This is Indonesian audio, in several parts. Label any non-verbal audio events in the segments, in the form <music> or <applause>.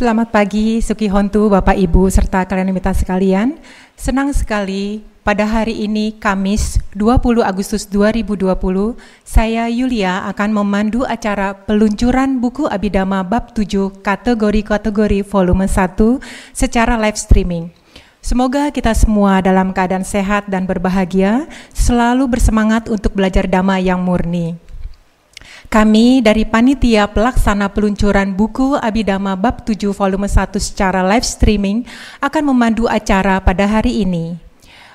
Selamat pagi, Suki Hontu, Bapak Ibu, serta kalian minta sekalian. Senang sekali pada hari ini, Kamis 20 Agustus 2020, saya Yulia akan memandu acara peluncuran buku Abidama Bab 7 kategori-kategori volume 1 secara live streaming. Semoga kita semua dalam keadaan sehat dan berbahagia, selalu bersemangat untuk belajar dhamma yang murni. Kami dari Panitia Pelaksana Peluncuran Buku Abidama Bab 7 Volume 1 secara live streaming akan memandu acara pada hari ini.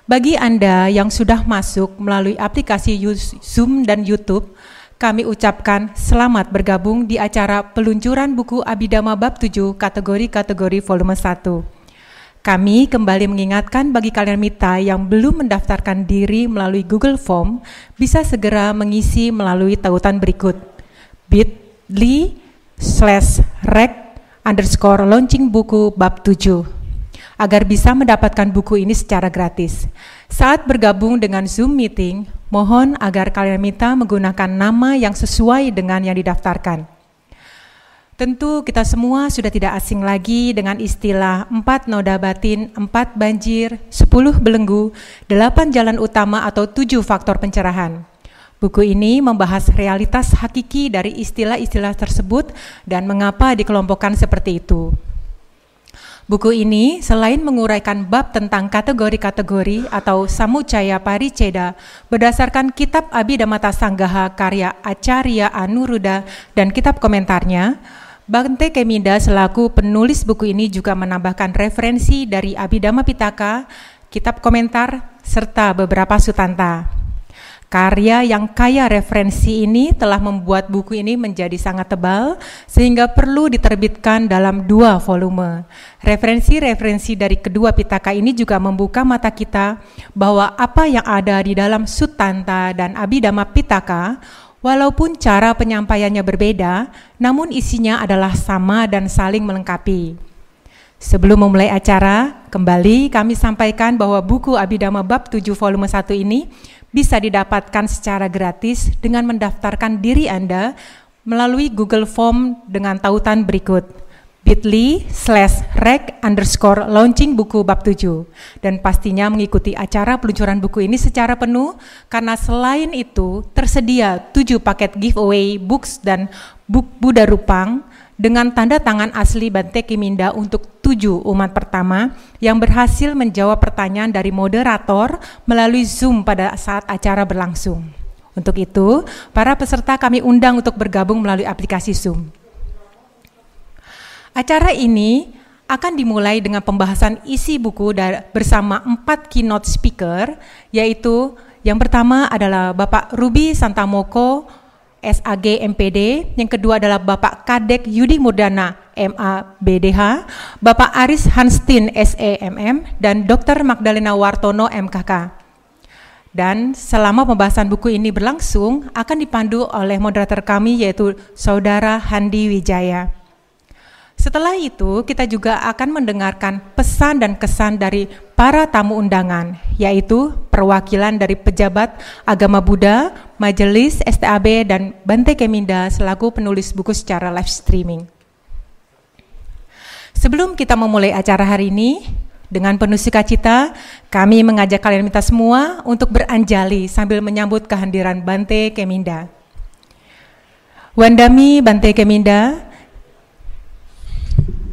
Bagi Anda yang sudah masuk melalui aplikasi Zoom dan YouTube, kami ucapkan selamat bergabung di acara peluncuran buku Abidama Bab 7 kategori-kategori volume 1. Kami kembali mengingatkan bagi kalian mita yang belum mendaftarkan diri melalui Google Form, bisa segera mengisi melalui tautan berikut bit.ly slash rec underscore launching buku bab 7 agar bisa mendapatkan buku ini secara gratis. Saat bergabung dengan Zoom meeting, mohon agar kalian minta menggunakan nama yang sesuai dengan yang didaftarkan. Tentu kita semua sudah tidak asing lagi dengan istilah empat noda batin, empat banjir, sepuluh belenggu, delapan jalan utama atau tujuh faktor pencerahan. Buku ini membahas realitas hakiki dari istilah-istilah tersebut dan mengapa dikelompokkan seperti itu. Buku ini selain menguraikan bab tentang kategori-kategori atau samucaya pariceda berdasarkan kitab Abhidhamata Sanggaha karya Acarya Anuruddha dan kitab komentarnya, Bante Keminda selaku penulis buku ini juga menambahkan referensi dari Abhidhamma Pitaka, kitab komentar, serta beberapa sutanta. Karya yang kaya referensi ini telah membuat buku ini menjadi sangat tebal sehingga perlu diterbitkan dalam dua volume. Referensi-referensi dari kedua pitaka ini juga membuka mata kita bahwa apa yang ada di dalam Sutanta dan Abhidhamma Pitaka walaupun cara penyampaiannya berbeda, namun isinya adalah sama dan saling melengkapi. Sebelum memulai acara, kembali kami sampaikan bahwa buku Abhidhamma Bab 7 volume 1 ini bisa didapatkan secara gratis dengan mendaftarkan diri Anda melalui Google Form dengan tautan berikut bit.ly slash rec underscore launching buku bab 7 dan pastinya mengikuti acara peluncuran buku ini secara penuh karena selain itu tersedia 7 paket giveaway books dan book Buddha Rupang dengan tanda tangan asli Bante Kiminda untuk tujuh umat pertama yang berhasil menjawab pertanyaan dari moderator melalui Zoom pada saat acara berlangsung. Untuk itu, para peserta kami undang untuk bergabung melalui aplikasi Zoom. Acara ini akan dimulai dengan pembahasan isi buku bersama empat keynote speaker, yaitu yang pertama adalah Bapak Ruby Santamoko, SAG MPD, yang kedua adalah Bapak Kadek Yudi Murdana MA BDH, Bapak Aris Hanstin SEMM, dan Dr. Magdalena Wartono MKK. Dan selama pembahasan buku ini berlangsung, akan dipandu oleh moderator kami yaitu Saudara Handi Wijaya. Setelah itu, kita juga akan mendengarkan pesan dan kesan dari para tamu undangan, yaitu perwakilan dari pejabat agama Buddha, majelis STAB, dan Bante Keminda selaku penulis buku secara live streaming. Sebelum kita memulai acara hari ini, dengan penuh sukacita, kami mengajak kalian minta semua untuk beranjali sambil menyambut kehadiran Bante Keminda. Wandami Bante Keminda,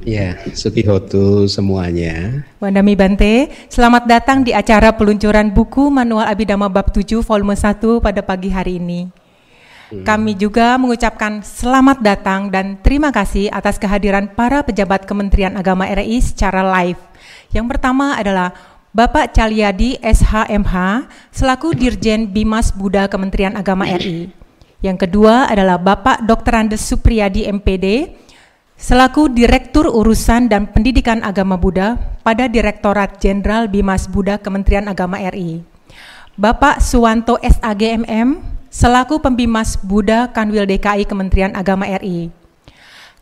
Ya, Sukihotu semuanya. Wandami Bante, selamat datang di acara peluncuran buku Manual Abhidhamma Bab 7 volume 1 pada pagi hari ini. Hmm. Kami juga mengucapkan selamat datang dan terima kasih atas kehadiran para pejabat Kementerian Agama RI secara live. Yang pertama adalah Bapak Calyadi SHMH selaku Dirjen Bimas Buddha Kementerian Agama RI. Yang kedua adalah Bapak Dr. Andes Supriyadi MPD selaku Direktur Urusan dan Pendidikan Agama Buddha pada Direktorat Jenderal Bimas Buddha Kementerian Agama RI. Bapak Suwanto SAGMM selaku Pembimas Buddha Kanwil DKI Kementerian Agama RI.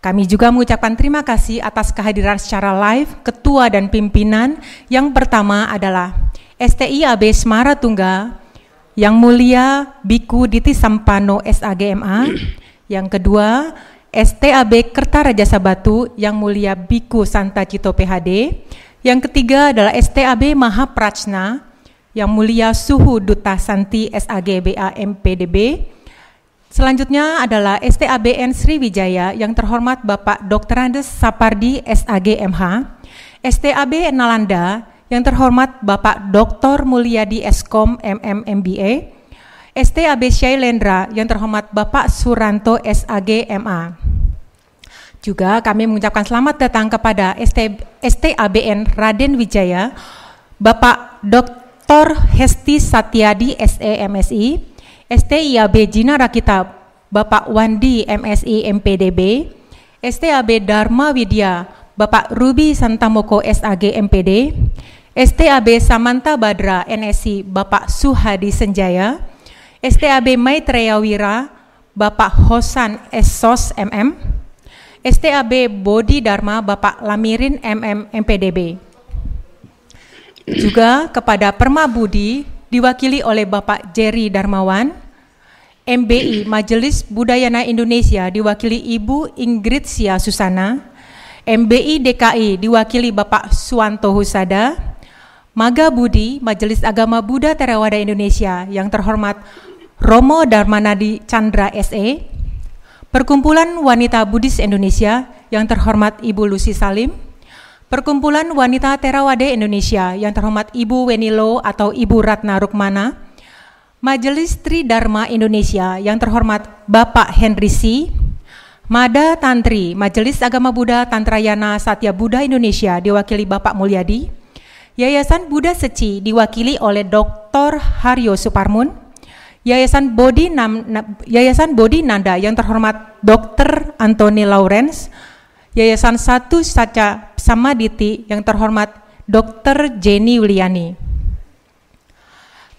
Kami juga mengucapkan terima kasih atas kehadiran secara live Ketua dan Pimpinan yang pertama adalah STI AB Semara Tungga, Yang Mulia Biku Diti Sampano SAGMA, yang kedua STAB Kertaraja Sabatu yang mulia Biku Santa Cito PhD. Yang ketiga adalah STAB Mahaprachna yang mulia Suhu Duta Santi SAG BA MPDB. Selanjutnya adalah STABN Sriwijaya yang terhormat Bapak Dr. Andes Sapardi SAG MH. STAB Nalanda yang terhormat Bapak Dr. Mulyadi Eskom MM MBA. STAB Shailendra yang terhormat Bapak Suranto SAG MA. Juga kami mengucapkan selamat datang kepada ST, STABN Raden Wijaya, Bapak Dr. Hesti Satyadi SEMSI, STIAB Jina Rakita, Bapak Wandi MSI MPDB, STAB Dharma Widya, Bapak Ruby Santamoko SAG MPD, STAB Samanta Badra NSI, Bapak Suhadi Senjaya, STAB Maitreya Wira, Bapak Hosan Esos MM, STAB Bodi Dharma, Bapak Lamirin MM MPDB. Juga kepada Perma Budi diwakili oleh Bapak Jerry Darmawan, MBI Majelis Budayana Indonesia diwakili Ibu Ingrid Sia Susana, MBI DKI diwakili Bapak Suwanto Husada, Maga Budi Majelis Agama Buddha Theravada Indonesia yang terhormat Romo Darmanadi Chandra SE, Perkumpulan Wanita Buddhis Indonesia yang terhormat Ibu Lucy Salim, Perkumpulan Wanita Terawada Indonesia yang terhormat Ibu Wenilo atau Ibu Ratna Rukmana, Majelis Tri Dharma Indonesia yang terhormat Bapak Henry C, Mada Tantri, Majelis Agama Buddha Tantrayana Satya Buddha Indonesia diwakili Bapak Mulyadi, Yayasan Buddha Seci diwakili oleh Dr. Haryo Suparmun, Yayasan Bodi Nam, Yayasan Bodi Nanda yang terhormat Dr. Anthony Lawrence, Yayasan Satu Saca Samaditi yang terhormat Dr. Jenny Wiliani.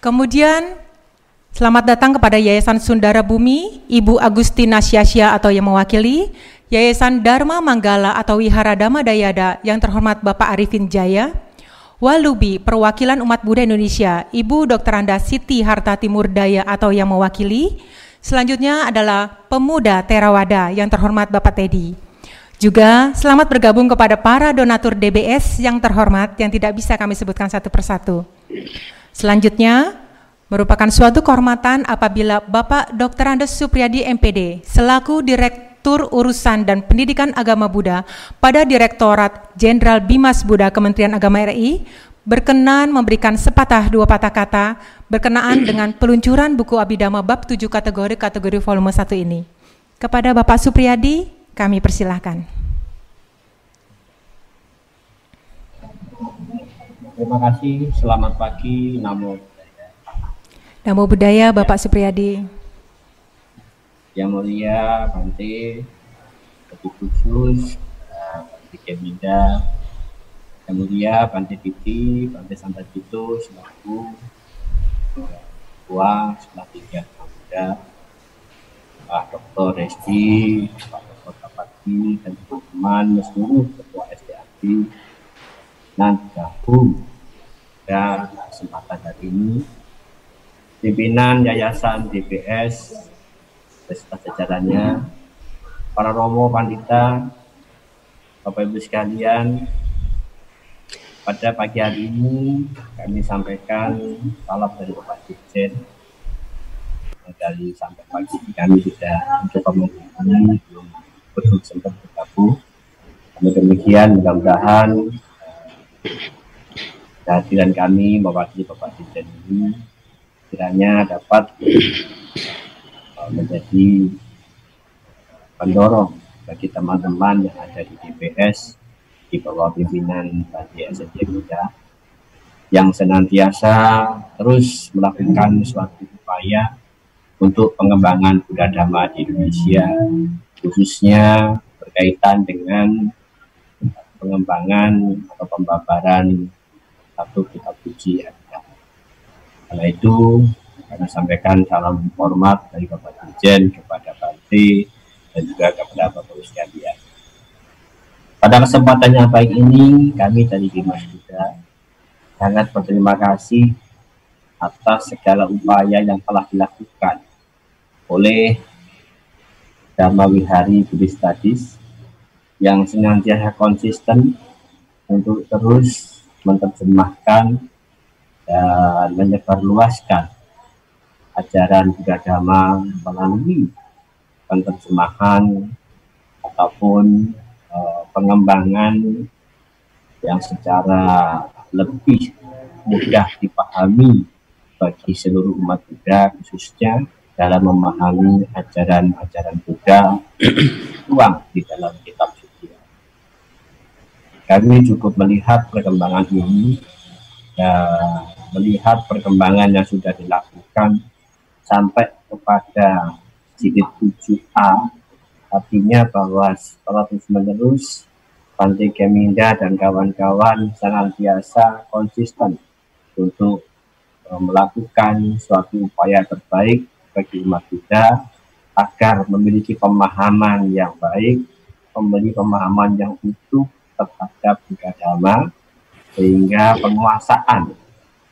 Kemudian selamat datang kepada Yayasan Sundara Bumi, Ibu Agustina Syasya atau yang mewakili, Yayasan Dharma Manggala atau Wihara Dhamma Dayada yang terhormat Bapak Arifin Jaya, Walubi, perwakilan umat Buddha Indonesia, Ibu Dr. Anda Siti Harta Timur Daya atau yang mewakili. Selanjutnya adalah pemuda Terawada yang terhormat Bapak Teddy. Juga selamat bergabung kepada para donatur DBS yang terhormat yang tidak bisa kami sebutkan satu persatu. Selanjutnya, merupakan suatu kehormatan apabila Bapak Dr. Andes Supriyadi MPD selaku Direktur Direktur Urusan dan Pendidikan Agama Buddha pada Direktorat Jenderal Bimas Buddha Kementerian Agama RI berkenan memberikan sepatah dua patah kata berkenaan <clears throat> dengan peluncuran buku Abhidhamma bab 7 kategori kategori volume 1 ini. Kepada Bapak Supriyadi, kami persilahkan. Terima kasih, selamat pagi, Namo. Namo Buddhaya, Bapak Supriyadi. Yang Mulia Bante, Ketua Khusus, Bante Keminda, Yang Mulia Bante Titi, Bante Santa Cito, selaku Ketua sebelah tiga Muda, Pak Dr. Resti, Pak Dr. Kapati, dan teman-teman seluruh Ketua SDAP, dan gabung dan kesempatan hari ini pimpinan Yayasan DPS beserta jajarannya, para romo pandita, Bapak Ibu sekalian, pada pagi hari ini kami sampaikan salam dari Bapak Dirjen. Dari sampai pagi kami sudah mencoba menghubungi, belum betul sempat bergabung. Kami demikian mudah-mudahan eh, kehadiran kami mewakili Bapak Dirjen ini kiranya dapat menjadi pendorong bagi teman-teman yang ada di DPS di bawah pimpinan Bagi SDM Muda yang senantiasa terus melakukan suatu upaya untuk pengembangan Buddha Dhamma di Indonesia khususnya berkaitan dengan pengembangan atau pembabaran satu kitab suci. Karena itu kami sampaikan salam hormat dari Bapak Dirjen kepada Bante dan juga kepada Bapak sekalian. Pada kesempatan yang baik ini, kami dari Dimas juga sangat berterima kasih atas segala upaya yang telah dilakukan oleh Dharma Wihari Buddhist Studies yang senantiasa konsisten untuk terus menerjemahkan dan menyebarluaskan ajaran Dhamma melalui penerjemahan ataupun uh, pengembangan yang secara lebih mudah dipahami bagi seluruh umat Buddha khususnya dalam memahami ajaran-ajaran Buddha <clears throat> tuang di dalam kitab suci. Kami cukup melihat perkembangan ini dan melihat perkembangan yang sudah dilakukan sampai kepada jilid 7A artinya bahwa setelah terus menerus Pantai Keminda dan kawan-kawan senantiasa konsisten untuk Eh, melakukan suatu upaya terbaik bagi umat kita agar memiliki pemahaman yang baik, memiliki pemahaman yang utuh terhadap agama, sehingga penguasaan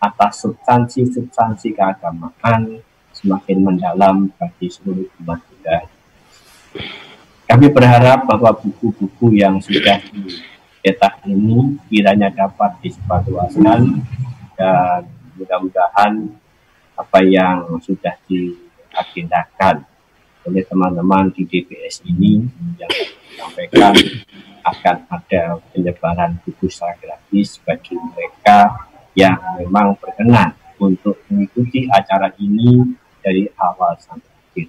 atas substansi-substansi keagamaan semakin mendalam bagi seluruh umat kita. Kami berharap bahwa buku-buku yang sudah dicetak ini kiranya dapat disebarluaskan dan mudah-mudahan apa yang sudah diagendakan oleh teman-teman di DPS ini yang menyampaikan akan ada penyebaran buku secara gratis bagi mereka yang memang berkenan untuk mengikuti acara ini dari awal sampai akhir.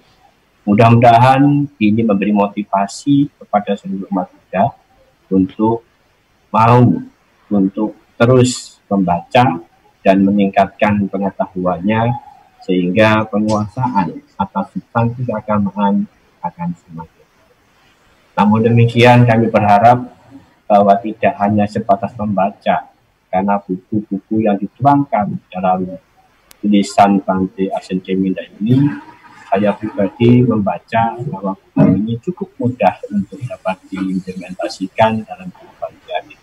Mudah-mudahan ini memberi motivasi kepada seluruh umat Buddha untuk mau untuk terus membaca dan meningkatkan pengetahuannya sehingga penguasaan atas substansi keagamaan akan semakin. Namun demikian kami berharap bahwa tidak hanya sebatas membaca karena buku-buku yang dituangkan dalam tulisan Bante Asen Ceminda ini saya pribadi membaca bahwa buku ini cukup mudah untuk dapat diimplementasikan dalam kehidupan sehari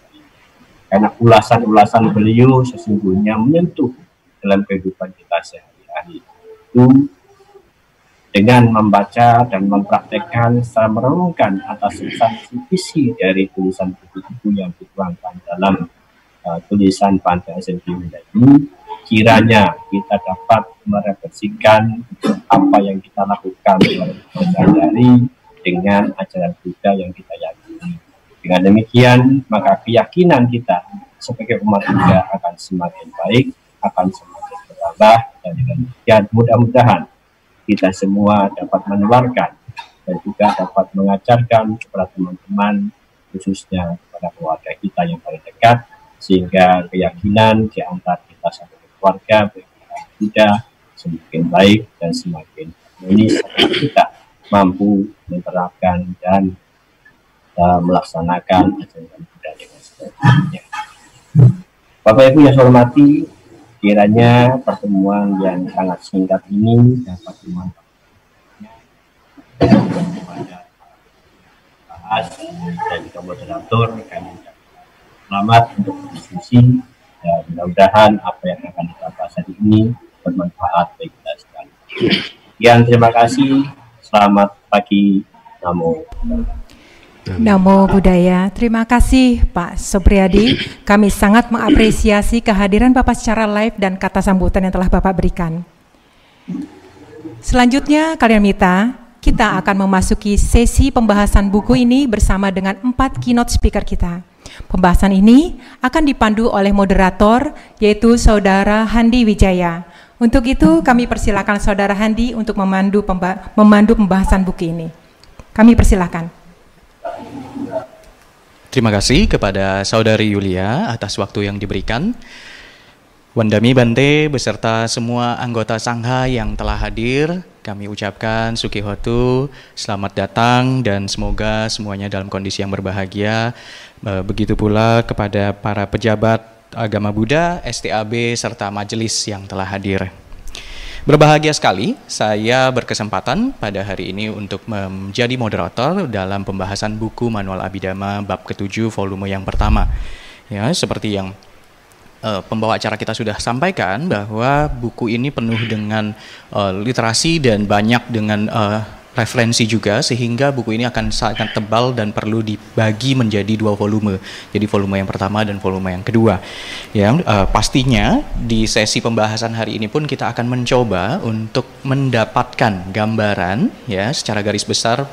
karena ulasan-ulasan beliau sesungguhnya menyentuh dalam kehidupan kita sehari-hari. Itu dengan membaca dan mempraktekkan secara merenungkan atas substansi isi dari tulisan buku-buku yang dituangkan dalam uh, tulisan Pantai SNP ini, kiranya kita dapat merefleksikan apa yang kita lakukan dari dengan ajaran Buddha yang kita yakini. Dengan demikian, maka keyakinan kita sebagai umat Buddha akan semakin baik, akan semakin bertambah, dan dengan demikian mudah-mudahan kita semua dapat menularkan dan juga dapat mengajarkan kepada teman-teman khususnya kepada keluarga kita yang paling dekat sehingga keyakinan di antara kita sebagai keluarga Buddha semakin baik dan semakin harmonis kita mampu menerapkan dan uh, melaksanakan ajaran Buddha dengan sebaik Bapak Ibu yang saya hormati, kiranya pertemuan yang sangat singkat ini dapat dimanfaatkan. Dan juga moderator kami selamat untuk berdiskusi dan mudah-mudahan apa yang akan kita bahas hari ini bermanfaat bagi kita sekali. Sekian terima kasih. Selamat pagi. Namo. Namo Buddhaya. Terima kasih Pak Sopriadi. Kami sangat mengapresiasi kehadiran Bapak secara live dan kata sambutan yang telah Bapak berikan. Selanjutnya kalian Mita, kita akan memasuki sesi pembahasan buku ini bersama dengan empat keynote speaker kita. Pembahasan ini akan dipandu oleh moderator yaitu Saudara Handi Wijaya. Untuk itu kami persilakan Saudara Handi untuk memandu, pemba memandu pembahasan buku ini. Kami persilakan. Terima kasih kepada Saudari Yulia atas waktu yang diberikan. Wandami Bante beserta semua anggota Sangha yang telah hadir, kami ucapkan Sukihotu, selamat datang dan semoga semuanya dalam kondisi yang berbahagia. E, begitu pula kepada para pejabat agama Buddha, STAB, serta majelis yang telah hadir. Berbahagia sekali saya berkesempatan pada hari ini untuk menjadi moderator dalam pembahasan buku Manual Abidama bab ketujuh volume yang pertama. Ya, seperti yang uh, pembawa acara kita sudah sampaikan bahwa buku ini penuh dengan uh, literasi dan banyak dengan uh, referensi juga sehingga buku ini akan sangat tebal dan perlu dibagi menjadi dua volume. Jadi volume yang pertama dan volume yang kedua. Ya, uh, pastinya di sesi pembahasan hari ini pun kita akan mencoba untuk mendapatkan gambaran ya secara garis besar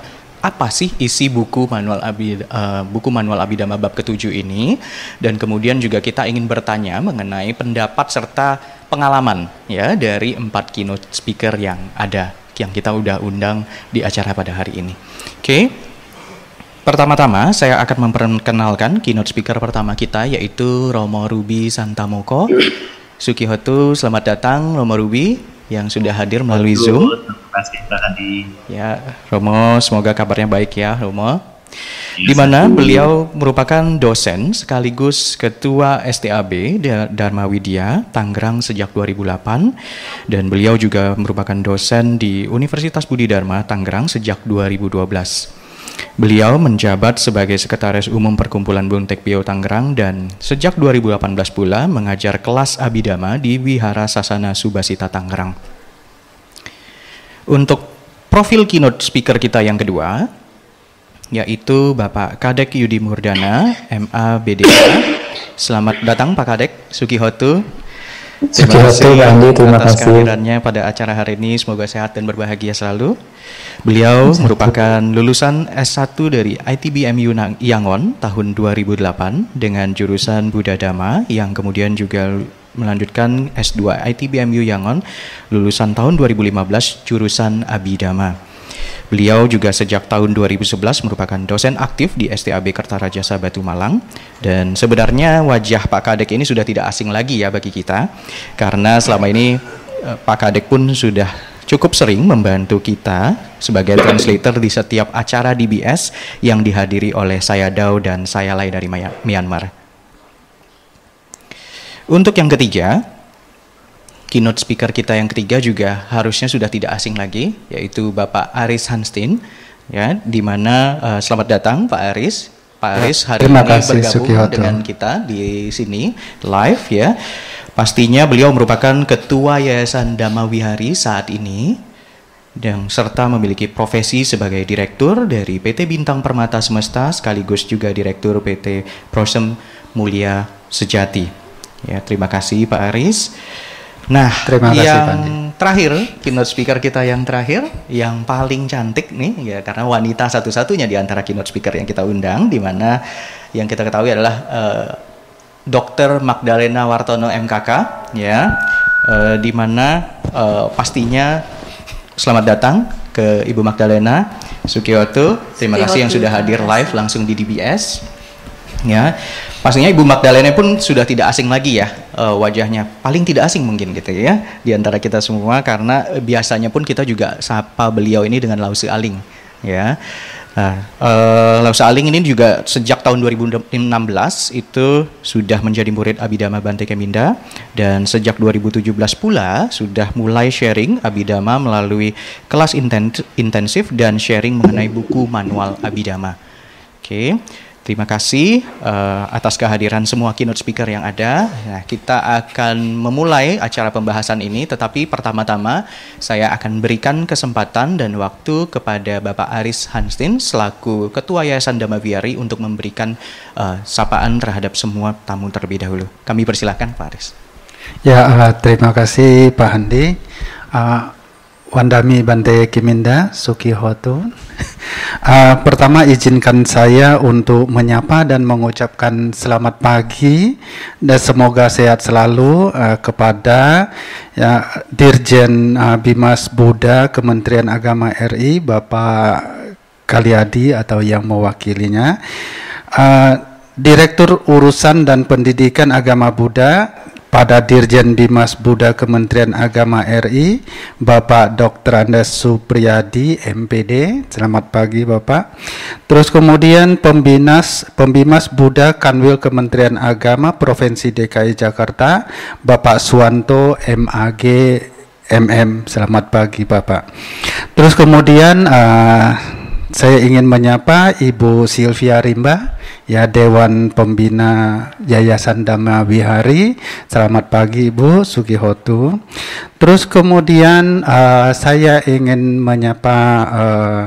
apa sih isi buku manual Abi, uh, buku manual Abidama bab ketujuh ini dan kemudian juga kita ingin bertanya mengenai pendapat serta pengalaman ya dari empat keynote speaker yang ada yang kita udah undang di acara pada hari ini. Oke. Okay. Pertama-tama saya akan memperkenalkan keynote speaker pertama kita yaitu Romo Ruby Santamoko. Sukihotu, selamat datang Romo Ruby yang sudah hadir melalui Zoom. Kasih Pak Adi. Ya, Romo, semoga kabarnya baik ya, Romo. Di mana beliau merupakan dosen sekaligus ketua STAB Dharma Widya Tangerang sejak 2008 dan beliau juga merupakan dosen di Universitas Budi Dharma Tangerang sejak 2012. Beliau menjabat sebagai Sekretaris Umum Perkumpulan Buntek Bio Tangerang dan sejak 2018 pula mengajar kelas Abidama di Wihara Sasana Subasita Tangerang. Untuk profil keynote speaker kita yang kedua, yaitu Bapak Kadek Yudi Murdana, MA BDA. Selamat datang Pak Kadek Sukihotu. Terima kasih Andi, terima atas kasih. kehadirannya pada acara hari ini. Semoga sehat dan berbahagia selalu. Beliau merupakan lulusan S1 dari ITBMU Yangon tahun 2008 dengan jurusan Buddha Dhamma yang kemudian juga melanjutkan S2 ITBMU Yangon lulusan tahun 2015 jurusan Abhidhamma. Beliau juga sejak tahun 2011 merupakan dosen aktif di STAB Kertaraja Batu Malang dan sebenarnya wajah Pak Kadek ini sudah tidak asing lagi ya bagi kita karena selama ini eh, Pak Kadek pun sudah cukup sering membantu kita sebagai translator di setiap acara DBS yang dihadiri oleh saya Dao dan saya Lai dari Myanmar. Untuk yang ketiga, keynote speaker kita yang ketiga juga harusnya sudah tidak asing lagi, yaitu Bapak Aris Hanstein, ya, di mana uh, selamat datang Pak Aris. Pak ya, Aris hari Terima ini kasih, bergabung Sukihoto. dengan kita di sini live ya. Pastinya beliau merupakan ketua Yayasan Dhamma Wihari saat ini dan serta memiliki profesi sebagai direktur dari PT Bintang Permata Semesta sekaligus juga direktur PT Prosem Mulia Sejati. Ya, terima kasih Pak Aris. Nah, Terima kasih, yang Pandi. terakhir, keynote speaker kita yang terakhir, yang paling cantik nih, ya karena wanita satu-satunya di antara keynote speaker yang kita undang, di mana yang kita ketahui adalah uh, Dr. Magdalena Wartono MKK, ya, uh, di mana uh, pastinya selamat datang ke Ibu Magdalena Sukioto. Terima kasih yang sudah hadir live langsung di DBS. Ya, pastinya Ibu Magdalena pun sudah tidak asing lagi ya uh, wajahnya. Paling tidak asing mungkin gitu ya di antara kita semua karena biasanya pun kita juga sapa beliau ini dengan Lause Aling ya. Nah, uh, Lause Aling ini juga sejak tahun 2016 itu sudah menjadi murid Abidama Bante Keminda dan sejak 2017 pula sudah mulai sharing Abidama melalui kelas intensif dan sharing mengenai buku manual Abidama. Oke. Okay. Terima kasih uh, atas kehadiran semua keynote speaker yang ada. Nah, kita akan memulai acara pembahasan ini, tetapi pertama-tama saya akan berikan kesempatan dan waktu kepada Bapak Aris Hanstin selaku Ketua Yayasan Damaviari untuk memberikan uh, sapaan terhadap semua tamu terlebih dahulu. Kami persilahkan Pak Aris. Ya, uh, terima kasih Pak Handi. Uh, Wandami Bante Kiminda Sukihoto. Uh, <laughs> pertama izinkan saya untuk menyapa dan mengucapkan selamat pagi dan semoga sehat selalu uh, kepada ya, Dirjen uh, Bimas Buddha Kementerian Agama RI Bapak Kaliadi atau yang mewakilinya. Uh, Direktur Urusan dan Pendidikan Agama Buddha pada Dirjen Bimas Buddha Kementerian Agama RI, Bapak Dr. Andes Supriyadi, MPD. Selamat pagi, Bapak. Terus kemudian Pembinas Pembimas Buddha Kanwil Kementerian Agama Provinsi DKI Jakarta, Bapak Suwanto, MAG, MM. Selamat pagi, Bapak. Terus kemudian uh, saya ingin menyapa Ibu Silvia Rimba, ya Dewan Pembina Yayasan Dhamma Wihari. Selamat pagi Ibu Sugihotu. Terus kemudian uh, saya ingin menyapa uh,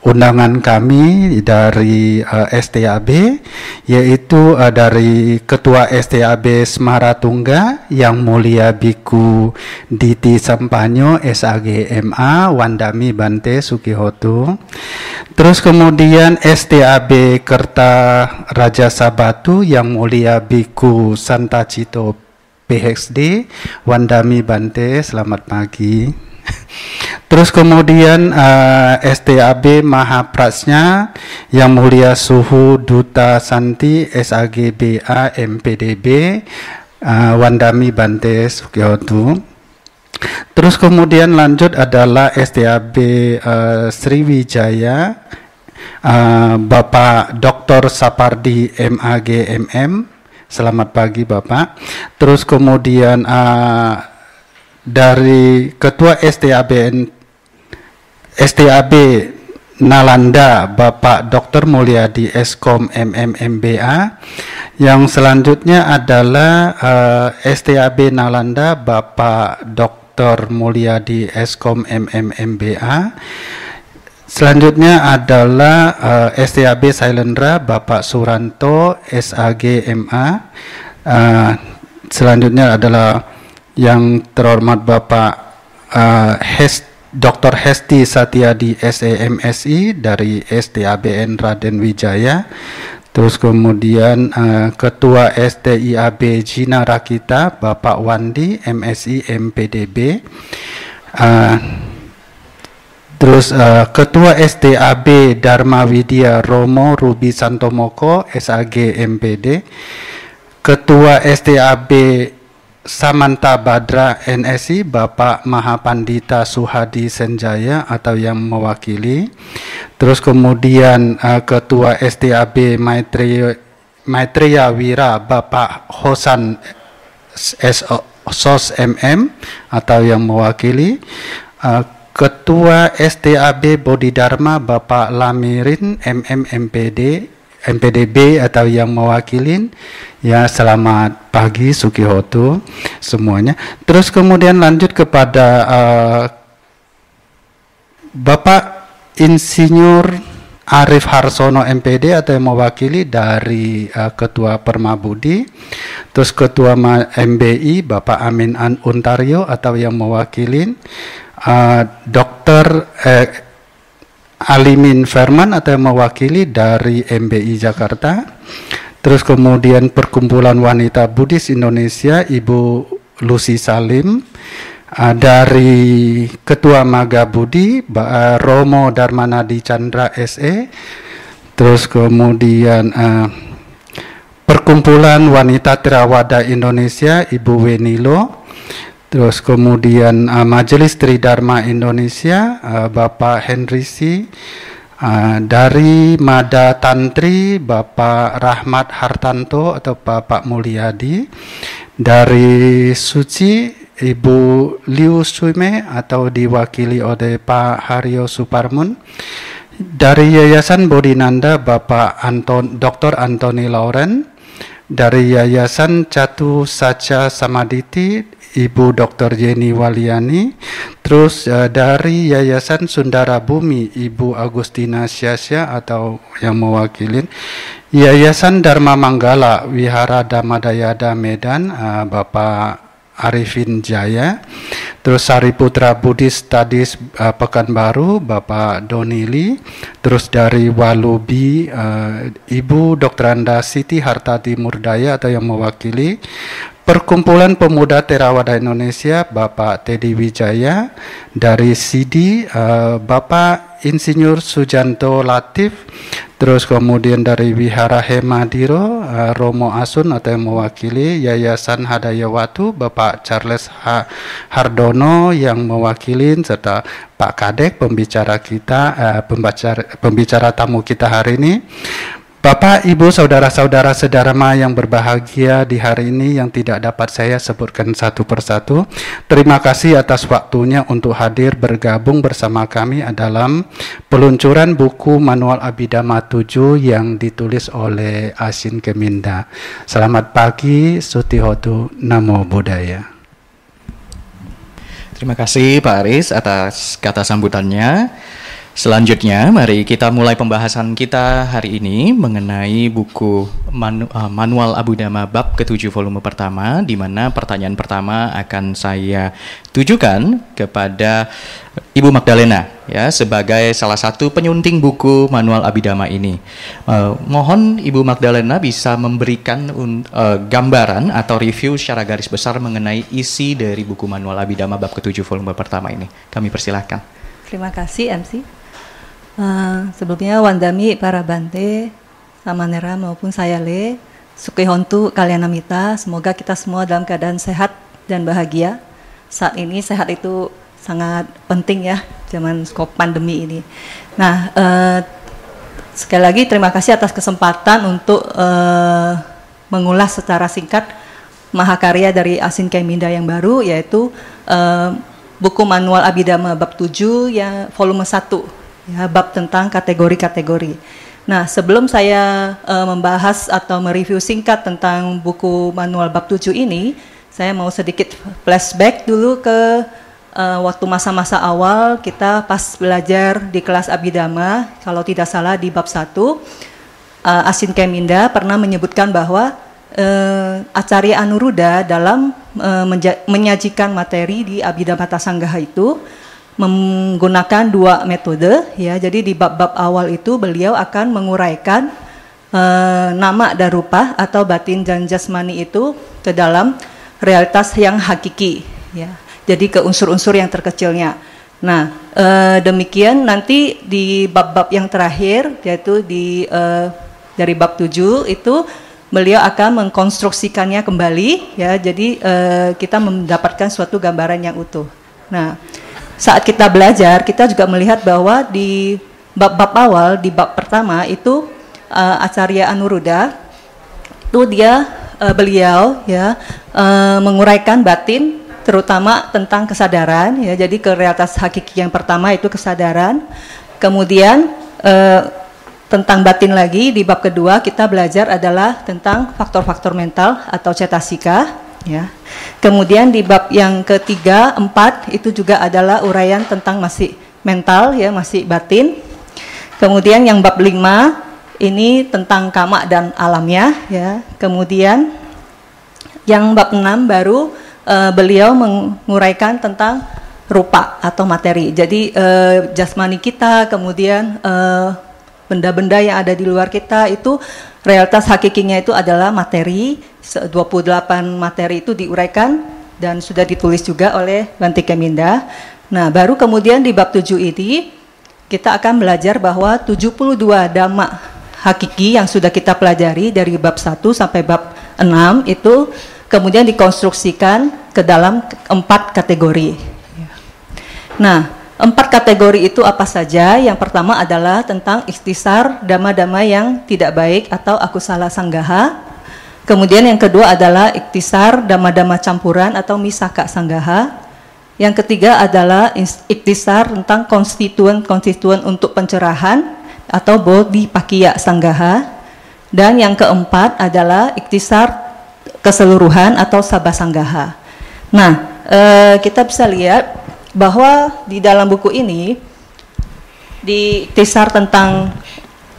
undangan kami dari uh, eh, STAB yaitu uh, dari Ketua STAB Semaratungga yang mulia Biku Diti Sampanyo SAGMA Wandami Bante Sukihotu terus kemudian STAB Kerta Raja Sabatu yang mulia Biku Santa Cito PhD Wandami Bante selamat pagi Terus kemudian uh, eh, STAB Mahaprasnya yang mulia Suhu Duta Santi SAGBA MPDB uh, Wandami Bante Sukyotu. Terus kemudian lanjut adalah STAB uh, eh, Sriwijaya uh, Bapak Dr. Sapardi MAGMM. Selamat pagi Bapak. Terus kemudian uh, dari Ketua STABN STAB Nalanda Bapak Dr. Mulyadi Eskom MMMBA yang selanjutnya adalah uh, eh, STAB Nalanda Bapak Dr. Mulyadi Eskom MMMBA Selanjutnya adalah uh, eh, STAB Sailendra Bapak Suranto SAGMA uh, Selanjutnya adalah yang terhormat Bapak uh, Hest Dr. Hesti Satyadi SEMSI dari STABN Raden Wijaya terus kemudian uh, Ketua STIAB Jina Rakita Bapak Wandi MSI MPDB uh, terus uh, Ketua STAB Dharma Widya Romo Rubi Santomoko SAG MPD Ketua STAB Samanta Badra NSI Bapak Mahapandita Suhadi Senjaya atau yang mewakili. Terus kemudian uh, Ketua STAB Maitreya, Maitreya Wira Bapak Hosan SOS MM atau yang mewakili. Uh, Ketua STAB Bodhidharma Bapak Lamirin MMMPD MPDB atau yang mewakilin. Ya selamat pagi Sukihoto semuanya. Terus kemudian lanjut kepada uh, Bapak Insinyur Arif Harsono MPD atau yang mewakili dari uh, Ketua Permabudi. Terus Ketua MBI Bapak Amin An Untario atau yang mewakili uh, Dokter eh, Alimin Ferman atau yang mewakili dari MBI Jakarta. Terus kemudian Perkumpulan Wanita Buddhis Indonesia Ibu Lucy Salim uh, dari Ketua Maga Budi uh, Romo Darmanadi Chandra SE. Terus kemudian uh, Perkumpulan Wanita Terawada Indonesia Ibu Wenilo Terus kemudian uh, Majelis Tridharma Indonesia uh, Bapak Henry Si uh, dari Mada Tantri Bapak Rahmat Hartanto atau Bapak Mulyadi dari Suci Ibu Liu Suime atau diwakili oleh Pak Haryo Suparmun dari Yayasan Bodinanda Bapak Anton Dr. Anthony Lauren dari Yayasan Catu Saca Samaditi Ibu Dr. Jenny Waliani, terus uh, dari Yayasan Sundara Bumi Ibu Agustina Syasya atau yang mewakilin Yayasan Dharma Manggala Wihara Damadayada Medan uh, Bapak Arifin Jaya, terus Sariputra Buddhis Studies uh, Pekanbaru Bapak Donili, terus dari Walubi uh, Ibu Dr. Anda Siti Hartati Murdaya atau yang mewakili Perkumpulan Pemuda Terawada Indonesia Bapak Teddy Wijaya dari CD uh, Bapak Insinyur Sujanto Latif terus kemudian dari Wihara Hemadiro uh, Romo Asun atau yang mewakili Yayasan Hadayawatu Bapak Charles H. Hardono yang mewakili serta Pak Kadek pembicara kita uh, pembicara, pembicara tamu kita hari ini Bapak, Ibu, saudara-saudara sedarma yang berbahagia di hari ini yang tidak dapat saya sebutkan satu persatu. Terima kasih atas waktunya untuk hadir bergabung bersama kami dalam peluncuran buku Manual Abidama 7 yang ditulis oleh Asin Keminda. Selamat pagi, Sutihotu, Namo Buddhaya. Terima kasih Pak Aris atas kata sambutannya. Selanjutnya, mari kita mulai pembahasan kita hari ini mengenai buku Manu, uh, Manual Abu Dhamma bab ke-7 volume pertama di mana pertanyaan pertama akan saya tujukan kepada Ibu Magdalena ya sebagai salah satu penyunting buku Manual Abidama ini. Uh, mohon Ibu Magdalena bisa memberikan uh, gambaran atau review secara garis besar mengenai isi dari buku Manual Abidama bab ke-7 volume pertama ini. Kami persilahkan. Terima kasih MC. Uh, sebelumnya Wandami para Bante, Samanera maupun saya Le, Sukihontu kalian Namita, semoga kita semua dalam keadaan sehat dan bahagia. Saat ini sehat itu sangat penting ya, zaman skop pandemi ini. Nah, uh, sekali lagi terima kasih atas kesempatan untuk uh, mengulas secara singkat mahakarya dari Asin Keminda yang baru, yaitu uh, buku manual Abidama bab 7 ya volume 1 ya bab tentang kategori-kategori. Nah, sebelum saya uh, membahas atau mereview singkat tentang buku manual bab 7 ini, saya mau sedikit flashback dulu ke uh, waktu masa-masa awal kita pas belajar di kelas Abidama, kalau tidak salah di bab 1, uh, Asin Keminda pernah menyebutkan bahwa uh, Acarya Anuruddha dalam uh, menyajikan materi di Abhidhamma Sanggaha itu menggunakan dua metode ya. Jadi di bab-bab awal itu beliau akan menguraikan uh, nama dan rupa atau batin dan jasmani itu ke dalam realitas yang hakiki ya. Jadi ke unsur-unsur yang terkecilnya. Nah, uh, demikian nanti di bab-bab yang terakhir yaitu di uh, dari bab 7 itu beliau akan mengkonstruksikannya kembali ya. Jadi uh, kita mendapatkan suatu gambaran yang utuh. Nah, saat kita belajar kita juga melihat bahwa di bab-bab awal di bab pertama itu uh, Acarya Anuruddha itu dia uh, beliau ya uh, menguraikan batin terutama tentang kesadaran ya. Jadi ke realitas hakiki yang pertama itu kesadaran. Kemudian uh, tentang batin lagi di bab kedua kita belajar adalah tentang faktor-faktor mental atau cetasika ya. Kemudian di bab yang ketiga, empat itu juga adalah uraian tentang masih mental ya, masih batin. Kemudian yang bab lima ini tentang kama dan alamnya ya. Kemudian yang bab enam baru uh, beliau menguraikan tentang rupa atau materi. Jadi uh, jasmani kita, kemudian uh, benda-benda yang ada di luar kita itu realitas hakikinya itu adalah materi 28 materi itu diuraikan dan sudah ditulis juga oleh Banti Keminda. Nah, baru kemudian di bab 7 ini kita akan belajar bahwa 72 dhamma hakiki yang sudah kita pelajari dari bab 1 sampai bab 6 itu kemudian dikonstruksikan ke dalam empat kategori. Nah, Empat kategori itu apa saja? Yang pertama adalah tentang istisar dama-dama yang tidak baik atau aku salah sanggaha. Kemudian yang kedua adalah iktisar dama-dama campuran atau misaka sanggaha. Yang ketiga adalah iktisar tentang konstituen-konstituen untuk pencerahan atau bodhi pakia sanggaha. Dan yang keempat adalah iktisar keseluruhan atau sabah sanggaha. Nah, eh, kita bisa lihat bahwa di dalam buku ini di tisar tentang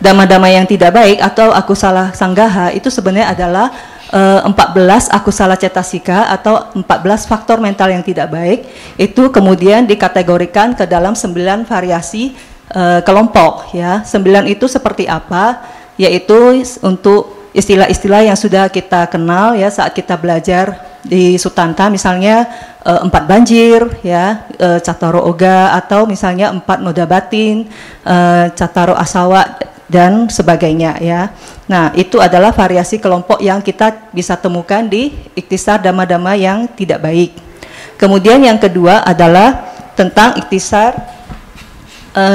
dama-dama yang tidak baik atau aku salah sanggaha itu sebenarnya adalah eh, 14 aku salah cetasika atau 14 faktor mental yang tidak baik itu kemudian dikategorikan ke dalam 9 variasi uh, kelompok ya. 9 itu seperti apa? Yaitu untuk istilah-istilah yang sudah kita kenal ya saat kita belajar di Sutanta. Misalnya uh, empat banjir ya uh, cataro oga atau misalnya empat noda batin uh, cataro asawa dan sebagainya ya. Nah itu adalah variasi kelompok yang kita bisa temukan di iktisar dama-dama yang tidak baik. Kemudian yang kedua adalah tentang iktisar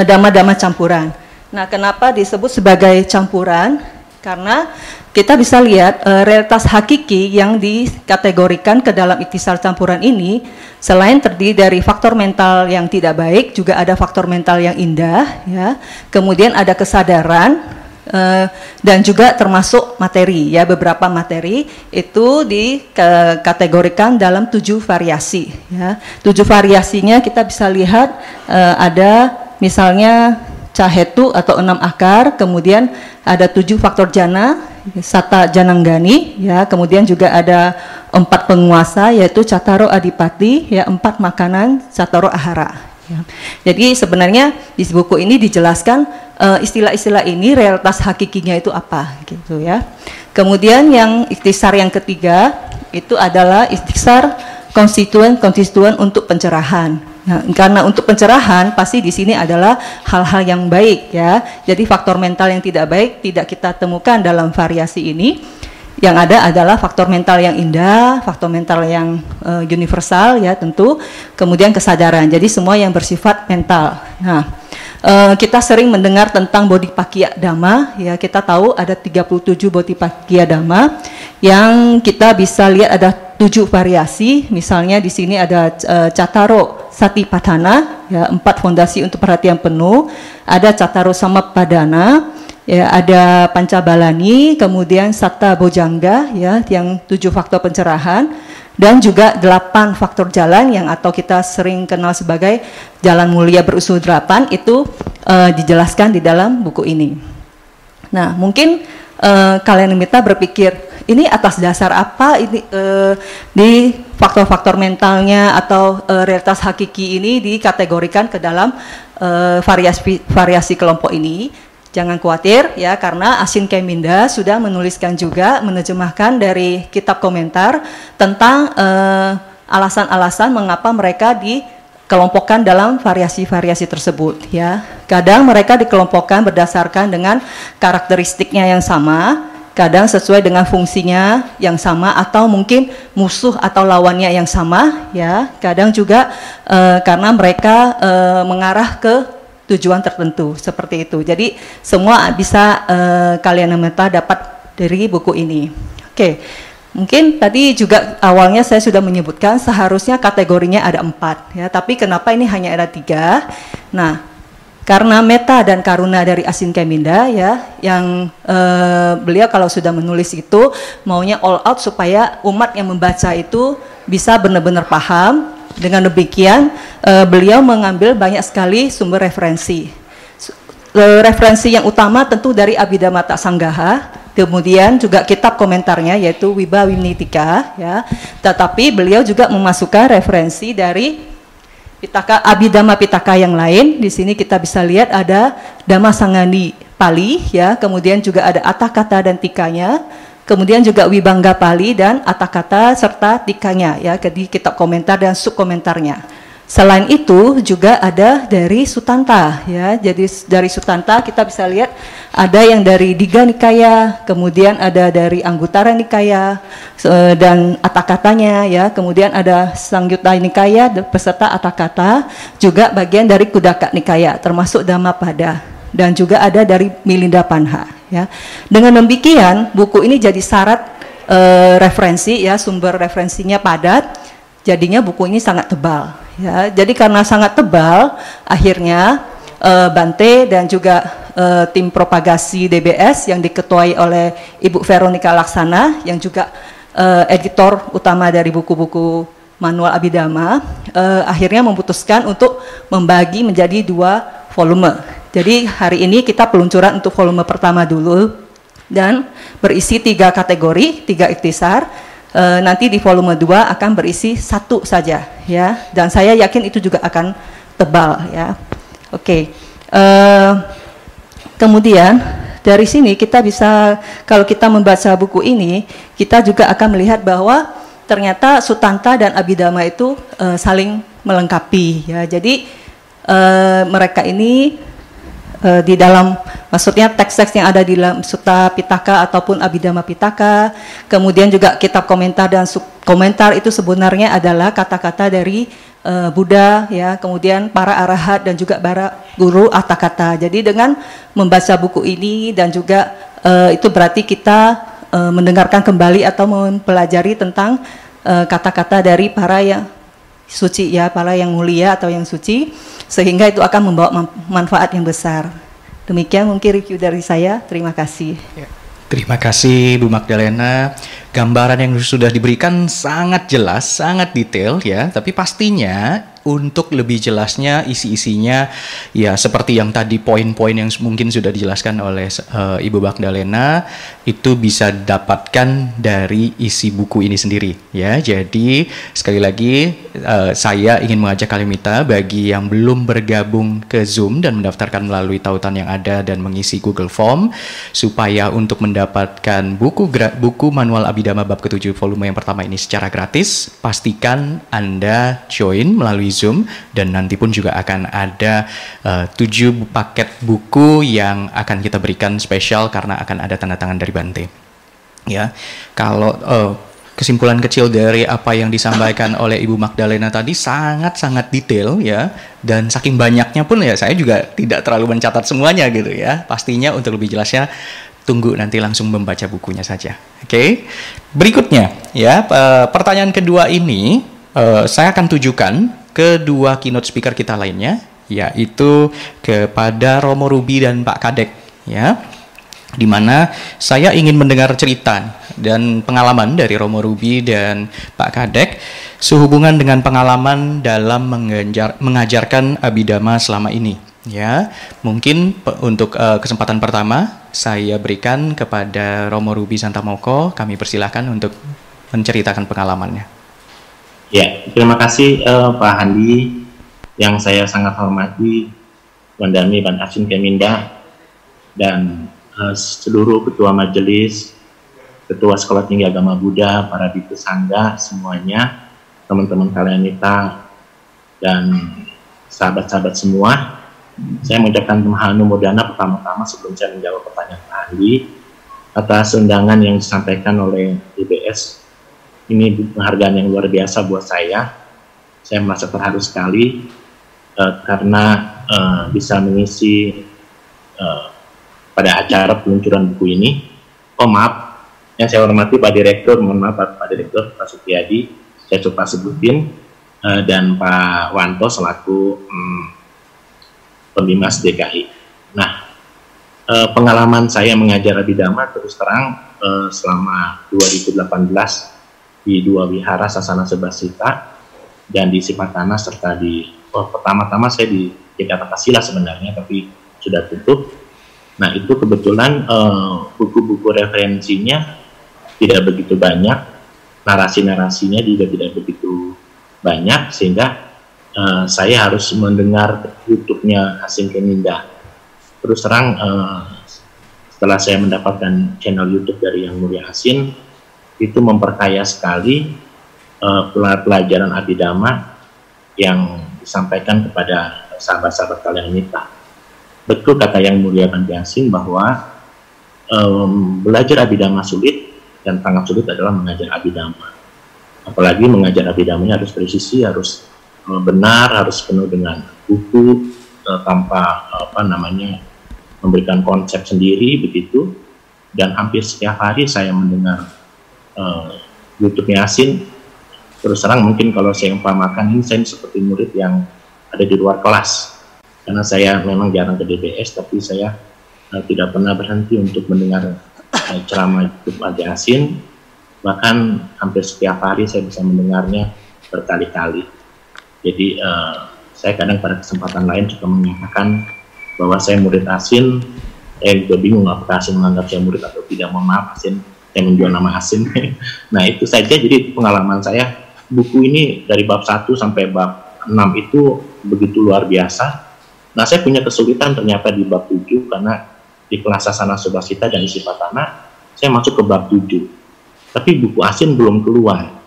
dama-dama campuran. Nah kenapa disebut sebagai campuran karena kita bisa lihat uh, realitas hakiki yang dikategorikan ke dalam ikhtisar campuran ini selain terdiri dari faktor mental yang tidak baik juga ada faktor mental yang indah ya. Kemudian ada kesadaran uh, dan juga termasuk materi ya. Beberapa materi itu dikategorikan dalam tujuh variasi ya. Tujuh variasinya kita bisa lihat uh, ada misalnya cahetu atau enam akar kemudian ada tujuh faktor jana Sata Jananggani ya kemudian juga ada empat penguasa yaitu Cataro Adipati ya empat makanan Cataro Ahara ya. jadi sebenarnya di buku ini dijelaskan eh, istilah-istilah uh, ini realitas hakikinya itu apa gitu ya kemudian yang ikhtisar yang ketiga itu adalah ikhtisar konstituen-konstituen untuk pencerahan Nah, karena untuk pencerahan pasti di sini adalah hal-hal yang baik ya. Jadi faktor mental yang tidak baik tidak kita temukan dalam variasi ini. Yang ada adalah faktor mental yang indah, faktor mental yang uh, universal ya tentu, kemudian kesadaran. Jadi semua yang bersifat mental. Nah, uh, kita sering mendengar tentang body pakia dhamma ya. Kita tahu ada 37 body pakia dhamma yang kita bisa lihat ada tujuh variasi. Misalnya di sini ada uh, cataro Sati Padana, ya, empat fondasi untuk perhatian penuh, ada Cataro Padana, ya, ada Pancabalani, kemudian Sata Bojangga, ya, yang tujuh faktor pencerahan, dan juga delapan faktor jalan yang atau kita sering kenal sebagai jalan mulia berusul delapan itu uh, dijelaskan di dalam buku ini. Nah, mungkin uh, kalian minta berpikir ini atas dasar apa ini uh, di faktor-faktor mentalnya atau uh, realitas hakiki ini dikategorikan ke dalam uh, variasi variasi kelompok ini. Jangan khawatir ya karena Asin Keminda sudah menuliskan juga menerjemahkan dari kitab komentar tentang alasan-alasan uh, mengapa mereka dikelompokkan dalam variasi-variasi tersebut ya. Kadang mereka dikelompokkan berdasarkan dengan karakteristiknya yang sama, kadang sesuai dengan fungsinya yang sama atau mungkin musuh atau lawannya yang sama ya kadang juga uh, karena mereka uh, mengarah ke tujuan tertentu seperti itu jadi semua bisa uh, kalian meta dapat dari buku ini oke. Mungkin tadi juga awalnya saya sudah menyebutkan seharusnya kategorinya ada empat ya, tapi kenapa ini hanya ada tiga? Nah, karena meta dan karuna dari Asin Keminda ya yang uh, beliau kalau sudah menulis itu maunya all out supaya umat yang membaca itu bisa benar-benar paham. Dengan demikian uh, beliau mengambil banyak sekali sumber referensi. Uh, referensi yang utama tentu dari Abhidhamma Sanggaha kemudian juga kitab komentarnya yaitu Wiba Wimnitika ya. Tetapi beliau juga memasukkan referensi dari Pitaka Abhidhamma Pitaka yang lain. Di sini kita bisa lihat ada Dhamma Sangani Pali ya, kemudian juga ada Atakata dan tikanya, kemudian juga Wibangga Pali dan Atakata serta tikanya ya, di kitab komentar dan subkomentarnya. Selain itu juga ada dari Sutanta ya. Jadi dari Sutanta kita bisa lihat ada yang dari Diga Nikaya, kemudian ada dari Anggutara Nikaya dan Atakatanya ya. Kemudian ada Sangyutta Nikaya beserta Atakata, juga bagian dari Kudaka Nikaya termasuk Dhammapada dan juga ada dari Milinda Panha ya. Dengan demikian buku ini jadi syarat uh, referensi ya, sumber referensinya padat. Jadinya buku ini sangat tebal Ya, jadi karena sangat tebal, akhirnya uh, Bante dan juga uh, tim propagasi DBS yang diketuai oleh Ibu Veronica Laksana yang juga uh, editor utama dari buku-buku manual Abidama, uh, akhirnya memutuskan untuk membagi menjadi dua volume. Jadi hari ini kita peluncuran untuk volume pertama dulu dan berisi tiga kategori, tiga iktisar e, nanti di volume 2 akan berisi satu saja ya. Dan saya yakin itu juga akan tebal ya. Oke. Eh, kemudian dari sini kita bisa kalau kita membaca buku ini kita juga akan melihat bahwa ternyata Sutanta dan Abhidhamma itu e, saling melengkapi ya. Jadi e, mereka ini uh, di dalam maksudnya teks-teks yang ada di dalam Sutta Pitaka ataupun Abhidhamma Pitaka, kemudian juga kitab komentar dan sub komentar itu sebenarnya adalah kata-kata dari uh, Buddha ya, kemudian para arahat dan juga para guru kata-kata. Jadi dengan membaca buku ini dan juga uh, itu berarti kita uh, mendengarkan kembali atau mempelajari tentang kata-kata dari para yang suci ya, para yang mulia atau yang suci, sehingga itu akan membawa manfaat yang besar. Demikian mungkin review dari saya. Terima kasih. Ya. Terima kasih Bu Magdalena. Gambaran yang sudah diberikan sangat jelas, sangat detail ya, tapi pastinya untuk lebih jelasnya isi-isinya ya seperti yang tadi poin-poin yang mungkin sudah dijelaskan oleh uh, Ibu Magdalena itu bisa dapatkan dari isi buku ini sendiri ya. Jadi sekali lagi uh, saya ingin mengajak Kalimita bagi yang belum bergabung ke Zoom dan mendaftarkan melalui tautan yang ada dan mengisi Google Form supaya untuk mendapatkan buku buku manual Abidama bab ketujuh volume yang pertama ini secara gratis pastikan Anda join melalui Zoom dan nanti pun juga akan ada uh, tujuh paket buku yang akan kita berikan spesial karena akan ada tanda tangan dari Bante. Ya, kalau uh, kesimpulan kecil dari apa yang disampaikan <laughs> oleh Ibu Magdalena tadi sangat-sangat detail ya dan saking banyaknya pun ya saya juga tidak terlalu mencatat semuanya gitu ya. Pastinya untuk lebih jelasnya tunggu nanti langsung membaca bukunya saja. Oke. Okay? Berikutnya ya pertanyaan kedua ini uh, saya akan tujukan kedua keynote speaker kita lainnya, yaitu kepada Romo Ruby dan Pak Kadek, ya. Di mana saya ingin mendengar cerita dan pengalaman dari Romo Ruby dan Pak Kadek sehubungan dengan pengalaman dalam mengajar, mengajarkan abidama selama ini. Ya, mungkin untuk uh, kesempatan pertama saya berikan kepada Romo Ruby Santamoko. Kami persilahkan untuk menceritakan pengalamannya. Ya, terima kasih uh, Pak Handi yang saya sangat hormati, Wandami Ban Asin Keminda, dan uh, seluruh ketua majelis, ketua sekolah tinggi agama Buddha, para biku sangga, semuanya, teman-teman kalian kita, dan sahabat-sahabat semua. Saya mengucapkan Mahanu Modana pertama-tama sebelum saya menjawab pertanyaan Pak Handi atas undangan yang disampaikan oleh IBS ini penghargaan yang luar biasa buat saya. Saya merasa terharu sekali uh, karena uh, bisa mengisi uh, pada acara peluncuran buku ini. Oh maaf, yang saya hormati Pak Direktur, mohon maaf Pak, Direktur, Pak Sutiadi, saya coba sebutin, uh, dan Pak Wanto selaku um, pembimas DKI. Nah, uh, pengalaman saya mengajar Abidama terus terang uh, selama 2018 di dua wihara Sasana Sebasita dan di Sipatana serta di oh, pertama-tama saya di Jakarta Kasila sebenarnya tapi sudah tutup. Nah itu kebetulan eh, buku-buku uh, referensinya tidak begitu banyak, narasi-narasinya juga tidak begitu banyak sehingga uh, saya harus mendengar YouTube-nya Asin Keminda. Terus terang uh, setelah saya mendapatkan channel YouTube dari Yang Mulia Asin, itu memperkaya sekali uh, pelajaran abidama yang disampaikan kepada sahabat-sahabat kalian kita. Betul kata yang mulia Bandiasin bahwa um, belajar abidama sulit dan sangat sulit adalah mengajar abidama. Apalagi mengajar abidamanya harus presisi, harus uh, benar, harus penuh dengan buku uh, tanpa apa namanya memberikan konsep sendiri begitu. Dan hampir setiap hari saya mendengar uh, YouTube Yasin terus terang mungkin kalau saya umpamakan ini saya seperti murid yang ada di luar kelas. Karena saya memang jarang ke DBS tapi saya uh, tidak pernah berhenti untuk mendengar uh, ceramah YouTube Adi Yasin bahkan hampir setiap hari saya bisa mendengarnya berkali-kali. Jadi uh, saya kadang pada kesempatan lain juga menyatakan bahwa saya murid Asin. Saya juga bingung apakah Asin menganggap saya murid atau tidak. Mohon maaf Asin yang menjual nama asing. <laughs> nah itu saja jadi pengalaman saya buku ini dari bab 1 sampai bab 6 itu begitu luar biasa. Nah saya punya kesulitan ternyata di bab 7 karena di kelas Sasana Subasita dan isi Patana saya masuk ke bab 7. Tapi buku asin belum keluar.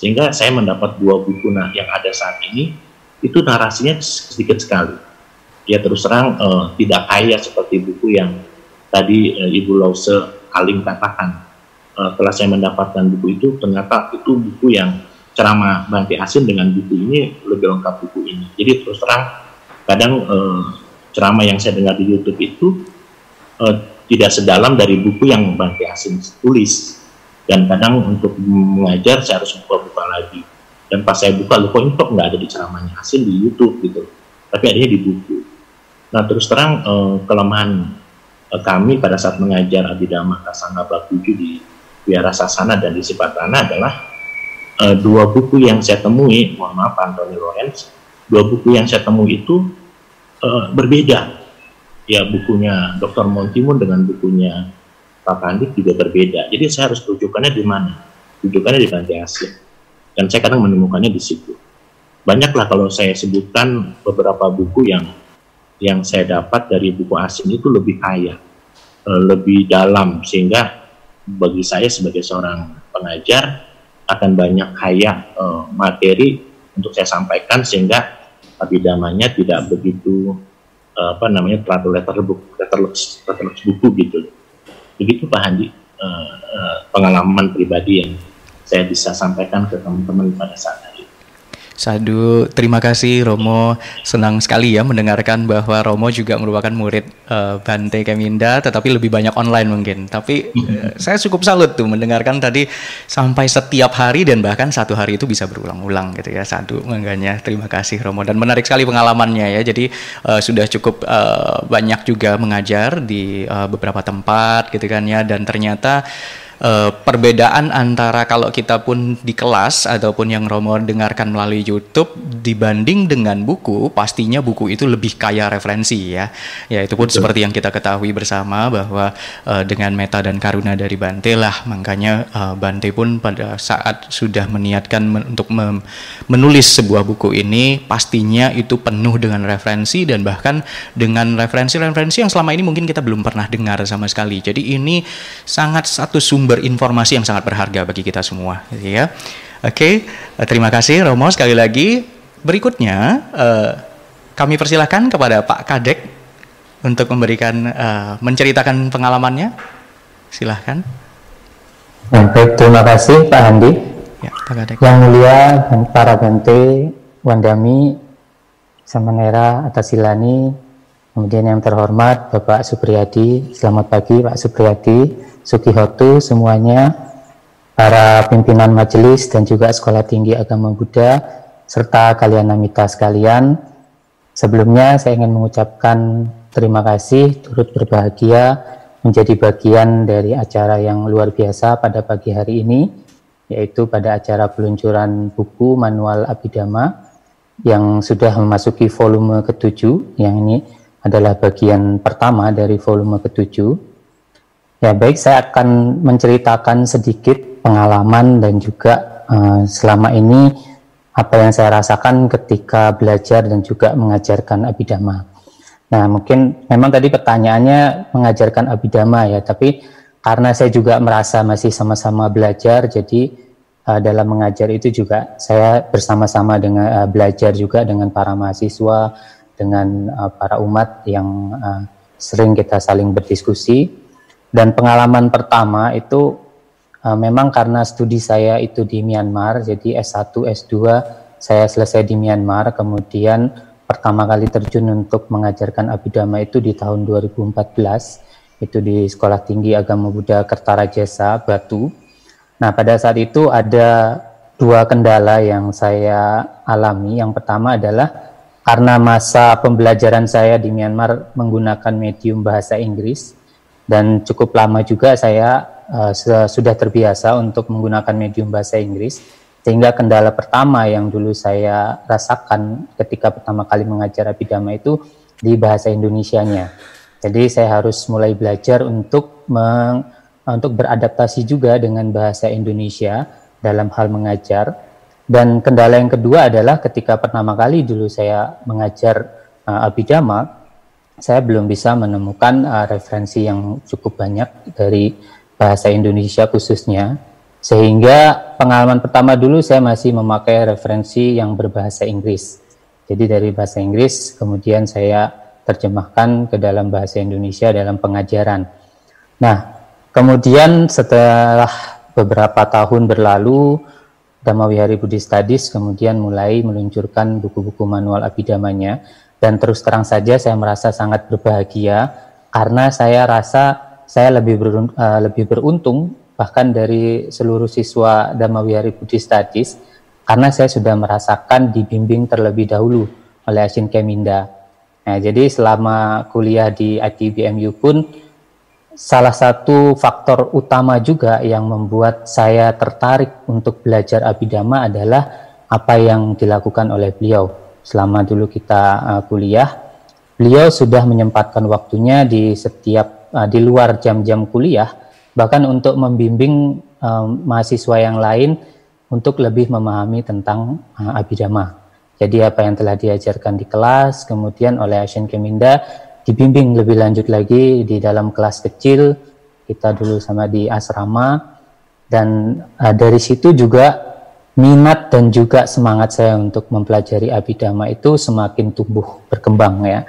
Sehingga saya mendapat dua buku nah yang ada saat ini itu narasinya sedikit sekali. Ya terus terang uh, tidak kaya seperti buku yang tadi uh, Ibu Lause Alim katakan uh, setelah saya mendapatkan buku itu ternyata itu buku yang ceramah Bante Asin dengan buku ini lebih lengkap buku ini. Jadi terus terang kadang uh, ceramah yang saya dengar di YouTube itu uh, tidak sedalam dari buku yang Bante Asin tulis. Dan kadang untuk mengajar saya harus buka-buka lagi. Dan pas saya buka kok ini nggak ada di ceramahnya Asin di YouTube gitu. Tapi adanya di buku. Nah terus terang eh, kelemahan eh, kami pada saat mengajar Abhidhamma Kasanga 7 di Biara Sasana dan di Sipatana adalah eh, dua buku yang saya temui mohon maaf Anthony Lawrence dua buku yang saya temui itu eh, berbeda ya bukunya Dr. Montimun dengan bukunya Pak Pandit juga berbeda. Jadi saya harus rujukannya di mana? Rujukannya di Bante Asia. Dan saya kadang menemukannya di situ. Banyaklah kalau saya sebutkan beberapa buku yang yang saya dapat dari buku asing itu lebih kaya, eh, lebih dalam sehingga bagi saya sebagai seorang pengajar akan banyak kaya uh, materi untuk saya sampaikan sehingga abidamanya tidak begitu apa namanya terlalu letterbook letterbox letterbox buku gitu. Begitu Pak Handi uh, uh, pengalaman pribadi yang saya bisa sampaikan ke teman-teman pada saat Sadu, terima kasih Romo. Senang sekali ya mendengarkan bahwa Romo juga merupakan murid uh, Bante Keminda, tetapi lebih banyak online mungkin. Tapi uh, saya cukup salut tuh mendengarkan tadi sampai setiap hari dan bahkan satu hari itu bisa berulang-ulang gitu ya. Sadu, makanya terima kasih Romo dan menarik sekali pengalamannya ya. Jadi uh, sudah cukup uh, banyak juga mengajar di uh, beberapa tempat gitu kan ya dan ternyata uh, perbedaan antara kalau kita pun di kelas ataupun yang Romo dengarkan melalui YouTube dibanding dengan buku, pastinya buku itu lebih kaya referensi ya. Ya itu pun Betul. seperti yang kita ketahui bersama bahwa uh, dengan meta dan karuna dari Bante lah, makanya uh, Bante pun pada saat sudah meniatkan men untuk menulis sebuah buku ini, pastinya itu penuh dengan referensi dan bahkan dengan referensi-referensi yang selama ini mungkin kita belum pernah dengar sama sekali. Jadi ini sangat satu sumber sumber informasi yang sangat berharga bagi kita semua, gitu ya. Oke, okay, terima kasih Romo sekali lagi. Berikutnya uh, kami persilahkan kepada Pak Kadek untuk memberikan uh, menceritakan pengalamannya. Silahkan. Baik, terima kasih Pak Andi. Ya, Pak Kadek. Yang mulia para Bante, Wandami, Samanera, Atasilani, kemudian yang terhormat Bapak Supriyadi, selamat pagi Pak Supriyadi, Sukihotu semuanya, para pimpinan majelis dan juga Sekolah Tinggi Agama Buddha, serta kalian namita sekalian. Sebelumnya saya ingin mengucapkan terima kasih, turut berbahagia menjadi bagian dari acara yang luar biasa pada pagi hari ini, yaitu pada acara peluncuran buku Manual Abidama yang sudah memasuki volume ketujuh, yang ini adalah bagian pertama dari volume ketujuh. Ya baik, saya akan menceritakan sedikit pengalaman dan juga uh, selama ini apa yang saya rasakan ketika belajar dan juga mengajarkan abidama. Nah mungkin memang tadi pertanyaannya mengajarkan abidama ya, tapi karena saya juga merasa masih sama-sama belajar, jadi uh, dalam mengajar itu juga saya bersama-sama dengan uh, belajar juga dengan para mahasiswa, dengan uh, para umat yang uh, sering kita saling berdiskusi dan pengalaman pertama itu uh, memang karena studi saya itu di Myanmar, jadi S1, S2 saya selesai di Myanmar, kemudian pertama kali terjun untuk mengajarkan Abhidhamma itu di tahun 2014, itu di Sekolah Tinggi Agama Buddha Kertarajasa, Batu. Nah, pada saat itu ada dua kendala yang saya alami. Yang pertama adalah karena masa pembelajaran saya di Myanmar menggunakan medium bahasa Inggris, dan cukup lama juga saya uh, sudah terbiasa untuk menggunakan medium bahasa Inggris sehingga kendala pertama yang dulu saya rasakan ketika pertama kali mengajar abidama itu di bahasa Indonesianya. Jadi saya harus mulai belajar untuk meng, untuk beradaptasi juga dengan bahasa Indonesia dalam hal mengajar. Dan kendala yang kedua adalah ketika pertama kali dulu saya mengajar uh, abidama, saya belum bisa menemukan uh, referensi yang cukup banyak dari bahasa Indonesia khususnya. Sehingga pengalaman pertama dulu saya masih memakai referensi yang berbahasa Inggris. Jadi dari bahasa Inggris kemudian saya terjemahkan ke dalam bahasa Indonesia dalam pengajaran. Nah kemudian setelah beberapa tahun berlalu Dhamma Wihari Buddhist Studies kemudian mulai meluncurkan buku-buku manual abidamanya dan terus terang saja saya merasa sangat berbahagia karena saya rasa saya lebih beruntung, uh, eh, lebih beruntung bahkan dari seluruh siswa Dhamma Wihari Budi Studies karena saya sudah merasakan dibimbing terlebih dahulu oleh Asin Keminda. Nah, jadi selama kuliah di ITBMU pun salah satu faktor utama juga yang membuat saya tertarik untuk belajar abidama adalah apa yang dilakukan oleh beliau selama dulu kita uh, kuliah. Beliau sudah menyempatkan waktunya di setiap uh, di luar jam-jam kuliah, bahkan untuk membimbing um, mahasiswa yang lain untuk lebih memahami tentang uh, abidama. Jadi apa yang telah diajarkan di kelas, kemudian oleh Asian Keminda dibimbing lebih lanjut lagi di dalam kelas kecil, kita dulu sama di asrama, dan uh, dari situ juga minat dan juga semangat saya untuk mempelajari abidama itu semakin tumbuh berkembang ya.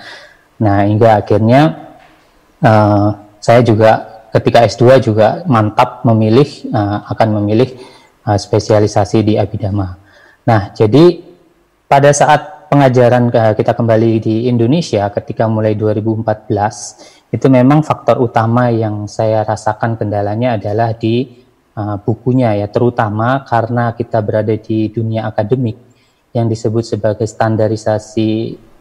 Nah hingga akhirnya uh, saya juga ketika S2 juga mantap memilih uh, akan memilih uh, spesialisasi di abidama. Nah, jadi pada saat pengajaran uh, kita kembali di Indonesia ketika mulai 2014 itu memang faktor utama yang saya rasakan kendalanya adalah di uh, bukunya ya, terutama karena kita berada di dunia akademik yang disebut sebagai standarisasi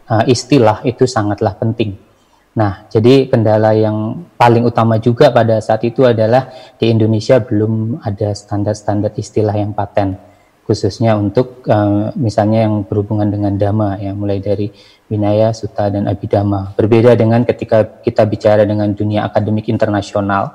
uh, istilah itu sangatlah penting Nah, jadi kendala yang paling utama juga pada saat itu adalah di Indonesia belum ada standar-standar istilah yang paten, khususnya untuk uh, misalnya yang berhubungan dengan dhamma, ya mulai dari Vinaya, Sutta, dan Abhidhamma. Berbeda dengan ketika kita bicara dengan dunia akademik internasional,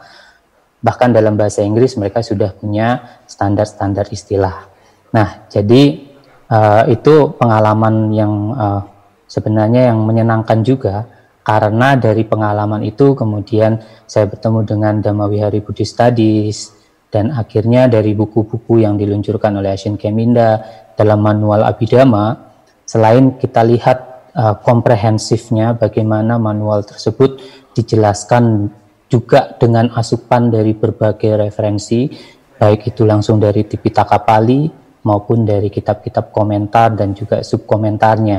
bahkan dalam bahasa Inggris mereka sudah punya standar-standar istilah. Nah, jadi uh, itu pengalaman yang uh, sebenarnya yang menyenangkan juga karena dari pengalaman itu kemudian saya bertemu dengan Dhamma Wihari Buddhist Studies dan akhirnya dari buku-buku yang diluncurkan oleh Asian Keminda dalam manual Abhidhamma selain kita lihat uh, komprehensifnya bagaimana manual tersebut dijelaskan juga dengan asupan dari berbagai referensi baik itu langsung dari Tipitaka Pali maupun dari kitab-kitab komentar dan juga subkomentarnya.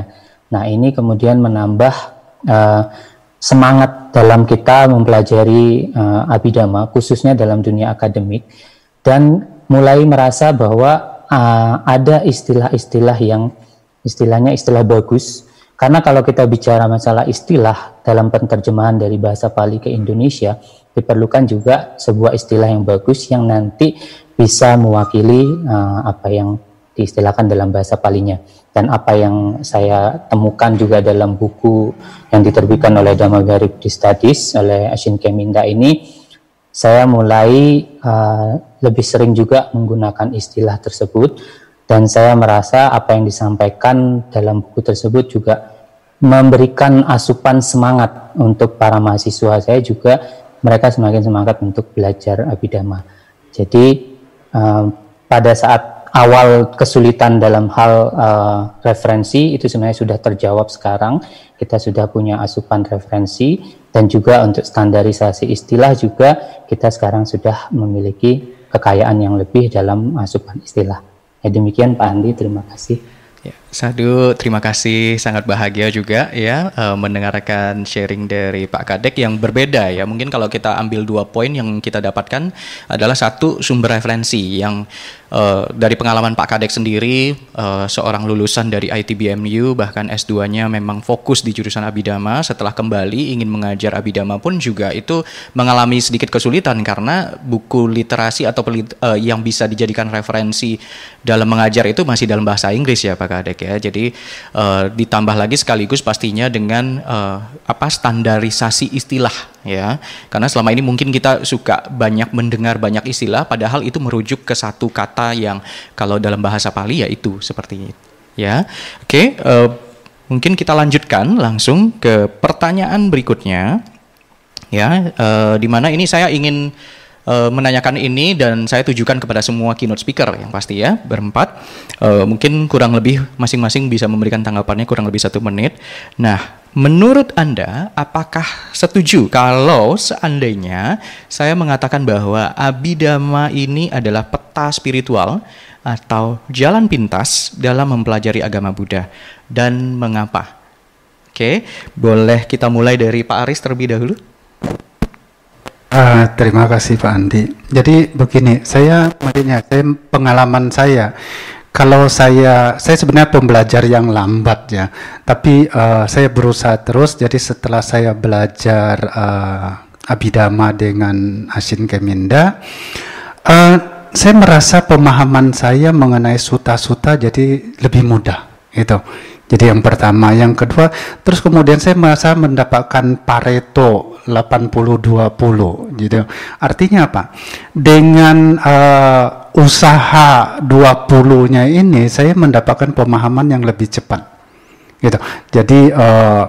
Nah, ini kemudian menambah uh, semangat dalam kita mempelajari uh, abidama khususnya dalam dunia akademik dan mulai merasa bahwa uh, ada istilah-istilah yang istilahnya istilah bagus karena kalau kita bicara masalah istilah dalam penerjemahan dari bahasa Pali ke Indonesia diperlukan juga sebuah istilah yang bagus yang nanti bisa mewakili uh, apa yang diistilahkan dalam bahasa Palinya. Dan apa yang saya temukan juga dalam buku yang diterbitkan oleh Dhamma Garib Studies oleh Ashin Keminda ini saya mulai uh, lebih sering juga menggunakan istilah tersebut dan saya merasa apa yang disampaikan dalam buku tersebut juga memberikan asupan semangat untuk para mahasiswa saya juga mereka semakin semangat untuk belajar abidama. Jadi uh, pada saat awal kesulitan dalam hal uh, referensi itu sebenarnya sudah terjawab sekarang. Kita sudah punya asupan referensi dan juga untuk standarisasi istilah juga kita sekarang sudah memiliki kekayaan yang lebih dalam asupan istilah. Ya demikian Pak Andi, terima kasih. Ya, Sadu, terima kasih. Sangat bahagia juga ya uh, mendengarkan sharing dari Pak Kadek yang berbeda ya. Mungkin kalau kita ambil dua poin yang kita dapatkan adalah satu sumber referensi yang Uh, dari pengalaman Pak Kadek sendiri, uh, seorang lulusan dari ITBMU bahkan S2-nya memang fokus di jurusan Abidama. Setelah kembali ingin mengajar Abidama pun juga itu mengalami sedikit kesulitan karena buku literasi atau uh, yang bisa dijadikan referensi dalam mengajar itu masih dalam bahasa Inggris ya Pak Kadek ya. Jadi uh, ditambah lagi sekaligus pastinya dengan uh, apa standarisasi istilah ya. Karena selama ini mungkin kita suka banyak mendengar banyak istilah padahal itu merujuk ke satu kata yang kalau dalam bahasa Pali ya itu seperti itu ya. Oke uh, mungkin kita lanjutkan langsung ke pertanyaan berikutnya. Ya uh, di mana ini saya ingin uh, menanyakan ini dan saya tujukan kepada semua keynote speaker yang pasti ya berempat uh, mungkin kurang lebih masing-masing bisa memberikan tanggapannya kurang lebih satu menit nah Menurut Anda, apakah setuju kalau seandainya saya mengatakan bahwa abidama ini adalah peta spiritual atau jalan pintas dalam mempelajari agama Buddha dan mengapa? Oke, boleh kita mulai dari Pak Aris terlebih dahulu? Uh, terima kasih Pak Andi. Jadi begini, saya melihatnya, saya pengalaman saya, kalau saya, saya sebenarnya pembelajar yang lambat ya, tapi uh, saya berusaha terus. Jadi setelah saya belajar uh, abidama dengan Asin Keminda, uh, saya merasa pemahaman saya mengenai suta-suta jadi lebih mudah, itu. Jadi yang pertama, yang kedua, terus kemudian saya merasa mendapatkan Pareto 80-20 gitu. Artinya apa? Dengan uh, usaha 20-nya ini saya mendapatkan pemahaman yang lebih cepat. Gitu. Jadi uh,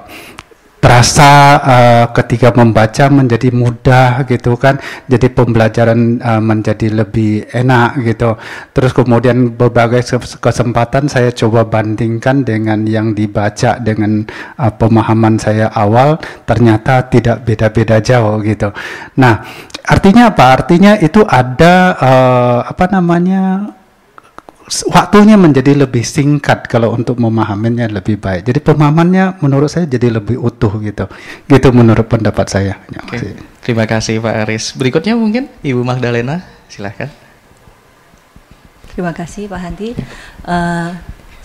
terasa uh, ketika membaca menjadi mudah gitu kan jadi pembelajaran uh, menjadi lebih enak gitu. Terus kemudian berbagai kesempatan saya coba bandingkan dengan yang dibaca dengan uh, pemahaman saya awal ternyata tidak beda-beda jauh gitu. Nah artinya apa? Artinya itu ada uh, apa namanya waktunya menjadi lebih singkat kalau untuk memahaminya lebih baik. Jadi pemahamannya menurut saya jadi lebih utuh gitu. Gitu menurut pendapat saya. Oke. Terima kasih Pak Aris. Berikutnya mungkin Ibu Magdalena, silahkan. Terima kasih Pak Handi. Uh,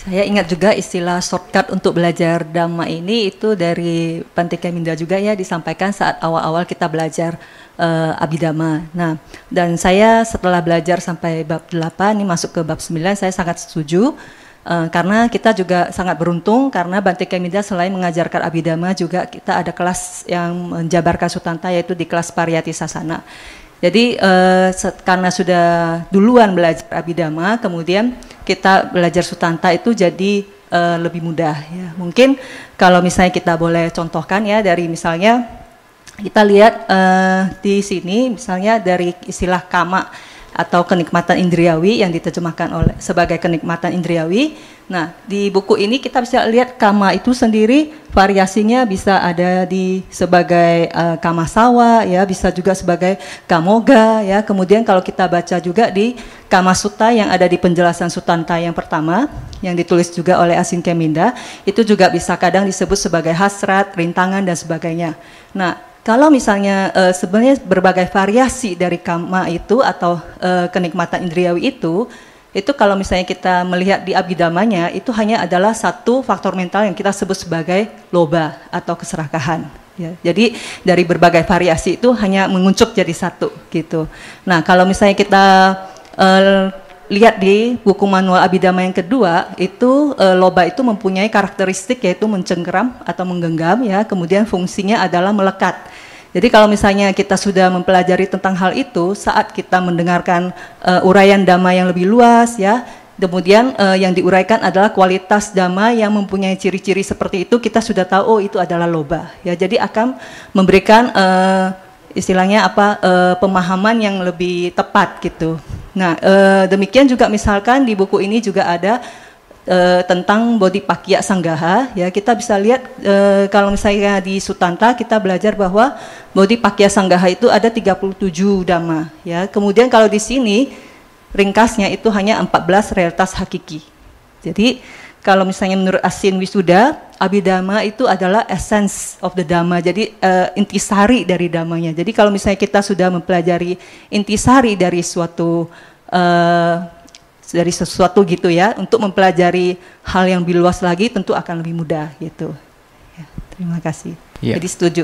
saya ingat juga istilah shortcut untuk belajar dhamma ini itu dari Pantika Minda juga ya disampaikan saat awal-awal kita belajar uh, abidama. Nah, dan saya setelah belajar sampai bab 8 ini masuk ke bab 9 saya sangat setuju uh, karena kita juga sangat beruntung karena Bante Kemida selain mengajarkan abidama juga kita ada kelas yang menjabarkan sutanta yaitu di kelas Pariyati Sasana. Jadi uh, karena sudah duluan belajar abidama, kemudian kita belajar sutanta itu jadi uh, lebih mudah ya. Mungkin kalau misalnya kita boleh contohkan ya dari misalnya kita lihat uh, di sini misalnya dari istilah kama atau kenikmatan indriawi yang diterjemahkan oleh sebagai kenikmatan indriawi. Nah, di buku ini kita bisa lihat kama itu sendiri variasinya bisa ada di sebagai uh, kama sawa ya, bisa juga sebagai kamoga ya. Kemudian kalau kita baca juga di Kama Sutta yang ada di penjelasan Sutanta yang pertama yang ditulis juga oleh Asin Keminda itu juga bisa kadang disebut sebagai hasrat, rintangan dan sebagainya. Nah, kalau misalnya uh, sebenarnya berbagai variasi dari kama itu atau uh, kenikmatan indriawi itu, itu kalau misalnya kita melihat di abidamanya itu hanya adalah satu faktor mental yang kita sebut sebagai loba atau keserakahan. Ya, jadi dari berbagai variasi itu hanya menguncup jadi satu gitu. Nah kalau misalnya kita uh, lihat di buku manual abidama yang kedua itu e, loba itu mempunyai karakteristik yaitu mencengkeram atau menggenggam ya. Kemudian fungsinya adalah melekat. Jadi kalau misalnya kita sudah mempelajari tentang hal itu saat kita mendengarkan e, uraian dhamma yang lebih luas ya kemudian e, yang diuraikan adalah kualitas dhamma yang mempunyai ciri-ciri seperti itu kita sudah tahu oh itu adalah loba ya. Jadi akan memberikan e, istilahnya apa e, pemahaman yang lebih tepat gitu. Nah e, demikian juga misalkan di buku ini juga ada e, tentang pakya sanggaha ya kita bisa lihat e, kalau misalnya di Sutanta kita belajar bahwa body pakya sanggaha itu ada 37 dhamma ya. Kemudian kalau di sini ringkasnya itu hanya 14 realitas hakiki. Jadi kalau misalnya menurut Asin Wisuda, Abhidhamma itu adalah essence of the Dhamma, jadi uh, intisari dari damanya. Jadi kalau misalnya kita sudah mempelajari intisari dari suatu uh, dari sesuatu gitu ya, untuk mempelajari hal yang lebih luas lagi tentu akan lebih mudah gitu. Ya, terima kasih. Ya. Jadi setuju.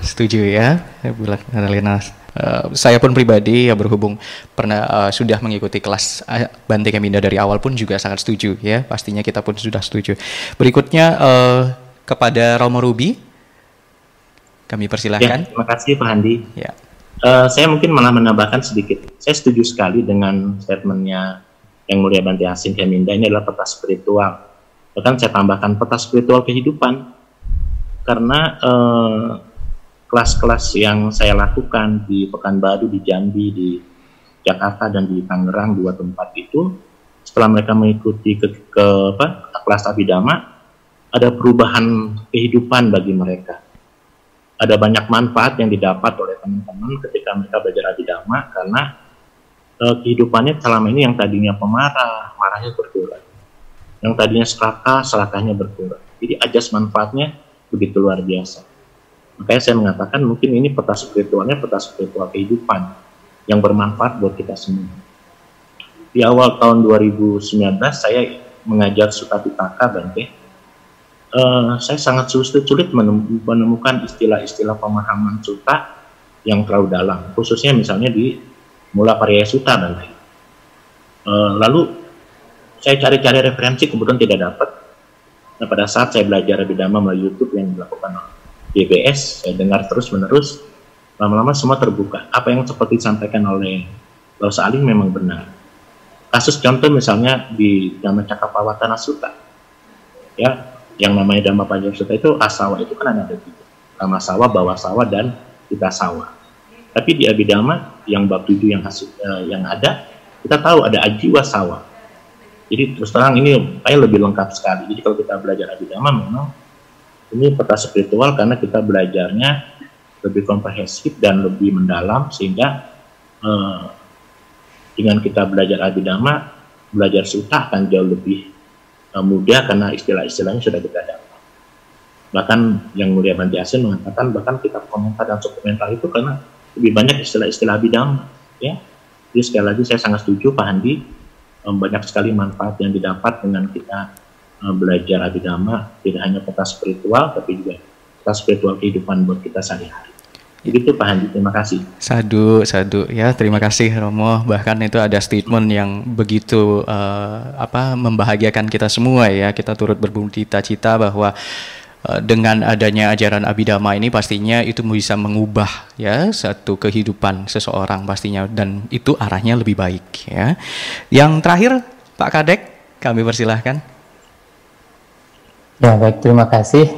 Setuju ya, Bulan Annalena Uh, saya pun pribadi ya berhubung pernah uh, sudah mengikuti kelas uh, Bante Keminda dari awal pun juga sangat setuju ya pastinya kita pun sudah setuju. Berikutnya uh, kepada Romo Ruby kami persilahkan. Ya, terima kasih Pak Handi. Ya. Uh, saya mungkin malah menambahkan sedikit. Saya setuju sekali dengan statementnya yang mulia Bante Asin Keminda ini adalah peta spiritual. Bahkan saya tambahkan peta spiritual kehidupan karena uh, kelas-kelas yang saya lakukan di Pekanbaru, di Jambi, di Jakarta dan di Tangerang dua tempat itu setelah mereka mengikuti ke, ke apa, kelas abidama ada perubahan kehidupan bagi mereka. Ada banyak manfaat yang didapat oleh teman-teman ketika mereka belajar abidama karena eh, kehidupannya selama ini yang tadinya pemarah, marahnya berkurang. Yang tadinya serakah, serakahnya berkurang. Jadi ajas manfaatnya begitu luar biasa Makanya saya mengatakan mungkin ini peta spiritualnya peta spiritual kehidupan yang bermanfaat buat kita semua. Di awal tahun 2019 saya mengajar Suta Pitaka Bante. Uh, saya sangat sulit menemukan istilah-istilah pemahaman suta yang terlalu dalam, khususnya misalnya di Mula Pariyaya Suta Bante. Uh, lalu saya cari-cari referensi kemudian tidak dapat. Nah, pada saat saya belajar Abhidhamma melalui YouTube yang dilakukan GBS, saya dengar terus menerus, lama-lama semua terbuka. Apa yang seperti disampaikan oleh Laus Aling memang benar. Kasus contoh misalnya di Dhamma Cakapawatana Sutta, ya, yang namanya Dhamma Panjang Sutta itu asawa itu kan ada tiga, Dhamma sawa, bawah sawa, dan kita sawa. Tapi di Abhidhamma yang bab tujuh yang hasil, uh, yang ada, kita tahu ada ajiwa sawa. Jadi terus terang ini kayak lebih lengkap sekali. Jadi kalau kita belajar Abhidhamma memang ini peta spiritual karena kita belajarnya lebih komprehensif dan lebih mendalam sehingga eh, dengan kita belajar abidama belajar suta akan jauh lebih eh, mudah karena istilah-istilahnya sudah kita dapat. Bahkan yang mulia Bante Asin mengatakan bahkan kitab komentar dan subkomentar itu karena lebih banyak istilah-istilah abidama ya. Jadi sekali lagi saya sangat setuju Pak Handi eh, banyak sekali manfaat yang didapat dengan kita belajar abidama tidak hanya peta spiritual tapi juga peta spiritual kehidupan buat kita sehari-hari. Begitu Pak Handi, terima kasih. Sadu, sadu ya, terima kasih Romo. Bahkan itu ada statement yang begitu uh, apa membahagiakan kita semua ya. Kita turut cita-cita bahwa uh, dengan adanya ajaran abidama ini pastinya itu bisa mengubah ya satu kehidupan seseorang pastinya dan itu arahnya lebih baik ya. Yang terakhir Pak Kadek, kami persilahkan. Ya baik, terima kasih.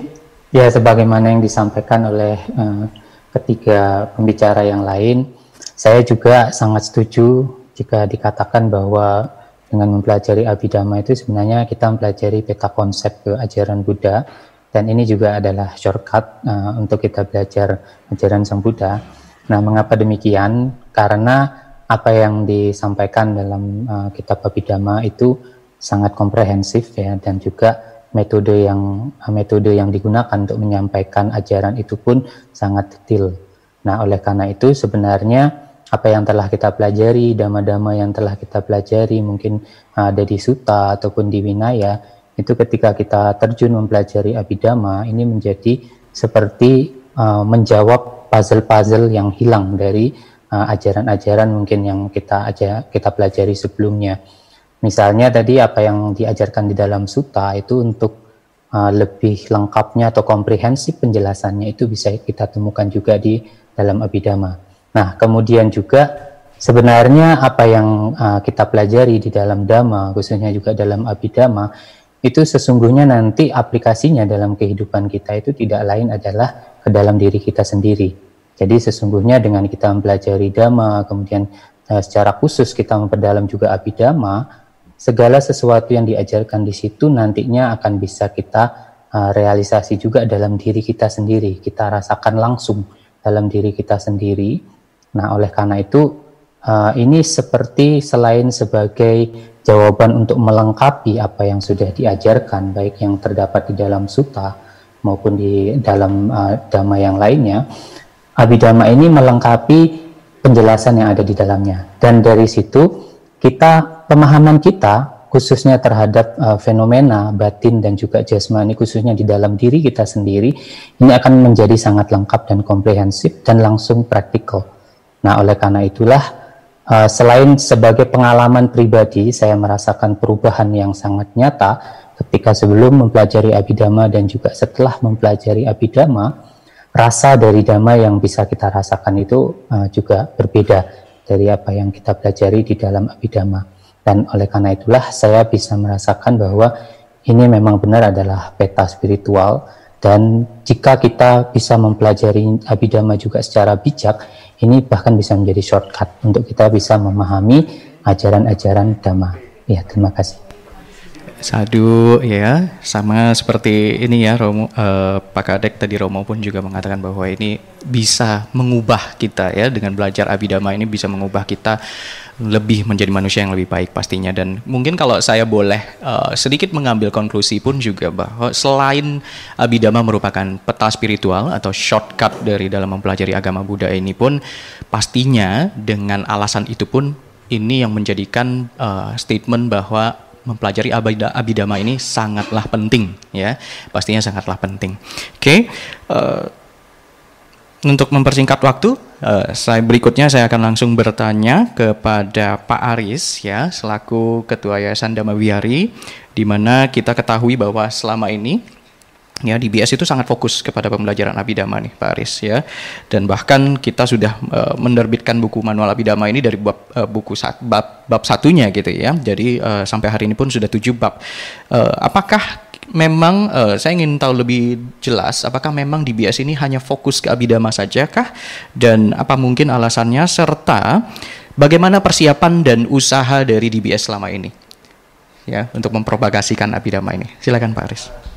Ya sebagaimana yang disampaikan oleh uh, ketiga pembicara yang lain, saya juga sangat setuju jika dikatakan bahwa dengan mempelajari Abhidhamma itu sebenarnya kita mempelajari peta konsep ke ajaran Buddha dan ini juga adalah shortcut uh, untuk kita belajar ajaran Sang Buddha. Nah, mengapa demikian? Karena apa yang disampaikan dalam uh, kitab Abhidhamma itu sangat komprehensif ya dan juga metode yang metode yang digunakan untuk menyampaikan ajaran itu pun sangat detail. Nah, oleh karena itu sebenarnya apa yang telah kita pelajari, dama-dama yang telah kita pelajari mungkin ada di suta ataupun di winaya, itu ketika kita terjun mempelajari abidama ini menjadi seperti uh, menjawab puzzle-puzzle yang hilang dari uh, ajaran-ajaran uh, mungkin yang kita aja kita pelajari sebelumnya. Misalnya tadi apa yang diajarkan di dalam suta itu untuk uh, lebih lengkapnya atau komprehensif penjelasannya itu bisa kita temukan juga di dalam Abhidhamma. Nah, kemudian juga sebenarnya apa yang uh, kita pelajari di dalam Dhamma, khususnya juga dalam Abhidhamma, itu sesungguhnya nanti aplikasinya dalam kehidupan kita itu tidak lain adalah ke dalam diri kita sendiri. Jadi sesungguhnya dengan kita mempelajari Dhamma, kemudian uh, secara khusus kita memperdalam juga Abhidhamma, segala sesuatu yang diajarkan di situ nantinya akan bisa kita uh, realisasi juga dalam diri kita sendiri, kita rasakan langsung dalam diri kita sendiri. Nah, oleh karena itu uh, ini seperti selain sebagai jawaban untuk melengkapi apa yang sudah diajarkan, baik yang terdapat di dalam suta maupun di dalam uh, dhamma yang lainnya, abhidhamma ini melengkapi penjelasan yang ada di dalamnya. Dan dari situ kita pemahaman kita khususnya terhadap uh, fenomena batin dan juga jasmani khususnya di dalam diri kita sendiri ini akan menjadi sangat lengkap dan komprehensif dan langsung praktikal. Nah, oleh karena itulah uh, selain sebagai pengalaman pribadi saya merasakan perubahan yang sangat nyata ketika sebelum mempelajari abidama dan juga setelah mempelajari abidama rasa dari dhamma yang bisa kita rasakan itu uh, juga berbeda dari apa yang kita pelajari di dalam abidama. Dan oleh karena itulah saya bisa merasakan bahwa ini memang benar adalah peta spiritual dan jika kita bisa mempelajari abidama juga secara bijak, ini bahkan bisa menjadi shortcut untuk kita bisa memahami ajaran-ajaran dhamma. Ya, terima kasih. Sadu ya, sama seperti ini ya Romo uh, Pak Kadek tadi Romo pun juga mengatakan bahwa ini bisa mengubah kita ya dengan belajar abidama ini bisa mengubah kita lebih menjadi manusia yang lebih baik pastinya. Dan mungkin kalau saya boleh uh, sedikit mengambil konklusi pun juga bahwa selain abidama merupakan peta spiritual atau shortcut dari dalam mempelajari agama Buddha ini pun pastinya dengan alasan itu pun ini yang menjadikan uh, statement bahwa mempelajari abidama ini sangatlah penting ya pastinya sangatlah penting oke okay. uh, eh, untuk mempersingkat waktu uh, saya berikutnya saya akan langsung bertanya kepada Pak Aris ya selaku ketua Yayasan Dhamma Wihari di mana kita ketahui bahwa selama ini ya di BS itu sangat fokus kepada pembelajaran abidama nih Pak Aris ya. Dan bahkan kita sudah uh, menerbitkan buku manual abidama ini dari bab uh, buku bab bab satunya gitu ya. Jadi uh, sampai hari ini pun sudah tujuh bab. Uh, apakah memang uh, saya ingin tahu lebih jelas apakah memang di BS ini hanya fokus ke abidama saja kah dan apa mungkin alasannya? Serta bagaimana persiapan dan usaha dari DBS selama ini? Ya untuk mempropagasikan abidama ini. Silakan Pak Aris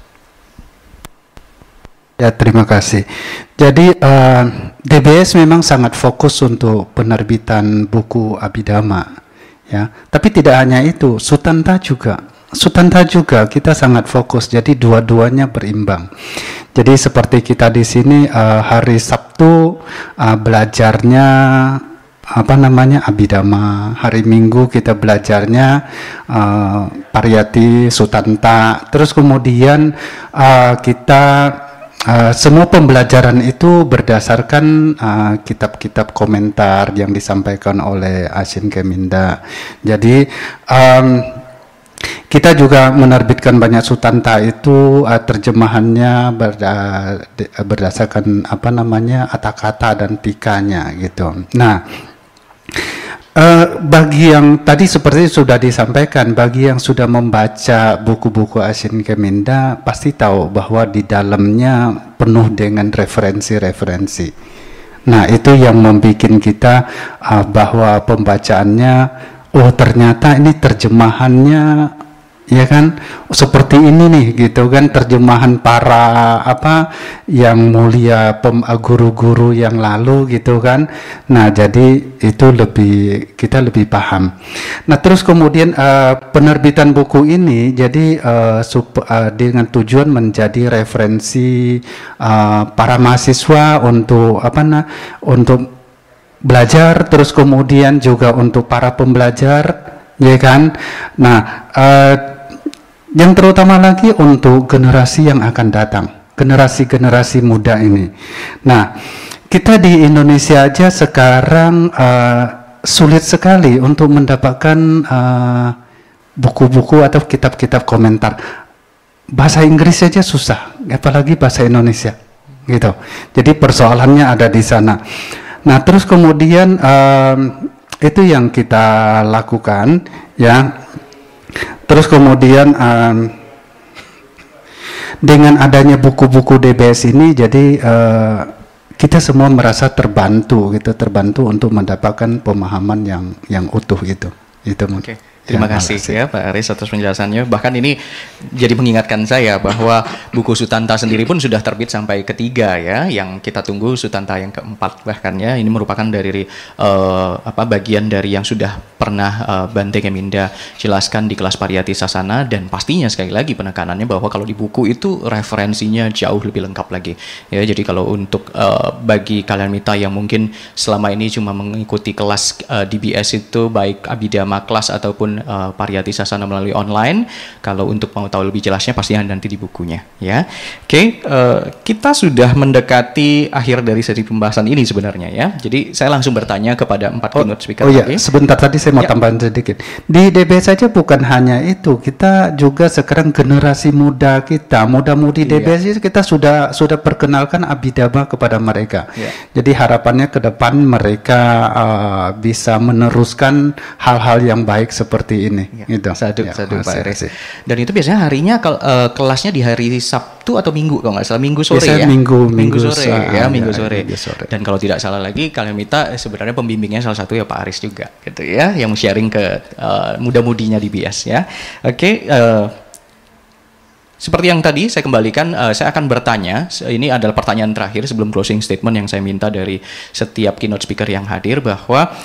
Ya, terima kasih. Jadi uh, eh, DBS memang sangat fokus untuk penerbitan buku Abidama, ya. Tapi tidak hanya itu, Sutanta juga. Sutanta juga kita sangat fokus. Jadi dua-duanya berimbang. Jadi seperti kita di sini uh, hari Sabtu uh, belajarnya apa namanya Abidama. Hari Minggu kita belajarnya uh, Pariyati Sutanta. Terus kemudian uh, kita Uh, semua pembelajaran itu berdasarkan uh, kitab-kitab uh, komentar yang disampaikan oleh Asin Keminda. Jadi um, kita juga menerbitkan banyak sutanta itu uh, terjemahannya berda berdasarkan apa namanya kata-kata dan tikanya gitu. Nah, Uh, bagi yang tadi seperti sudah disampaikan, bagi yang sudah membaca buku-buku Asin Keminda pasti tahu bahwa di dalamnya penuh dengan referensi-referensi. Nah itu yang membuat kita uh, bahwa pembacaannya, oh ternyata ini terjemahannya ya kan? Seperti ini nih gitu kan? Terjemahan para apa yang mulia guru-guru yang lalu gitu kan? Nah jadi itu lebih kita lebih paham. Nah terus kemudian uh, penerbitan buku ini jadi uh, sup, uh, dengan tujuan menjadi referensi uh, para mahasiswa untuk apa nah untuk belajar terus kemudian juga untuk para pembelajar ya kan? Nah uh, yang terutama lagi untuk generasi yang akan datang, generasi-generasi muda ini. Nah, kita di Indonesia aja sekarang uh, sulit sekali untuk mendapatkan uh, buku-buku atau kitab-kitab komentar. Bahasa Inggris saja susah, apalagi bahasa Indonesia, gitu. Jadi persoalannya ada di sana. Nah, terus kemudian um, itu yang kita lakukan, ya Terus kemudian um, dengan adanya buku-buku DBS ini jadi uh, kita semua merasa terbantu gitu, terbantu untuk mendapatkan pemahaman yang yang utuh gitu. Itu mungkin. Okay. Terima ya, kasih ya Pak Aris atas penjelasannya. Bahkan ini jadi mengingatkan saya bahwa buku Sutanta sendiri pun sudah terbit sampai ketiga ya, yang kita tunggu Sutanta yang keempat bahkan ya. Ini merupakan dari uh, apa bagian dari yang sudah pernah uh, Bante Keminda jelaskan di kelas Pariyati Sasana dan pastinya sekali lagi penekanannya bahwa kalau di buku itu referensinya jauh lebih lengkap lagi. Ya, jadi kalau untuk uh, bagi kalian mita yang mungkin selama ini cuma mengikuti kelas uh, DBS itu baik abidama kelas ataupun uh, Pariyati Sasana melalui online. Kalau untuk mau tahu lebih jelasnya pastinya nanti di bukunya ya. Oke, okay, uh, eh, kita sudah mendekati akhir dari sesi pembahasan ini sebenarnya ya. Jadi saya langsung bertanya kepada empat oh, keynote speaker Oh iya, sebentar tadi saya mau ya. tambahin sedikit. Di DB saja bukan hanya itu, kita juga sekarang generasi muda kita, muda-mudi iya. DB kita sudah sudah perkenalkan abidama kepada mereka. Ya. Jadi harapannya ke depan mereka uh, bisa meneruskan hal-hal yang baik seperti seperti ini. Ya. Gitu. Sadu, ya, sadu Pak Eres. Dan itu biasanya harinya kalau uh, kelasnya di hari Sabtu atau Minggu kalau nggak salah Minggu sore biasanya ya. Minggu, Minggu, sore ya, ya, Minggu sore. Ya, sore. Dan kalau tidak salah lagi kalian minta eh, sebenarnya pembimbingnya salah satu ya Pak Aris juga gitu ya, yang sharing ke uh, muda-mudinya di BIAS ya. Oke. Okay, uh, seperti yang tadi saya kembalikan, uh, saya akan bertanya. Ini adalah pertanyaan terakhir sebelum closing statement yang saya minta dari setiap keynote speaker yang hadir bahwa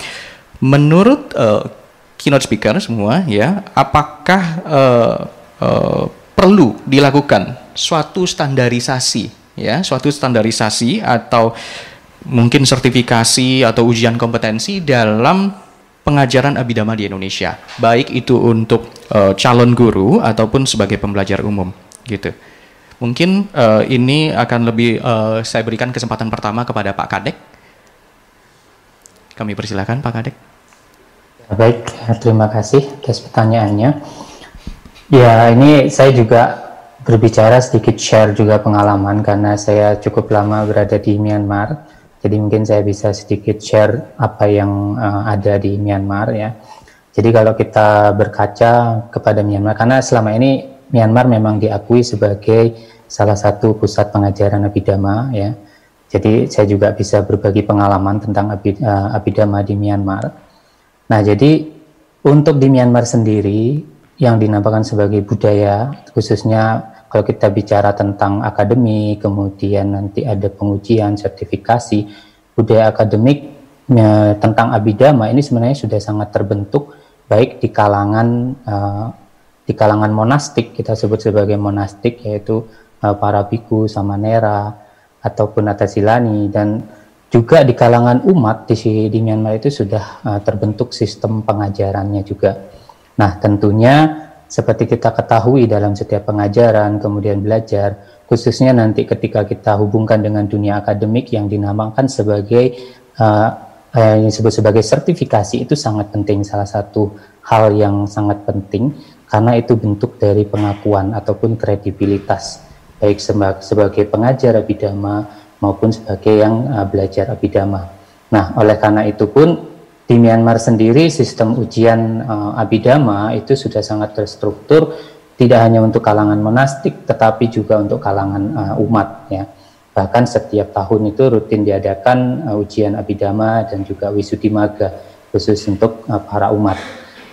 menurut uh, keynote speaker semua ya, apakah uh, uh, perlu dilakukan suatu standarisasi ya, suatu standarisasi atau mungkin sertifikasi atau ujian kompetensi dalam pengajaran abidama di Indonesia, baik itu untuk uh, calon guru ataupun sebagai pembelajar umum gitu. Mungkin uh, ini akan lebih uh, saya berikan kesempatan pertama kepada Pak Kadek. Kami persilakan Pak Kadek. Baik, terima kasih atas pertanyaannya. Ya, ini saya juga berbicara sedikit share juga pengalaman karena saya cukup lama berada di Myanmar. Jadi mungkin saya bisa sedikit share apa yang uh, ada di Myanmar ya. Jadi kalau kita berkaca kepada Myanmar karena selama ini Myanmar memang diakui sebagai salah satu pusat pengajaran abidama ya. Jadi saya juga bisa berbagi pengalaman tentang uh, abidama di Myanmar. Nah, jadi untuk di Myanmar sendiri yang dinamakan sebagai budaya, khususnya kalau kita bicara tentang akademi, kemudian nanti ada pengujian, sertifikasi, budaya akademik ya, tentang abidama ini sebenarnya sudah sangat terbentuk baik di kalangan uh, di kalangan monastik kita sebut sebagai monastik yaitu uh, para biku, samanera ataupun atasilani dan juga di kalangan umat di, di Myanmar itu sudah uh, terbentuk sistem pengajarannya juga. Nah, tentunya seperti kita ketahui dalam setiap pengajaran, kemudian belajar, khususnya nanti ketika kita hubungkan dengan dunia akademik yang dinamakan sebagai uh, disebut sebagai sertifikasi itu sangat penting, salah satu hal yang sangat penting karena itu bentuk dari pengakuan ataupun kredibilitas baik sebagai pengajar abidama maupun sebagai yang uh, belajar abidama. Nah, oleh karena itu pun di Myanmar sendiri sistem ujian uh, abidama itu sudah sangat terstruktur tidak hanya untuk kalangan monastik tetapi juga untuk kalangan uh, umat ya. Bahkan setiap tahun itu rutin diadakan uh, ujian abidama dan juga wisudimaga khusus untuk uh, para umat.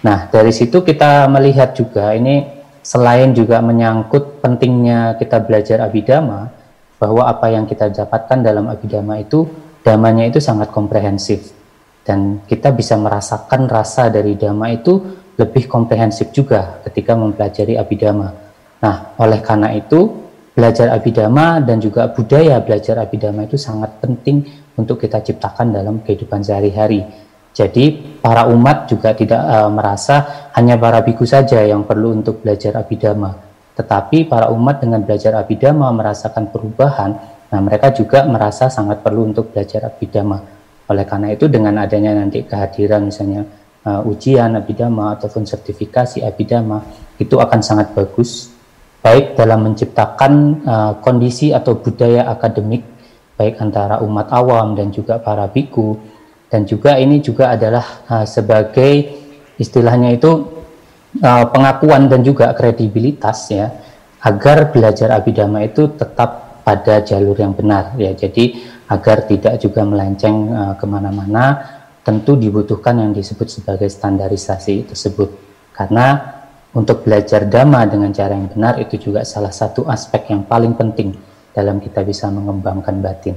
Nah, dari situ kita melihat juga ini selain juga menyangkut pentingnya kita belajar abidama, bahwa apa yang kita dapatkan dalam abidama itu damanya itu sangat komprehensif dan kita bisa merasakan rasa dari dhamma itu lebih komprehensif juga ketika mempelajari abidama. Nah, oleh karena itu belajar abidama dan juga budaya belajar abidama itu sangat penting untuk kita ciptakan dalam kehidupan sehari-hari. Jadi para umat juga tidak uh, merasa hanya para biku saja yang perlu untuk belajar abidama, tetapi para umat dengan belajar abidama merasakan perubahan, nah mereka juga merasa sangat perlu untuk belajar abidama. Oleh karena itu dengan adanya nanti kehadiran misalnya uh, ujian abidama ataupun sertifikasi abidama itu akan sangat bagus baik dalam menciptakan uh, kondisi atau budaya akademik baik antara umat awam dan juga para biku dan juga ini juga adalah uh, sebagai istilahnya itu uh, pengakuan dan juga kredibilitas ya agar belajar abidama itu tetap pada jalur yang benar ya jadi agar tidak juga melenceng uh, ke mana-mana tentu dibutuhkan yang disebut sebagai standarisasi tersebut karena untuk belajar dhamma dengan cara yang benar itu juga salah satu aspek yang paling penting dalam kita bisa mengembangkan batin.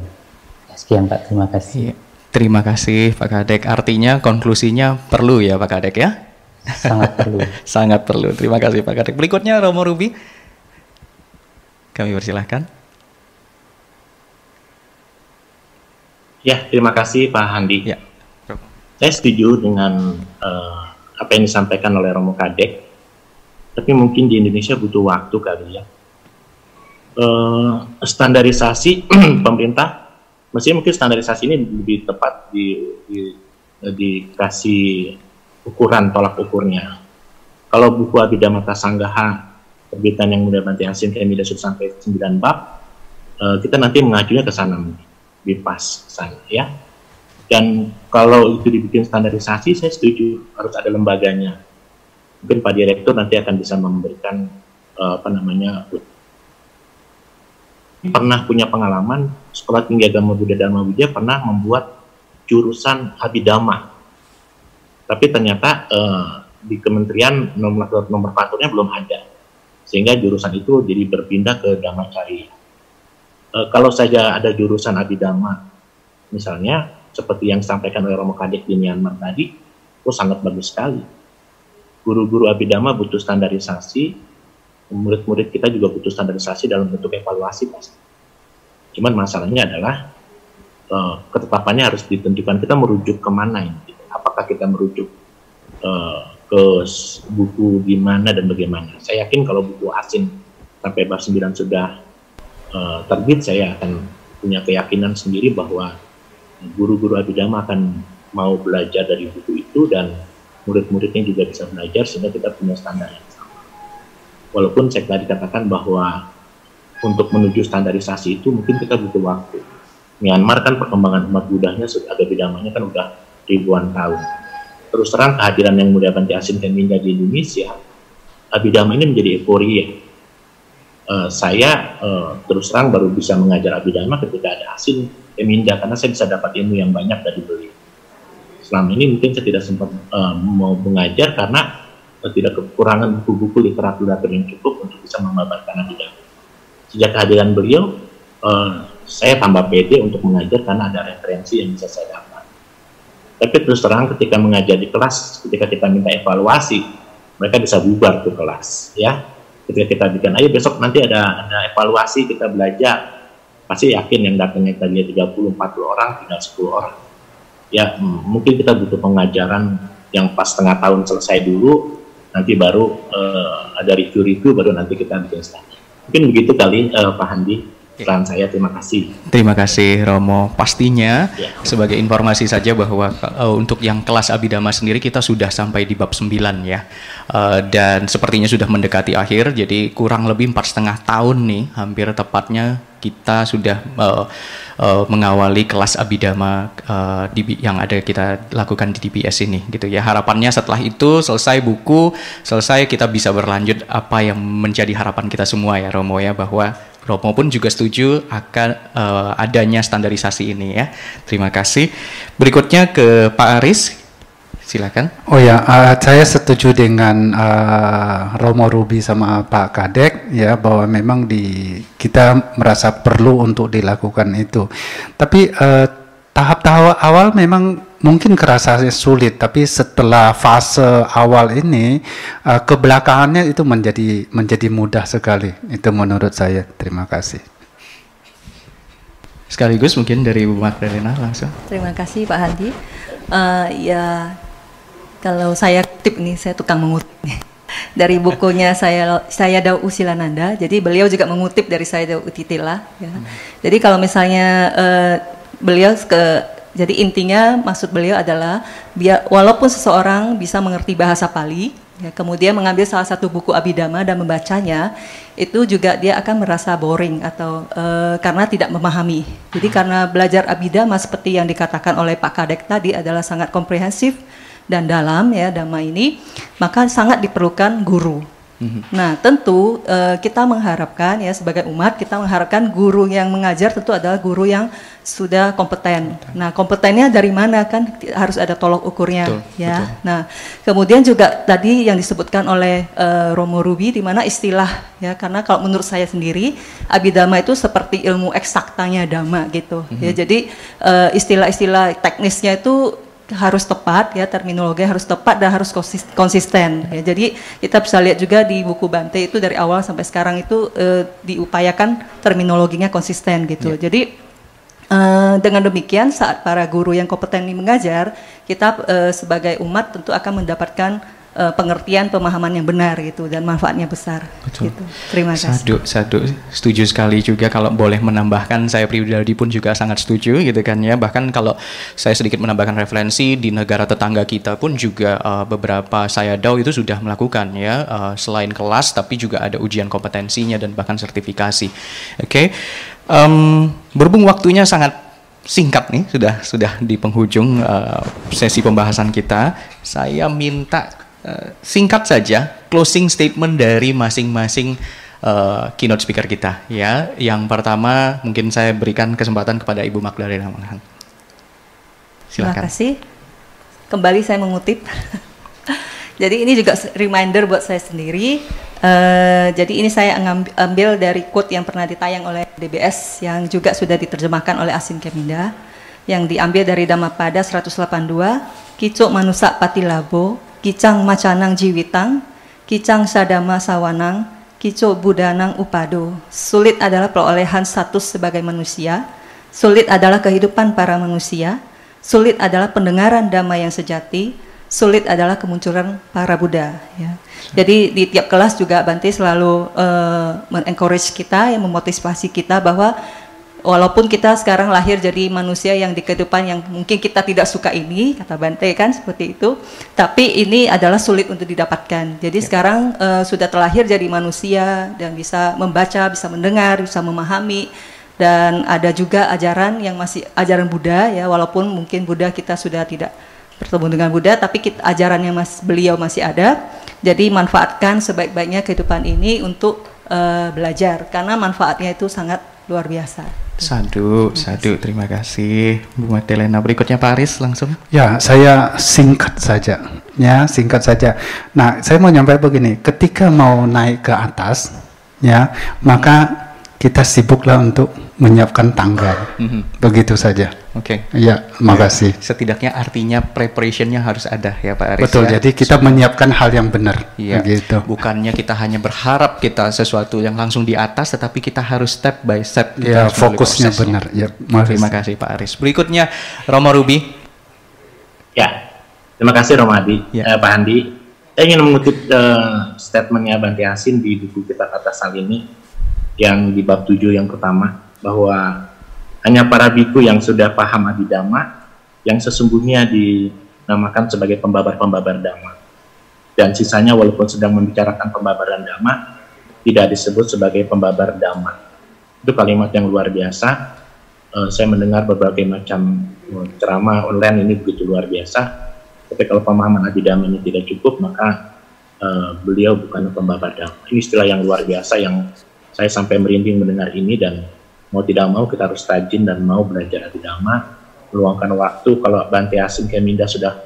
Ya, sekian Pak, terima kasih. Iya. Terima kasih Pak Kadek. Artinya konklusinya perlu ya Pak Kadek ya? Sangat perlu. <laughs> Sangat perlu. Terima kasih Pak Kadek. Berikutnya Romo Ruby. Kami persilahkan. Ya, terima kasih Pak Handi. Ya. Saya setuju dengan uh, apa yang disampaikan oleh Romo Kadek. Tapi mungkin di Indonesia butuh waktu kali ya. Uh, standarisasi <clears throat> pemerintah, mestinya mungkin standarisasi ini lebih tepat di, di, dikasih ukuran tolak ukurnya. Kalau buku Abhidhamma Sanggaha terbitan yang mudah banti asin kami sudah sampai 9 bab, uh, kita nanti mengajunya ke sana di pas sana ya. Dan kalau itu dibikin standarisasi, saya setuju harus ada lembaganya. Mungkin Pak Direktur nanti akan bisa memberikan uh, apa namanya pernah punya pengalaman sekolah tinggi agama Buddha Dharma Widya pernah membuat jurusan Abhidhamma tapi ternyata uh, di kementerian nomor nomenklaturnya belum ada sehingga jurusan itu jadi berpindah ke Dhammacarya. Uh, kalau saja ada jurusan Abhidhamma misalnya seperti yang disampaikan oleh Romo Kadek di Myanmar tadi oh sangat bagus sekali. Guru-guru abidama butuh standarisasi, murid-murid kita juga butuh standarisasi dalam bentuk evaluasi pasti. Cuman masalahnya adalah uh, ketetapannya harus ditentukan kita merujuk ke mana ini. Apakah kita merujuk uh, ke buku gimana dan bagaimana? Saya yakin kalau buku asing sampai bab 9 sudah uh, terbit, saya akan punya keyakinan sendiri bahwa guru-guru abidama akan mau belajar dari buku itu dan murid-muridnya juga bisa belajar sehingga kita punya standar yang sama. Walaupun saya tadi katakan bahwa untuk menuju standarisasi itu mungkin kita butuh waktu. Myanmar kan perkembangan umat Budanya sudah ada bidamanya kan udah ribuan tahun. Terus terang kehadiran yang mulia Banti Asin dan Minda di Indonesia, Abidama ini menjadi euforia. Uh, saya uh, terus terang baru bisa mengajar Abidama ketika ada Asin Eminda karena saya bisa dapat ilmu yang banyak dari beliau selama ini mungkin saya tidak sempat uh, mau mengajar karena uh, tidak kekurangan buku-buku literatur yang cukup untuk bisa memaparkan Abidama. Sejak kehadiran beliau, uh, saya tambah pede untuk mengajar karena ada referensi yang bisa saya dapat. Tapi terus terang ketika mengajar di kelas, ketika kita minta evaluasi, mereka bisa bubar ke kelas, ya. Ketika kita bikin, ayo besok nanti ada ada evaluasi kita belajar, pasti yakin yang datangnya tadinya 30 40 orang tinggal 10 orang. Ya mungkin kita butuh pengajaran yang pas setengah tahun selesai dulu nanti baru uh, ada review-review baru nanti kita bikin selanjutnya mungkin begitu kali uh, Pak Handi peran saya terima kasih. Terima kasih Romo. Pastinya ya. sebagai informasi saja bahwa uh, untuk yang kelas abidama sendiri kita sudah sampai di bab 9 ya. Uh, dan sepertinya sudah mendekati akhir jadi kurang lebih empat setengah tahun nih hampir tepatnya kita sudah uh, uh, mengawali kelas abidama uh, di, yang ada kita lakukan di DPS ini gitu ya. Harapannya setelah itu selesai buku selesai kita bisa berlanjut apa yang menjadi harapan kita semua ya Romo ya bahwa Romo pun juga setuju akan uh, adanya standarisasi ini ya terima kasih berikutnya ke Pak Aris Silakan. Oh ya, uh, saya setuju dengan uh, Romo Ruby sama Pak Kadek ya bahwa memang di kita merasa perlu untuk dilakukan itu. Tapi uh, tahap-tahap awal memang mungkin kerasa sulit, tapi setelah fase awal ini uh, kebelakangannya itu menjadi menjadi mudah sekali. Itu menurut saya. Terima kasih. Sekaligus mungkin dari Bu Magdalena langsung. Terima kasih Pak Handi. Uh, ya kalau saya tip nih, saya tukang mengutip nih. <laughs> Dari bukunya saya saya Dau Usilananda, jadi beliau juga mengutip dari saya Dau Utitila. Ya. Hmm. Jadi kalau misalnya uh, beliau ke jadi intinya maksud beliau adalah biar walaupun seseorang bisa mengerti bahasa Pali, ya, kemudian mengambil salah satu buku Abhidhamma dan membacanya, itu juga dia akan merasa boring atau uh, karena tidak memahami. Jadi karena belajar Abhidhamma seperti yang dikatakan oleh Pak Kadek tadi adalah sangat komprehensif, dan dalam ya dhamma ini, maka sangat diperlukan guru. Mm-hmm. Nah, tentu uh, kita mengharapkan ya sebagai umat kita mengharapkan guru yang mengajar tentu adalah guru yang sudah kompeten. Nah, kompetennya dari mana kan harus ada tolok ukurnya betul, ya. Betul. Nah, kemudian juga tadi yang disebutkan oleh uh, Romo Ruby di mana istilah ya karena kalau menurut saya sendiri abidama itu seperti ilmu eksaktanya dhamma gitu. Mm-hmm. Ya, jadi uh, istilah-istilah teknisnya itu harus tepat ya terminologi harus tepat dan harus konsisten ya jadi kita bisa lihat juga di buku Bante itu dari awal sampai sekarang itu uh, diupayakan terminologinya konsisten gitu yeah. jadi uh, dengan demikian saat para guru yang kompeten ini mengajar kita uh, sebagai umat tentu akan mendapatkan uh, pengertian pemahaman yang benar gitu dan manfaatnya besar. Betul. Gitu. Terima kasih. Sadu, sadu, setuju sekali juga kalau boleh menambahkan saya pribadi pun juga sangat setuju gitu kan ya. Bahkan kalau saya sedikit menambahkan referensi di negara tetangga kita pun juga uh, beberapa saya tahu itu sudah melakukan ya uh, selain kelas tapi juga ada ujian kompetensinya dan bahkan sertifikasi. Oke. Okay. Um, berhubung waktunya sangat singkat nih sudah sudah di penghujung uh, sesi pembahasan kita saya minta Eh, singkat saja closing statement dari masing-masing uh, keynote speaker kita ya. Yang pertama mungkin saya berikan kesempatan kepada Ibu Magdalena Manghan. Silakan. Terima kasih. Kembali saya mengutip. <laughs> jadi ini juga reminder buat saya sendiri. Uh, jadi ini saya ambil dari quote yang pernah ditayang oleh DBS yang juga sudah diterjemahkan oleh Asin Keminda yang diambil dari Dhammapada 182 kicuk manusak patilabo, kicang macanang jiwitang, kicang sadama sawanang, kicuk budanang upado. Sulit adalah perolehan status sebagai manusia, sulit adalah kehidupan para manusia, sulit adalah pendengaran damai yang sejati, sulit adalah kemunculan para Buddha. Ya. Jadi di tiap kelas juga Bante selalu uh, mengencourage kita, yang memotivasi kita bahwa walaupun kita sekarang lahir jadi manusia yang di kehidupan yang mungkin kita tidak suka ini kata Bante kan seperti itu. Tapi ini adalah sulit untuk didapatkan. Jadi ya. sekarang uh, sudah terlahir jadi manusia dan bisa membaca bisa mendengar bisa memahami. Dan ada juga ajaran yang masih ajaran Buddha ya. Walaupun mungkin Buddha kita sudah tidak bertemu dengan Buddha tapi kita, ajarannya mas beliau masih ada. Jadi manfaatkan sebaik-baiknya kehidupan ini untuk uh, belajar. Karena manfaatnya itu sangat luar biasa. Sadu, sadu, terima kasih Bu Magdalena. Berikutnya Pak Aris langsung. Ya, saya singkat saja. Ya, singkat saja. Nah, saya mau nyampe begini, ketika mau naik ke atas, ya, maka kita sibuklah untuk menyiapkan tangga. Mm-hmm. Begitu saja. Oke. Okay. Ya, makasih. Ya, setidaknya artinya preparationnya harus ada ya Pak Aris. Betul. Ya. Jadi kita so, menyiapkan hal yang benar. Iya. Begitu. Bukannya kita hanya berharap kita sesuatu yang langsung di atas, tetapi kita harus step by step. Ya, fokusnya benar. Ya, makasih. Terima kasih Pak Aris. Berikutnya Romo Ruby. Ya, terima kasih Romadi, ya. eh, Pak Andi. Saya ingin mengutip uh, statementnya Banti Asin di buku kita kata sal ini yang di bab 7 yang pertama bahwa hanya para biku yang sudah paham abidama yang sesungguhnya dinamakan sebagai pembabar-pembabar dhamma. Dan sisanya walaupun sedang membicarakan pembabaran dhamma tidak disebut sebagai pembabar dhamma. Itu kalimat yang luar biasa. Uh, saya mendengar berbagai macam uh, ceramah online ini begitu luar biasa. Tapi kalau pemahaman abidama ini tidak cukup maka uh, beliau bukan pembabar dhamma. Ini istilah yang luar biasa yang saya sampai merinding mendengar ini dan mau tidak mau kita harus rajin dan mau belajar agama, meluangkan waktu. Kalau Bante Asin Keminda sudah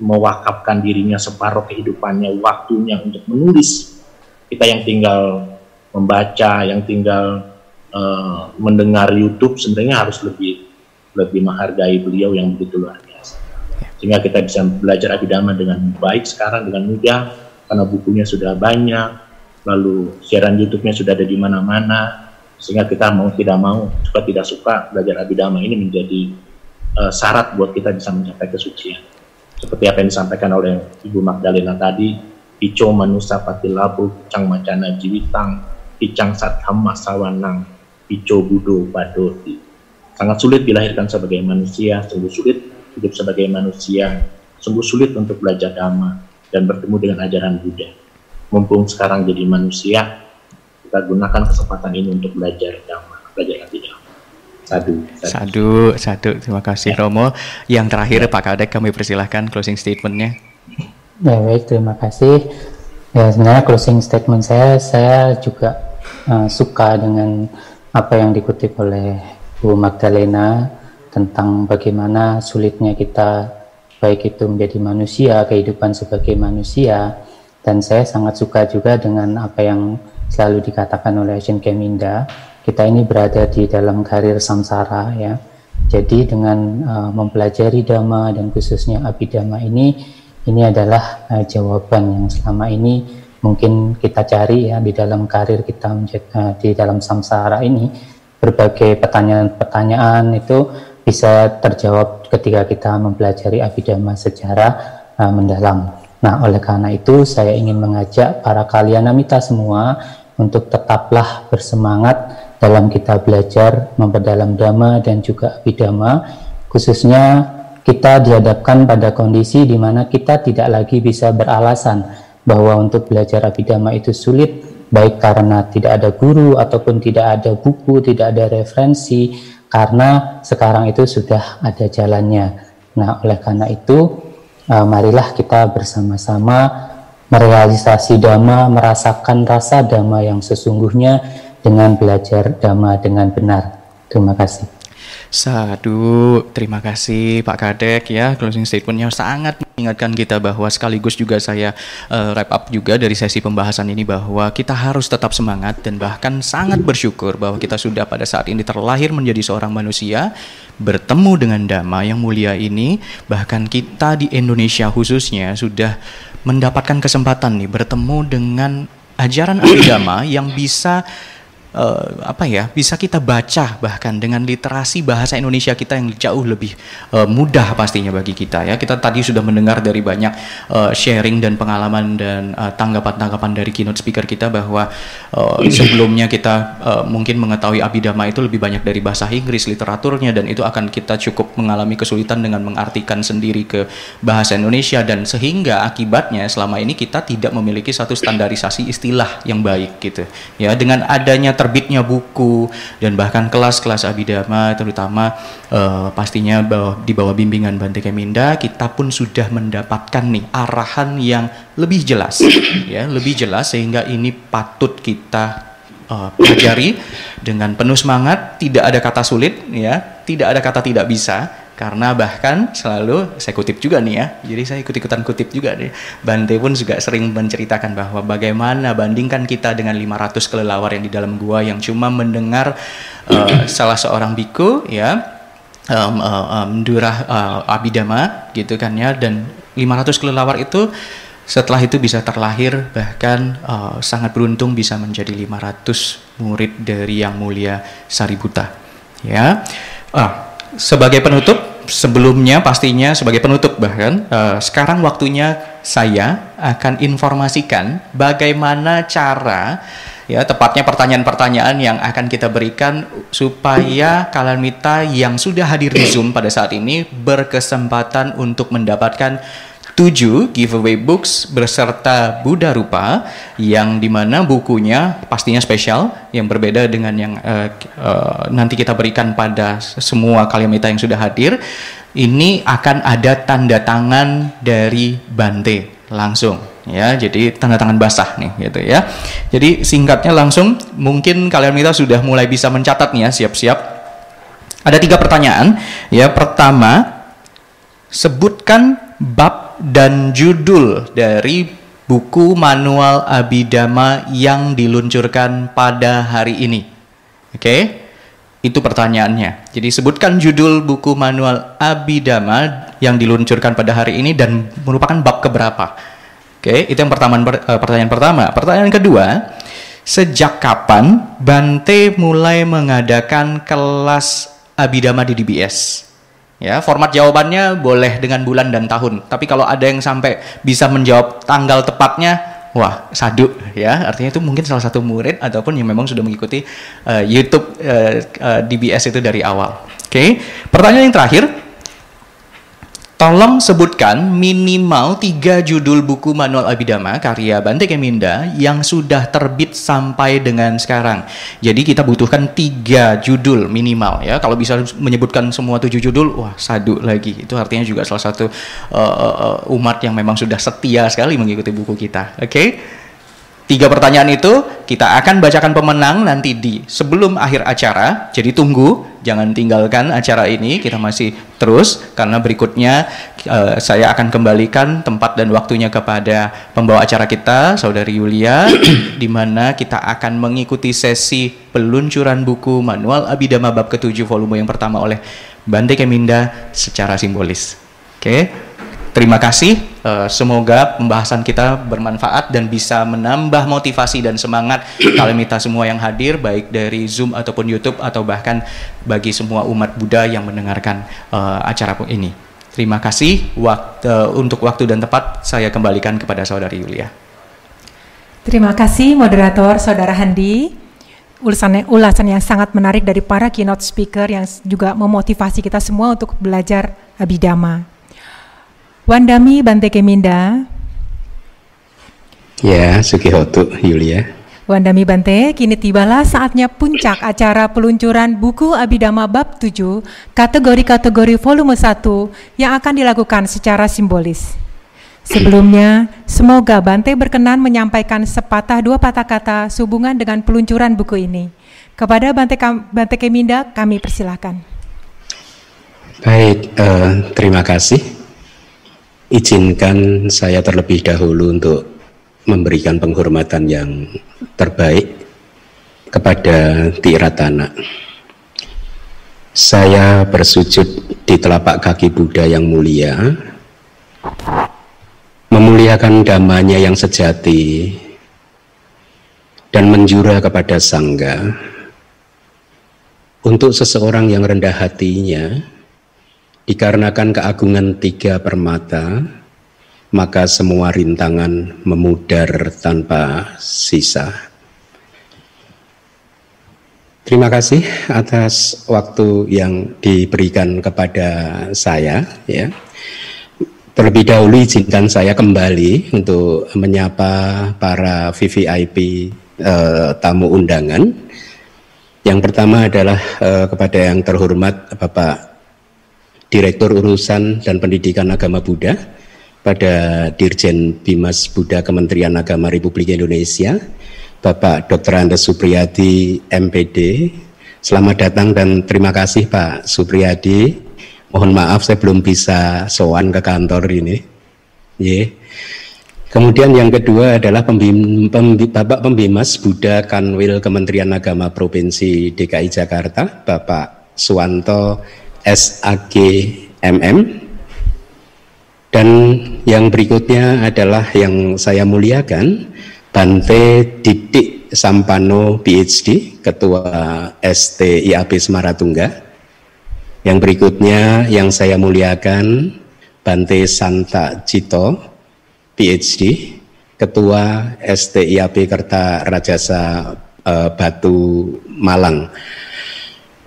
mewakafkan dirinya separuh kehidupannya, waktunya untuk menulis. Kita yang tinggal membaca, yang tinggal uh, mendengar YouTube, sebenarnya harus lebih lebih menghargai beliau yang begitu luar biasa. Sehingga kita bisa belajar abidama dengan baik sekarang dengan mudah, karena bukunya sudah banyak, lalu siaran YouTube-nya sudah ada di mana-mana, sehingga kita mau tidak mau, suka tidak suka, belajar abidama ini menjadi uh, syarat buat kita bisa mencapai kesucian. Seperti apa yang disampaikan oleh Ibu Magdalena tadi, Ico manusa patilabu, Cang macana jiwitang, Icang satham masawanang, Ico budo badoti. Sangat sulit dilahirkan sebagai manusia, sungguh sulit hidup sebagai manusia, sungguh sulit untuk belajar dhamma dan bertemu dengan ajaran Buddha mumpung sekarang jadi manusia, kita gunakan kesempatan ini untuk belajar dhamma, belajar arti dhamma. Sadu, sadu, sadu, sadu. Terima kasih ya. Romo. Yang terakhir ya. Pak Kadek kami persilahkan closing statementnya. Ya baik, terima kasih. Ya sebenarnya closing statement saya, saya juga uh, suka dengan apa yang dikutip oleh Bu Magdalena tentang bagaimana sulitnya kita baik itu menjadi manusia, kehidupan sebagai manusia, dan saya sangat suka juga dengan apa yang selalu dikatakan oleh Asian Keminda kita ini berada di dalam karir samsara ya jadi dengan uh, mempelajari dhamma dan khususnya abhidhamma ini ini adalah uh, jawaban yang selama ini mungkin kita cari ya di dalam karir kita uh, di dalam samsara ini berbagai pertanyaan-pertanyaan itu bisa terjawab ketika kita mempelajari abhidhamma secara uh, mendalam. Nah, oleh karena itu saya ingin mengajak para kalian namita semua untuk tetaplah bersemangat dalam kita belajar memperdalam dhamma dan juga abidama khususnya kita dihadapkan pada kondisi di mana kita tidak lagi bisa beralasan bahwa untuk belajar abidama itu sulit baik karena tidak ada guru ataupun tidak ada buku, tidak ada referensi karena sekarang itu sudah ada jalannya. Nah, oleh karena itu uh, marilah kita bersama-sama merealisasi dhamma, merasakan rasa dhamma yang sesungguhnya dengan belajar dhamma dengan benar. Terima kasih. Sadu, terima kasih Pak Kadek ya, closing statementnya sangat ingatkan kita bahwa sekaligus juga saya uh, wrap up juga dari sesi pembahasan ini bahwa kita harus tetap semangat dan bahkan sangat bersyukur bahwa kita sudah pada saat ini terlahir menjadi seorang manusia bertemu dengan dhamma yang mulia ini. Bahkan kita di Indonesia khususnya sudah mendapatkan kesempatan nih bertemu dengan ajaran agama yang bisa uh, apa ya bisa kita baca bahkan dengan literasi bahasa Indonesia kita yang jauh lebih uh, mudah pastinya bagi kita ya. Kita tadi sudah mendengar dari banyak uh, sharing dan pengalaman dan tanggapan-tanggapan uh, dari keynote speaker kita bahwa uh, sebelumnya kita uh, mungkin mengetahui abidama itu lebih banyak dari bahasa Inggris literaturnya dan itu akan kita cukup mengalami kesulitan dengan mengartikan sendiri ke bahasa Indonesia. Dan sehingga akibatnya selama ini kita tidak memiliki satu standarisasi istilah yang baik gitu ya. Dengan adanya terbitnya buku dan bahkan kelas-kelas abidama terutama uh, pastinya bahwa di bawah bimbingan Bante Keminda kita pun sudah mendapatkan nih arahan yang lebih jelas <coughs> ya lebih jelas sehingga ini patut kita uh, pelajari dengan penuh semangat. Tidak ada kata sulit ya tidak ada kata tidak bisa karena bahkan selalu saya kutip juga nih ya jadi saya ikut-ikutan kutip juga nih. Bante pun juga sering menceritakan bahwa bagaimana bandingkan kita dengan 500 kelelawar yang di dalam gua yang cuma mendengar uh, <clears throat> salah seorang biku ya um, uh, um, durah uh, abidama gitu kan ya dan 500 kelelawar itu setelah itu bisa terlahir bahkan uh, sangat beruntung bisa menjadi 500 murid dari yang mulia Saributa ya. Uh, sebagai penutup sebelumnya pastinya sebagai penutup bahkan uh, sekarang waktunya saya akan informasikan bagaimana cara ya tepatnya pertanyaan-pertanyaan yang akan kita berikan supaya kalian yang sudah hadir di Zoom pada saat ini berkesempatan untuk mendapatkan 7 giveaway books berserta Buddha Rupa yang di mana bukunya pastinya spesial yang berbeda dengan yang uh, uh, nanti kita berikan pada semua kalian yang sudah hadir. Ini akan ada tanda tangan dari Bante langsung ya. Jadi tanda tangan basah nih gitu ya. Jadi singkatnya langsung mungkin kalian minta sudah mulai bisa mencatat nih ya siap-siap. Ada tiga pertanyaan. Ya pertama sebutkan bab dan judul dari buku manual Abidama yang diluncurkan pada hari ini. Oke, okay? itu pertanyaannya. Jadi sebutkan judul buku manual Abidama yang diluncurkan pada hari ini dan merupakan bab keberapa. Oke, okay? itu yang pertama eh, pertanyaan pertama. Pertanyaan kedua, sejak kapan Bante mulai mengadakan kelas Abidama di DBS? Ya, format jawabannya boleh dengan bulan dan tahun. Tapi kalau ada yang sampai bisa menjawab tanggal tepatnya, wah sadu ya. Artinya itu mungkin salah satu murid ataupun yang memang sudah mengikuti uh, YouTube uh, uh, DBS itu dari awal. Oke. Okay. Pertanyaan yang terakhir, Tolong sebutkan minimal tiga judul buku manual Abidama karya Bante Keminda yang sudah terbit sampai dengan sekarang. Jadi kita butuhkan tiga judul minimal ya. Kalau bisa menyebutkan semua tujuh judul, wah sadu lagi. Itu artinya juga salah satu uh, umat yang memang sudah setia sekali mengikuti buku kita. Oke? Okay? Tiga pertanyaan itu kita akan bacakan pemenang nanti di sebelum akhir acara. Jadi tunggu, jangan tinggalkan acara ini. Kita masih terus karena berikutnya uh, saya akan kembalikan tempat dan waktunya kepada pembawa acara kita, Saudari Yulia, di mana kita akan mengikuti sesi peluncuran buku Manual Abidama bab ketujuh volume yang pertama oleh Bante Keminda secara simbolis. Oke. Okay? Terima kasih. Uh, semoga pembahasan kita bermanfaat dan bisa menambah motivasi dan semangat <clears throat> kalian kita semua yang hadir, baik dari Zoom ataupun YouTube atau bahkan bagi semua umat Buddha yang mendengarkan uh, acara ini. Terima kasih. Waktu, uh, untuk waktu dan tepat saya kembalikan kepada saudari Yulia. Terima kasih moderator saudara Handi. Ulasan, ulasan yang sangat menarik dari para keynote speaker yang juga memotivasi kita semua untuk belajar abidama. Wandami Bante Keminda. Ya, Sukihotu Yulia. Wandami Bante, kini tibalah saatnya puncak acara peluncuran buku Abidama Bab 7, kategori-kategori volume 1 yang akan dilakukan secara simbolis. Sebelumnya, semoga Bante berkenan menyampaikan sepatah dua patah kata sehubungan dengan peluncuran buku ini. Kepada Bante, Bante Keminda, kami persilahkan. Baik, uh, terima kasih izinkan saya terlebih dahulu untuk memberikan penghormatan yang terbaik kepada Tiratana. Saya bersujud di telapak kaki Buddha yang mulia, memuliakan damanya yang sejati, dan menjura kepada Sangga untuk seseorang yang rendah hatinya, dikarenakan keagungan tiga permata, maka semua rintangan memudar tanpa sisa. Terima kasih atas waktu yang diberikan kepada saya ya. Terlebih dahulu izinkan saya kembali untuk menyapa para VVIP eh, tamu undangan. Yang pertama adalah eh, kepada yang terhormat Bapak Direktur Urusan dan Pendidikan Agama Buddha, pada Dirjen Bimas Buddha Kementerian Agama Republik Indonesia, Bapak Dr. Andes Supriyadi, MPD. Selamat datang dan terima kasih Pak Supriyadi. Mohon maaf saya belum bisa sowan ke kantor ini. Yeah. Kemudian yang kedua adalah pembim, Bapak Pembimas Buddha Kanwil Kementerian Agama Provinsi DKI Jakarta, Bapak Suwanto SAG MM. Dan yang berikutnya adalah yang saya muliakan, Bante Didik Sampano PhD, Ketua STIAP Semaratungga. Yang berikutnya yang saya muliakan, Bante Santa Cito, PhD, Ketua STIAP Kerta Rajasa uh, Batu Malang.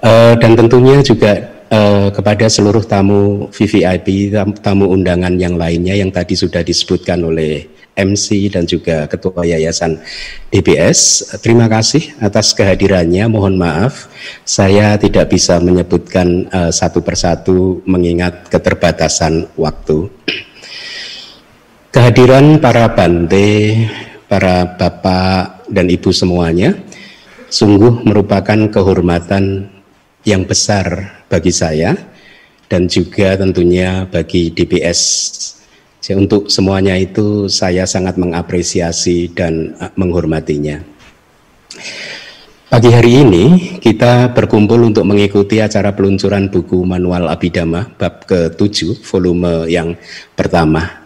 Uh, dan tentunya juga uh, kepada seluruh tamu VVIP, tamu undangan yang lainnya yang tadi sudah disebutkan oleh MC dan juga Ketua Yayasan DBS. Terima kasih atas kehadirannya. Mohon maaf, saya tidak bisa menyebutkan uh, satu persatu mengingat keterbatasan waktu. Kehadiran para bante, para bapak dan ibu semuanya, sungguh merupakan kehormatan yang besar bagi saya dan juga tentunya bagi. Jadi untuk semuanya itu saya sangat mengapresiasi dan uh, menghormatinya. Pagi hari ini kita berkumpul untuk mengikuti acara peluncuran buku Manual Abidama bab ke-7 volume yang pertama.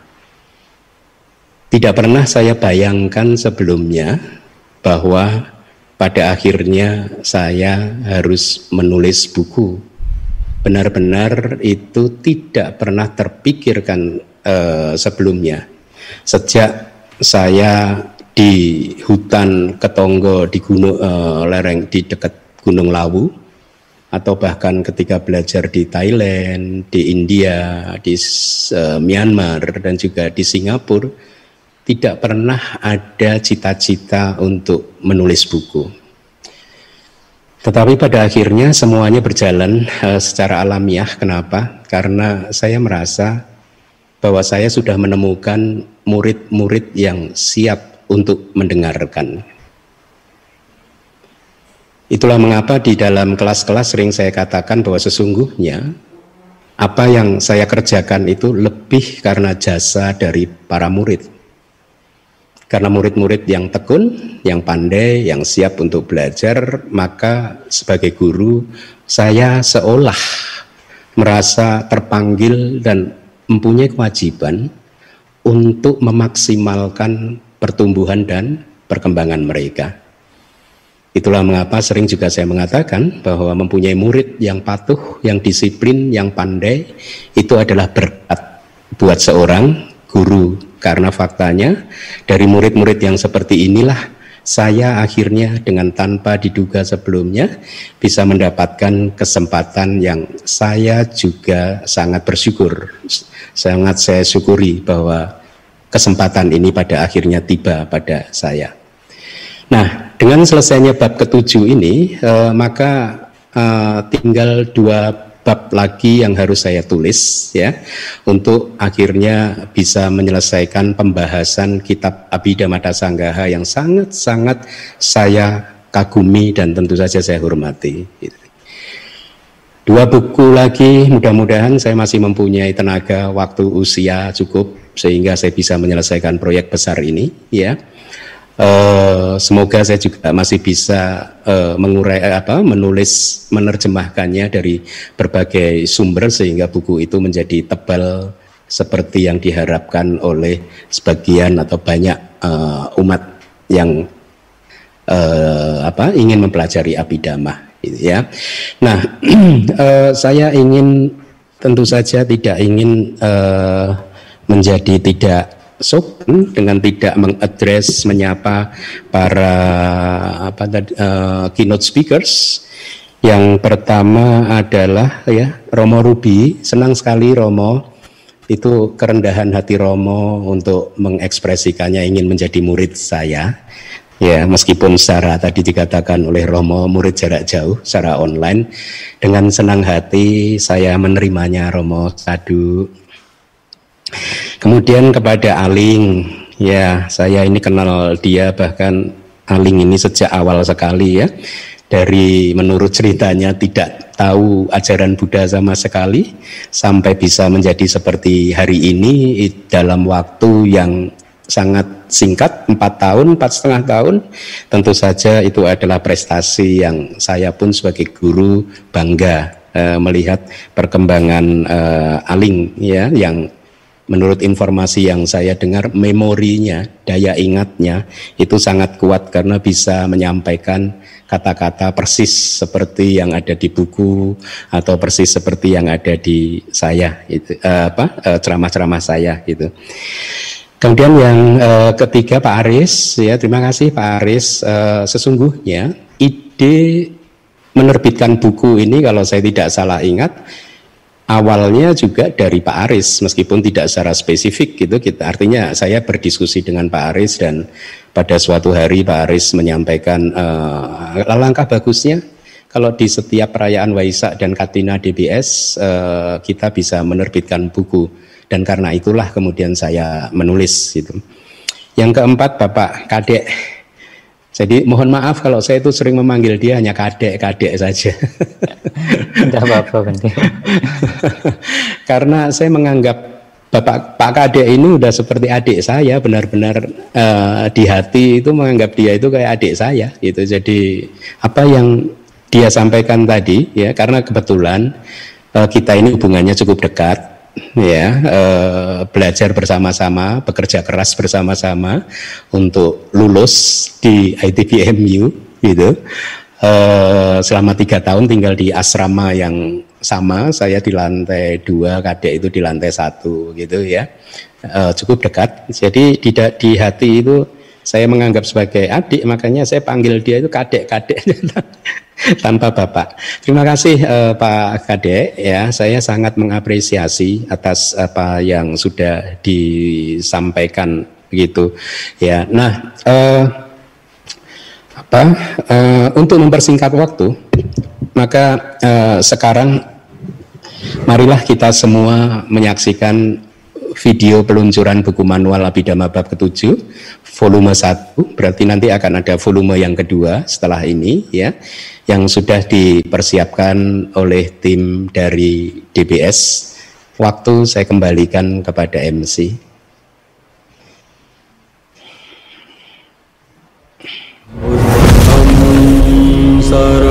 Tidak pernah saya bayangkan sebelumnya bahwa pada akhirnya saya harus menulis buku. Benar-benar itu tidak pernah terpikirkan uh, sebelumnya. Sejak saya di hutan Ketonggo di gunung uh, lereng di dekat Gunung Lawu atau bahkan ketika belajar di Thailand, di India, di uh, Myanmar dan juga di Singapura tidak pernah ada cita-cita untuk menulis buku. Tetapi pada akhirnya semuanya berjalan uh, secara alamiah. Kenapa? Karena saya merasa bahwa saya sudah menemukan murid-murid yang siap untuk mendengarkan. Itulah mengapa di dalam kelas-kelas sering saya katakan bahwa sesungguhnya apa yang saya kerjakan itu lebih karena jasa dari para murid. Karena murid-murid yang tekun, yang pandai, yang siap untuk belajar, maka sebagai guru saya seolah merasa terpanggil dan mempunyai kewajiban untuk memaksimalkan pertumbuhan dan perkembangan mereka. Itulah mengapa sering juga saya mengatakan bahwa mempunyai murid yang patuh, yang disiplin, yang pandai itu adalah berkat buat seorang guru karena faktanya dari murid-murid yang seperti inilah saya akhirnya dengan tanpa diduga sebelumnya bisa mendapatkan kesempatan yang saya juga sangat bersyukur. Sangat saya syukuri bahwa kesempatan ini pada akhirnya tiba pada saya. Nah, dengan selesainya bab ketujuh ini, eh, maka eh, tinggal dua bab lagi yang harus saya tulis ya untuk akhirnya bisa menyelesaikan pembahasan kitab Abhidhamma Sanggaha yang sangat-sangat saya kagumi dan tentu saja saya hormati. dua buku lagi mudah-mudahan saya masih mempunyai tenaga waktu usia cukup sehingga saya bisa menyelesaikan proyek besar ini ya Uh, semoga saya juga masih bisa uh, mengurai apa menulis menerjemahkannya dari berbagai sumber sehingga buku itu menjadi tebal seperti yang diharapkan oleh sebagian atau banyak uh, umat yang uh, apa ingin mempelajari abidama gitu ya. Nah, uh, <clears throat> saya ingin tentu saja tidak ingin uh, menjadi tidak sopan dengan tidak mengadres menyapa para apa uh, keynote speakers. Yang pertama adalah ya Romo Rubi, senang sekali Romo. Itu kerendahan hati Romo untuk mengekspresikannya ingin menjadi murid saya. Ya, meskipun secara tadi dikatakan oleh Romo murid jarak jauh secara online, dengan senang hati saya menerimanya Romo. Sadu Kemudian kepada Aling, ya saya ini kenal dia bahkan Aling ini sejak awal sekali ya. Dari menurut ceritanya tidak tahu ajaran Buddha sama sekali sampai bisa menjadi seperti hari ini dalam waktu yang sangat singkat empat tahun empat setengah tahun tentu saja itu adalah prestasi yang saya pun sebagai guru bangga uh, melihat perkembangan uh, Aling ya yang menurut informasi yang saya dengar memorinya, daya ingatnya itu sangat kuat karena bisa menyampaikan kata-kata persis seperti yang ada di buku atau persis seperti yang ada di saya itu uh, apa uh, ceramah-ceramah saya gitu. Kemudian yang uh, ketiga Pak Aris ya terima kasih Pak Aris uh, sesungguhnya ide menerbitkan buku ini kalau saya tidak salah ingat awalnya juga dari Pak Aris meskipun tidak secara spesifik gitu kita artinya saya berdiskusi dengan Pak Aris dan pada suatu hari Pak Aris menyampaikan uh, langkah bagusnya kalau di setiap perayaan Waisak dan Katina DBS uh, eh, kita bisa menerbitkan buku dan karena itulah kemudian saya menulis gitu. Yang keempat Bapak Kadek jadi mohon maaf kalau saya itu sering memanggil dia hanya kadek-kadek saja. Tidak apa-apa. <laughs> Karena saya menganggap Bapak Pak Kadek ini udah seperti adik saya, benar-benar uh, di hati itu menganggap dia itu kayak adik saya gitu. Jadi apa yang dia sampaikan tadi ya karena kebetulan uh, kita ini hubungannya cukup dekat ya eh, belajar bersama-sama, bekerja keras bersama-sama untuk lulus di ITBMU gitu. Eh, selama tiga tahun tinggal di asrama yang sama, saya di lantai dua, kadek itu di lantai satu gitu ya, eh, cukup dekat. Jadi tidak di hati itu saya menganggap sebagai adik, makanya saya panggil dia itu kadek-kadek <laughs> <laughs> tanpa bapak. Terima kasih uh, Pak Kadek ya, saya sangat mengapresiasi atas apa yang sudah disampaikan begitu ya. Nah, uh, apa uh, untuk mempersingkat waktu, maka uh, sekarang marilah kita semua menyaksikan video peluncuran buku manual Abhidhamma bab ketujuh volume 1 berarti nanti akan ada volume yang kedua setelah ini ya yang sudah dipersiapkan oleh tim dari DBS waktu saya kembalikan kepada MC Saranam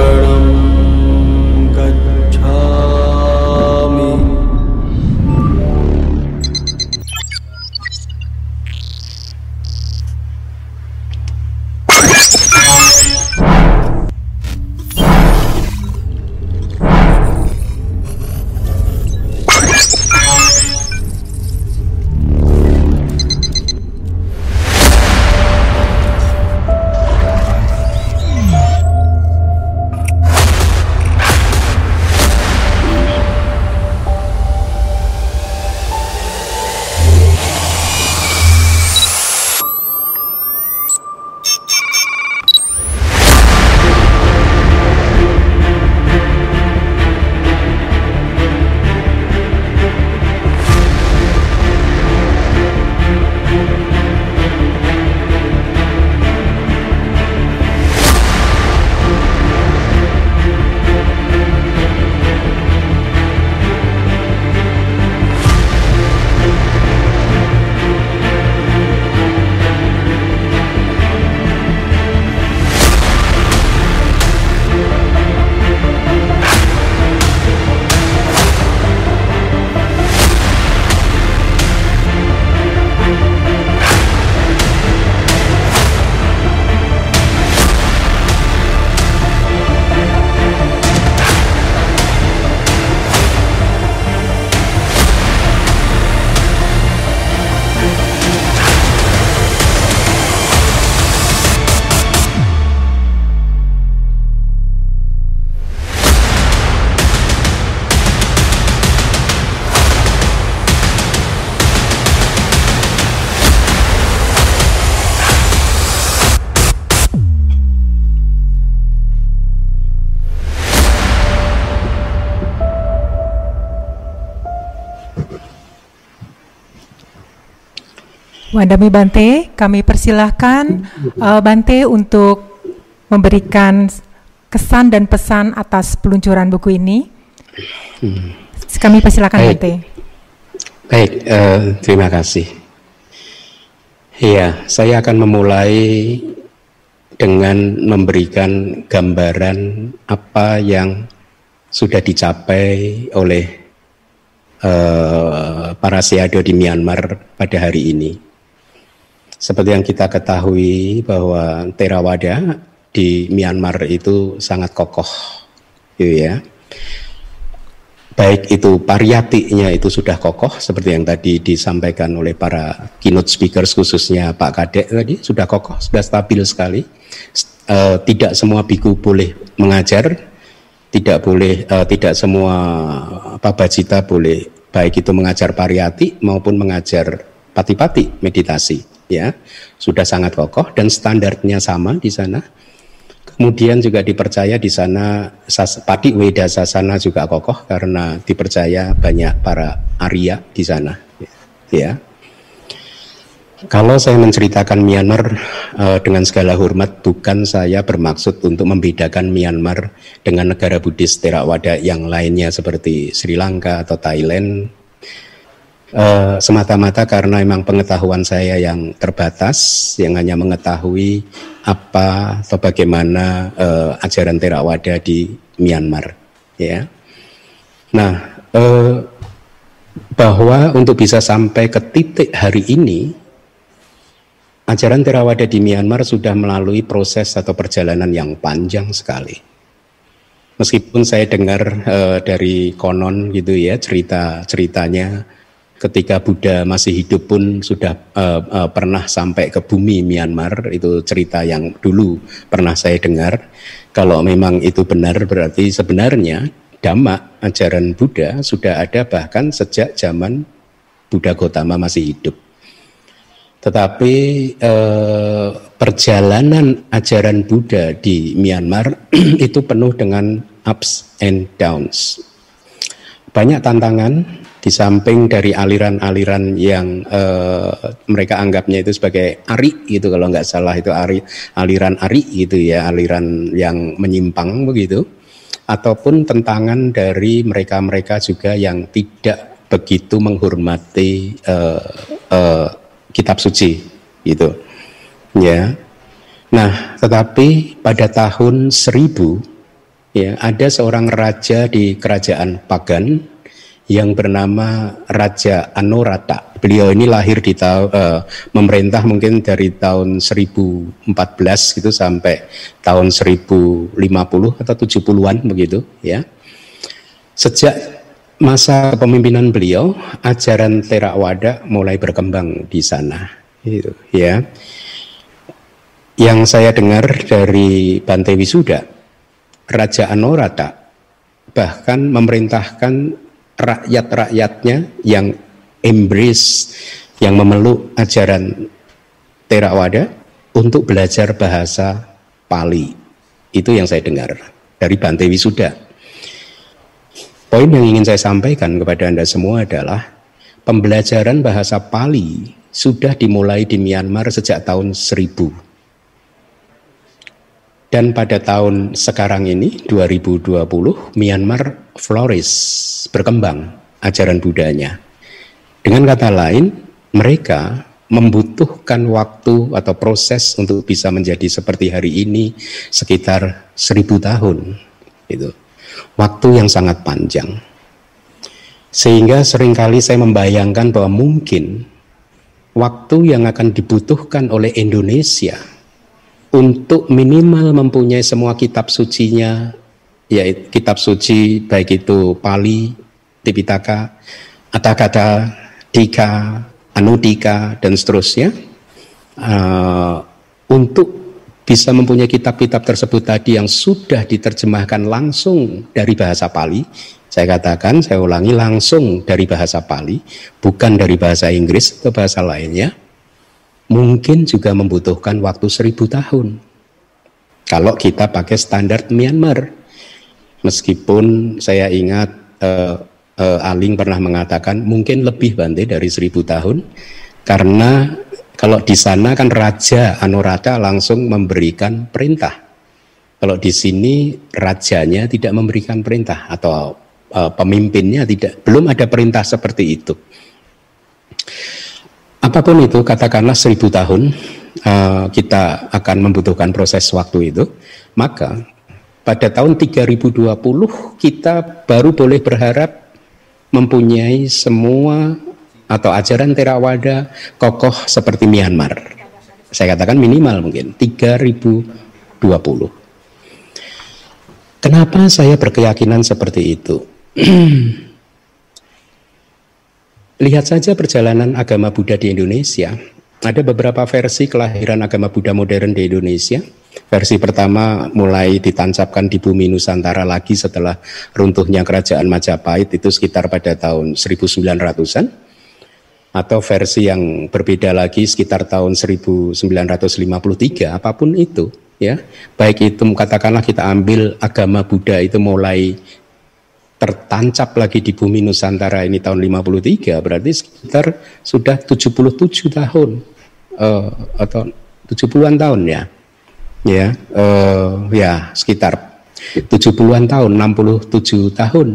Wandami Bante, kami persilahkan uh, Bante untuk memberikan kesan dan pesan atas peluncuran buku ini. Hmm. Kami persilahkan Baik. Bante. Baik, uh, terima kasih. Iya, saya akan memulai dengan memberikan gambaran apa yang sudah dicapai oleh uh, para siado di Myanmar pada hari ini. Seperti yang kita ketahui bahwa Theravada di Myanmar itu sangat kokoh, gitu ya. Baik itu pariyatinya itu sudah kokoh seperti yang tadi disampaikan oleh para keynote speakers khususnya Pak Kadek tadi sudah kokoh, sudah stabil sekali. Uh, tidak semua biku boleh mengajar, tidak boleh, uh, tidak semua apa bajita boleh baik itu mengajar pariyati maupun mengajar pati-pati meditasi ya sudah sangat kokoh dan standarnya sama di sana. Kemudian juga dipercaya di sana Pati Weda Sasana juga kokoh karena dipercaya banyak para Arya di sana. Ya. Kalau saya menceritakan Myanmar uh, dengan segala hormat, bukan saya bermaksud untuk membedakan Myanmar dengan negara Buddhis Theravada yang lainnya seperti Sri Lanka atau Thailand uh, semata-mata karena memang pengetahuan saya yang terbatas, yang hanya mengetahui apa atau bagaimana uh, ajaran Theravada di Myanmar, ya. Nah, uh, bahwa untuk bisa sampai ke titik hari ini, ajaran Theravada di Myanmar sudah melalui proses atau perjalanan yang panjang sekali. Meskipun saya dengar uh, dari konon gitu ya cerita ceritanya ketika Buddha masih hidup pun sudah uh, uh, pernah sampai ke bumi Myanmar. Itu cerita yang dulu pernah saya dengar. Kalau memang itu benar berarti sebenarnya Dhamma ajaran Buddha sudah ada bahkan sejak zaman Buddha Gotama masih hidup. Tetapi eh, perjalanan ajaran Buddha di Myanmar <clears throat> itu penuh dengan ups and downs. Banyak tantangan di samping dari aliran-aliran yang uh, mereka anggapnya itu sebagai ari gitu kalau nggak salah itu ari aliran ari gitu ya aliran yang menyimpang begitu. Ataupun tentangan dari mereka-mereka juga yang tidak begitu menghormati uh, uh, kitab suci gitu ya. Nah tetapi pada tahun 1000 ya ada seorang raja di kerajaan Pagan yang bernama Raja Anorata. Beliau ini lahir di tahun uh, memerintah mungkin dari tahun 1014 gitu sampai tahun 1050 atau 70-an begitu ya. Sejak masa kepemimpinan beliau, ajaran Theravada mulai berkembang di sana gitu ya. Yang saya dengar dari Bante Wisuda, Raja Anorata bahkan memerintahkan rakyat-rakyatnya yang embrace, yang memeluk ajaran Theravada untuk belajar bahasa Pali. Itu yang saya dengar dari Bante Wisuda. Poin yang ingin saya sampaikan kepada Anda semua adalah pembelajaran bahasa Pali sudah dimulai di Myanmar sejak tahun 1000 dan pada tahun sekarang ini 2020 Myanmar flourish, berkembang ajaran Budanya. Dengan kata lain, mereka membutuhkan waktu atau proses untuk bisa menjadi seperti hari ini sekitar seribu tahun. Itu waktu yang sangat panjang. Sehingga sering kali saya membayangkan bahwa mungkin waktu yang akan dibutuhkan oleh Indonesia untuk minimal mempunyai semua kitab sucinya, ya kitab suci baik itu Pali, Tipitaka, Atakata, Dika, Anudika dan seterusnya uh, untuk bisa mempunyai kitab-kitab tersebut tadi yang sudah diterjemahkan langsung dari bahasa Pali. Saya katakan, saya ulangi langsung dari bahasa Pali, bukan dari bahasa Inggris atau bahasa lainnya mungkin juga membutuhkan waktu seribu tahun. Kalau kita pakai standar Myanmar, meskipun saya ingat uh, uh, Aling pernah mengatakan mungkin lebih Bante dari seribu tahun, karena Kalau di sana kan raja Anuradha langsung memberikan perintah. Kalau di sini rajanya tidak memberikan perintah atau uh, pemimpinnya tidak belum ada perintah seperti itu. Apa pun itu katakanlah seribu tahun uh, kita akan membutuhkan proses waktu itu, maka pada tahun 3020 kita baru boleh berharap mempunyai semua atau ajaran Theravada kokoh seperti Myanmar. Saya katakan minimal mungkin 3020. Kenapa saya berkeyakinan seperti itu? <clears throat> Lihat saja perjalanan agama Buddha di Indonesia. Ada beberapa versi kelahiran agama Buddha modern di Indonesia. Versi pertama mulai ditancapkan di bumi Nusantara lagi setelah runtuhnya kerajaan Majapahit itu sekitar pada tahun 1900-an. Atau versi yang berbeda lagi sekitar tahun 1953, apa pun itu ya baik itu katakanlah kita ambil agama Buddha itu mulai tertancap lagi di bumi Nusantara ini tahun 53 berarti sekitar sudah 77 tahun uh, atau 70-an tahun ya ya uh, ya sekitar 70-an tahun 67 tahun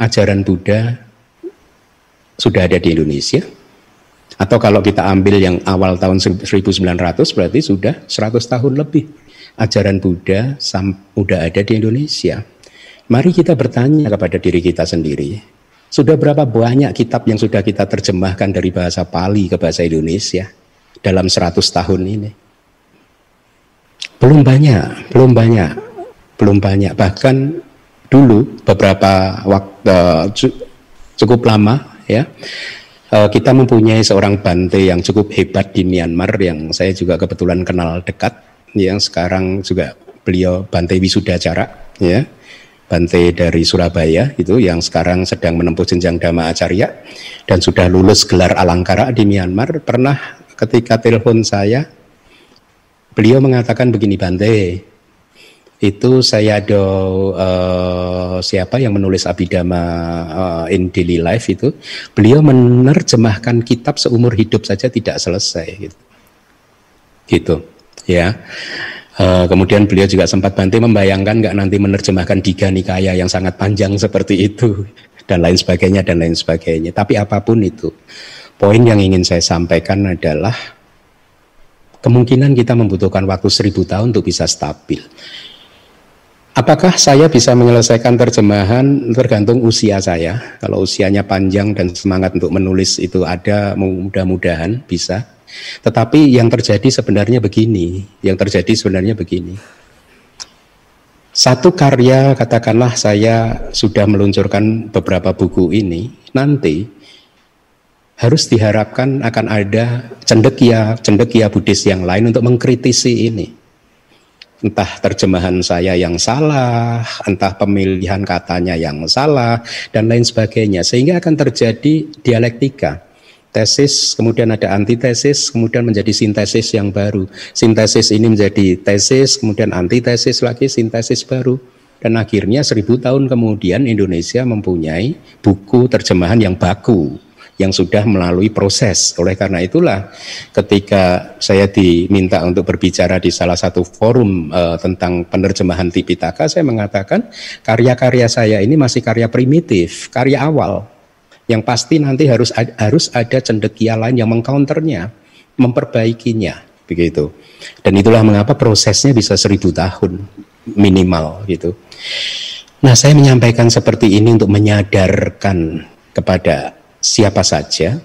ajaran Buddha sudah ada di Indonesia atau kalau kita ambil yang awal tahun 1900 berarti sudah 100 tahun lebih ajaran Buddha sudah ada di Indonesia. Mari kita bertanya kepada diri kita sendiri. Sudah berapa banyak kitab yang sudah kita terjemahkan dari bahasa Pali ke bahasa Indonesia dalam 100 tahun ini? Belum banyak, belum banyak, belum banyak. Bahkan dulu beberapa waktu cukup lama ya Eh, kita mempunyai seorang Bante yang cukup hebat di Myanmar yang saya juga kebetulan kenal dekat yang sekarang juga beliau Bante Wisudacara ya Bante dari Surabaya itu yang sekarang sedang menempuh jenjang Dhamma Acarya dan sudah lulus gelar Alangkara di Myanmar. Pernah ketika telepon saya beliau mengatakan begini Bante itu saya ada uh, siapa yang menulis Abhidhamma uh, in Daily Life itu beliau menerjemahkan kitab seumur hidup saja tidak selesai gitu, gitu ya uh, kemudian beliau juga sempat bantu membayangkan nggak nanti menerjemahkan Diga Nikaya yang sangat panjang seperti itu dan lain sebagainya dan lain sebagainya tapi apa pun itu poin yang ingin saya sampaikan adalah kemungkinan kita membutuhkan waktu seribu tahun untuk bisa stabil Apakah saya bisa menyelesaikan terjemahan tergantung usia saya. Kalau usianya panjang dan semangat untuk menulis itu ada, mudah-mudahan bisa. Tetapi yang terjadi sebenarnya begini, yang terjadi sebenarnya begini. Satu karya, katakanlah saya sudah meluncurkan beberapa buku ini, nanti harus diharapkan akan ada cendekia, cendekia Buddhis yang lain untuk mengkritisi ini entah terjemahan saya yang salah, entah pemilihan katanya yang salah, dan lain sebagainya. Sehingga akan terjadi dialektika. Tesis, kemudian ada antitesis, kemudian menjadi sintesis yang baru. Sintesis ini menjadi tesis, kemudian antitesis lagi, sintesis baru. Dan akhirnya seribu tahun kemudian Indonesia mempunyai buku terjemahan yang baku yang sudah melalui proses. Oleh karena itulah ketika saya diminta untuk berbicara di salah satu forum uh, tentang penerjemahan Tipitaka, saya mengatakan karya-karya saya ini masih karya primitif, karya awal yang pasti nanti harus harus ada cendekia lain yang mengcounternya, memperbaikinya, begitu. Dan itulah mengapa prosesnya bisa seribu tahun minimal gitu. Nah, saya menyampaikan seperti ini untuk menyadarkan kepada siapa saja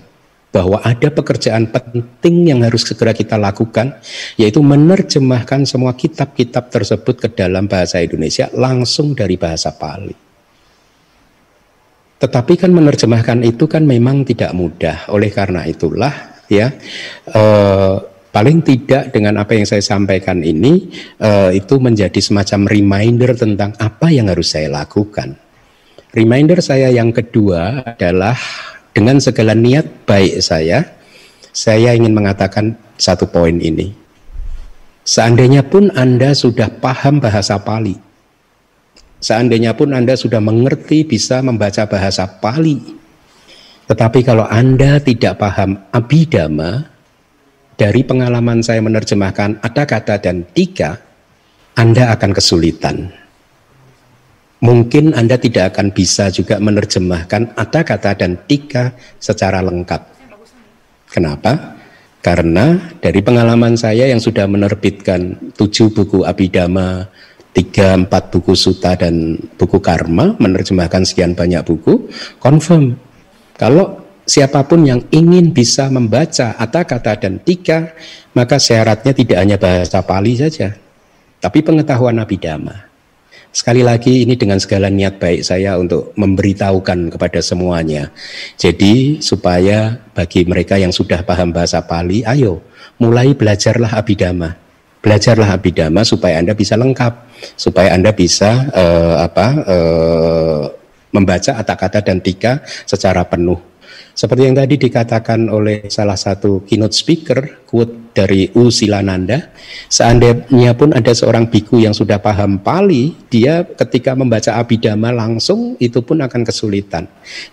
bahwa ada pekerjaan penting yang harus segera kita lakukan yaitu menerjemahkan semua kitab-kitab tersebut ke dalam bahasa Indonesia langsung dari bahasa Pali. Tetapi kan menerjemahkan itu kan memang tidak mudah. Oleh karena itulah ya eh, paling tidak dengan apa yang saya sampaikan ini eh, itu menjadi semacam reminder tentang apa yang harus saya lakukan. Reminder saya yang kedua adalah dengan segala niat baik saya, saya ingin mengatakan satu poin ini. Seandainya pun Anda sudah paham bahasa Pali, seandainya pun Anda sudah mengerti bisa membaca bahasa Pali, tetapi kalau Anda tidak paham Abhidhamma, dari pengalaman saya menerjemahkan ada kata dan tiga, Anda akan kesulitan. Mungkin Anda tidak akan bisa juga menerjemahkan ada kata dan tiga secara lengkap. Kenapa? Karena dari pengalaman saya yang sudah menerbitkan tujuh buku Abidama, tiga empat buku Suta dan buku Karma, menerjemahkan sekian banyak buku, confirm kalau siapa pun yang ingin bisa membaca kata-kata dan tiga, maka syaratnya tidak hanya bahasa Pali saja, tapi pengetahuan Abhidhamma. Sekali lagi ini dengan segala niat baik saya untuk memberitahukan kepada semuanya. Jadi supaya bagi mereka yang sudah paham bahasa Pali, ayo mulai belajarlah Abhidhamma. Belajarlah Abhidhamma supaya Anda bisa lengkap, supaya Anda bisa uh, apa uh, membaca kata-kata dan tiga secara penuh. Seperti yang tadi dikatakan oleh salah satu keynote speaker, quote dari U Silananda, seandainya pun ada seorang biku yang sudah paham Pali, dia ketika membaca Abhidhamma langsung itu pun akan kesulitan.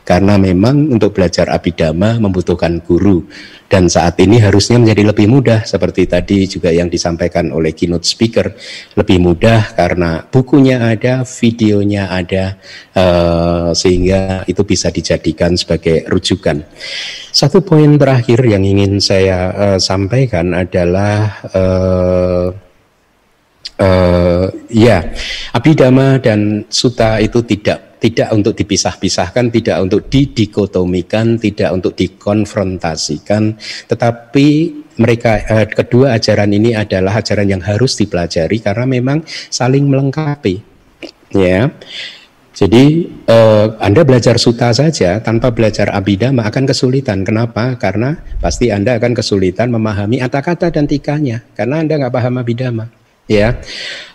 Karena memang untuk belajar Abhidhamma membutuhkan guru. Dan saat ini harusnya menjadi lebih mudah seperti tadi juga yang disampaikan oleh keynote speaker. Lebih mudah karena bukunya ada, videonya ada, uh, sehingga itu bisa dijadikan sebagai rujukan. Satu poin terakhir yang ingin saya sampaikan adalah uh, uh, ya abidama dan suta itu tidak tidak untuk dipisah-pisahkan, tidak untuk didikotomikan, tidak untuk dikonfrontasikan, tetapi mereka uh, kedua ajaran ini adalah ajaran yang harus dipelajari karena memang saling melengkapi. Ya. Jadi eh, Anda belajar suta saja tanpa belajar abidama akan kesulitan. Kenapa? Karena pasti Anda akan kesulitan memahami kata-kata dan tikanya karena Anda nggak paham abidama. Ya,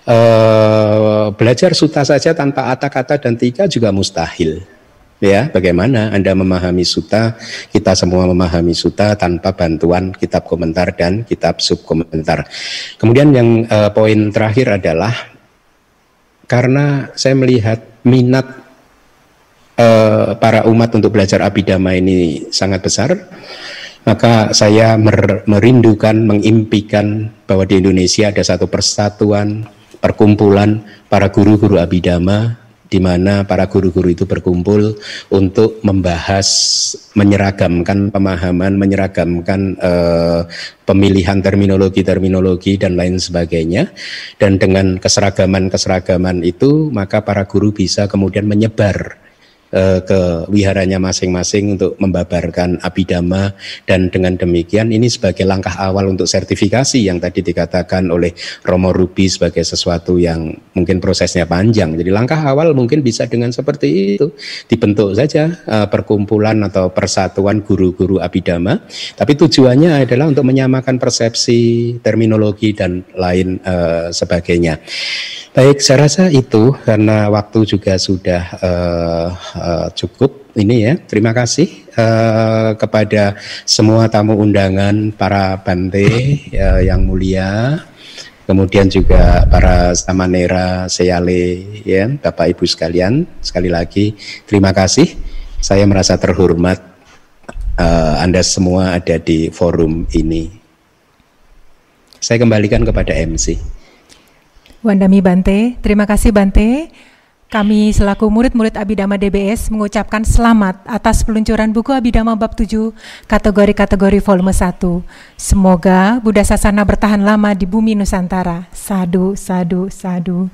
eh, belajar suta saja tanpa kata-kata dan tika juga mustahil. Ya, bagaimana Anda memahami suta? Kita semua memahami suta tanpa bantuan kitab komentar dan kitab subkomentar. Kemudian yang eh, poin terakhir adalah karena saya melihat minat uh, para umat untuk belajar abidama ini sangat besar, maka saya mer merindukan, mengimpikan bahwa di Indonesia ada satu persatuan, perkumpulan para guru-guru abidama di mana para guru-guru itu berkumpul untuk membahas menyeragamkan pemahaman, menyeragamkan uh, pemilihan terminologi-terminologi dan lain sebagainya. Dan dengan keseragaman-keseragaman itu maka para guru bisa kemudian menyebar Eh, ke wiharanya masing-masing untuk membabarkan abidama dan dengan demikian ini sebagai langkah awal untuk sertifikasi yang tadi dikatakan oleh Romo Rubi sebagai sesuatu yang mungkin prosesnya panjang. Jadi langkah awal mungkin bisa dengan seperti itu dibentuk saja uh, perkumpulan atau persatuan guru-guru abidama, tapi tujuannya adalah untuk menyamakan persepsi, terminologi dan lain uh, sebagainya. Baik, saya rasa itu karena waktu juga sudah uh, uh, cukup ini ya. Terima kasih uh, kepada semua tamu undangan para bante uh, <laughs> yang mulia, kemudian juga para samanera seyale ya, Bapak Ibu sekalian. Sekali lagi terima kasih. Saya merasa terhormat uh, Anda semua ada di forum ini. Saya kembalikan kepada MC. Wandami Bante, terima kasih Bante. Kami selaku murid-murid Abidama DBS mengucapkan selamat atas peluncuran buku Abidama bab 7 kategori-kategori volume 1. Semoga Buddha Sasana bertahan lama di bumi Nusantara. Sadu, sadu, sadu.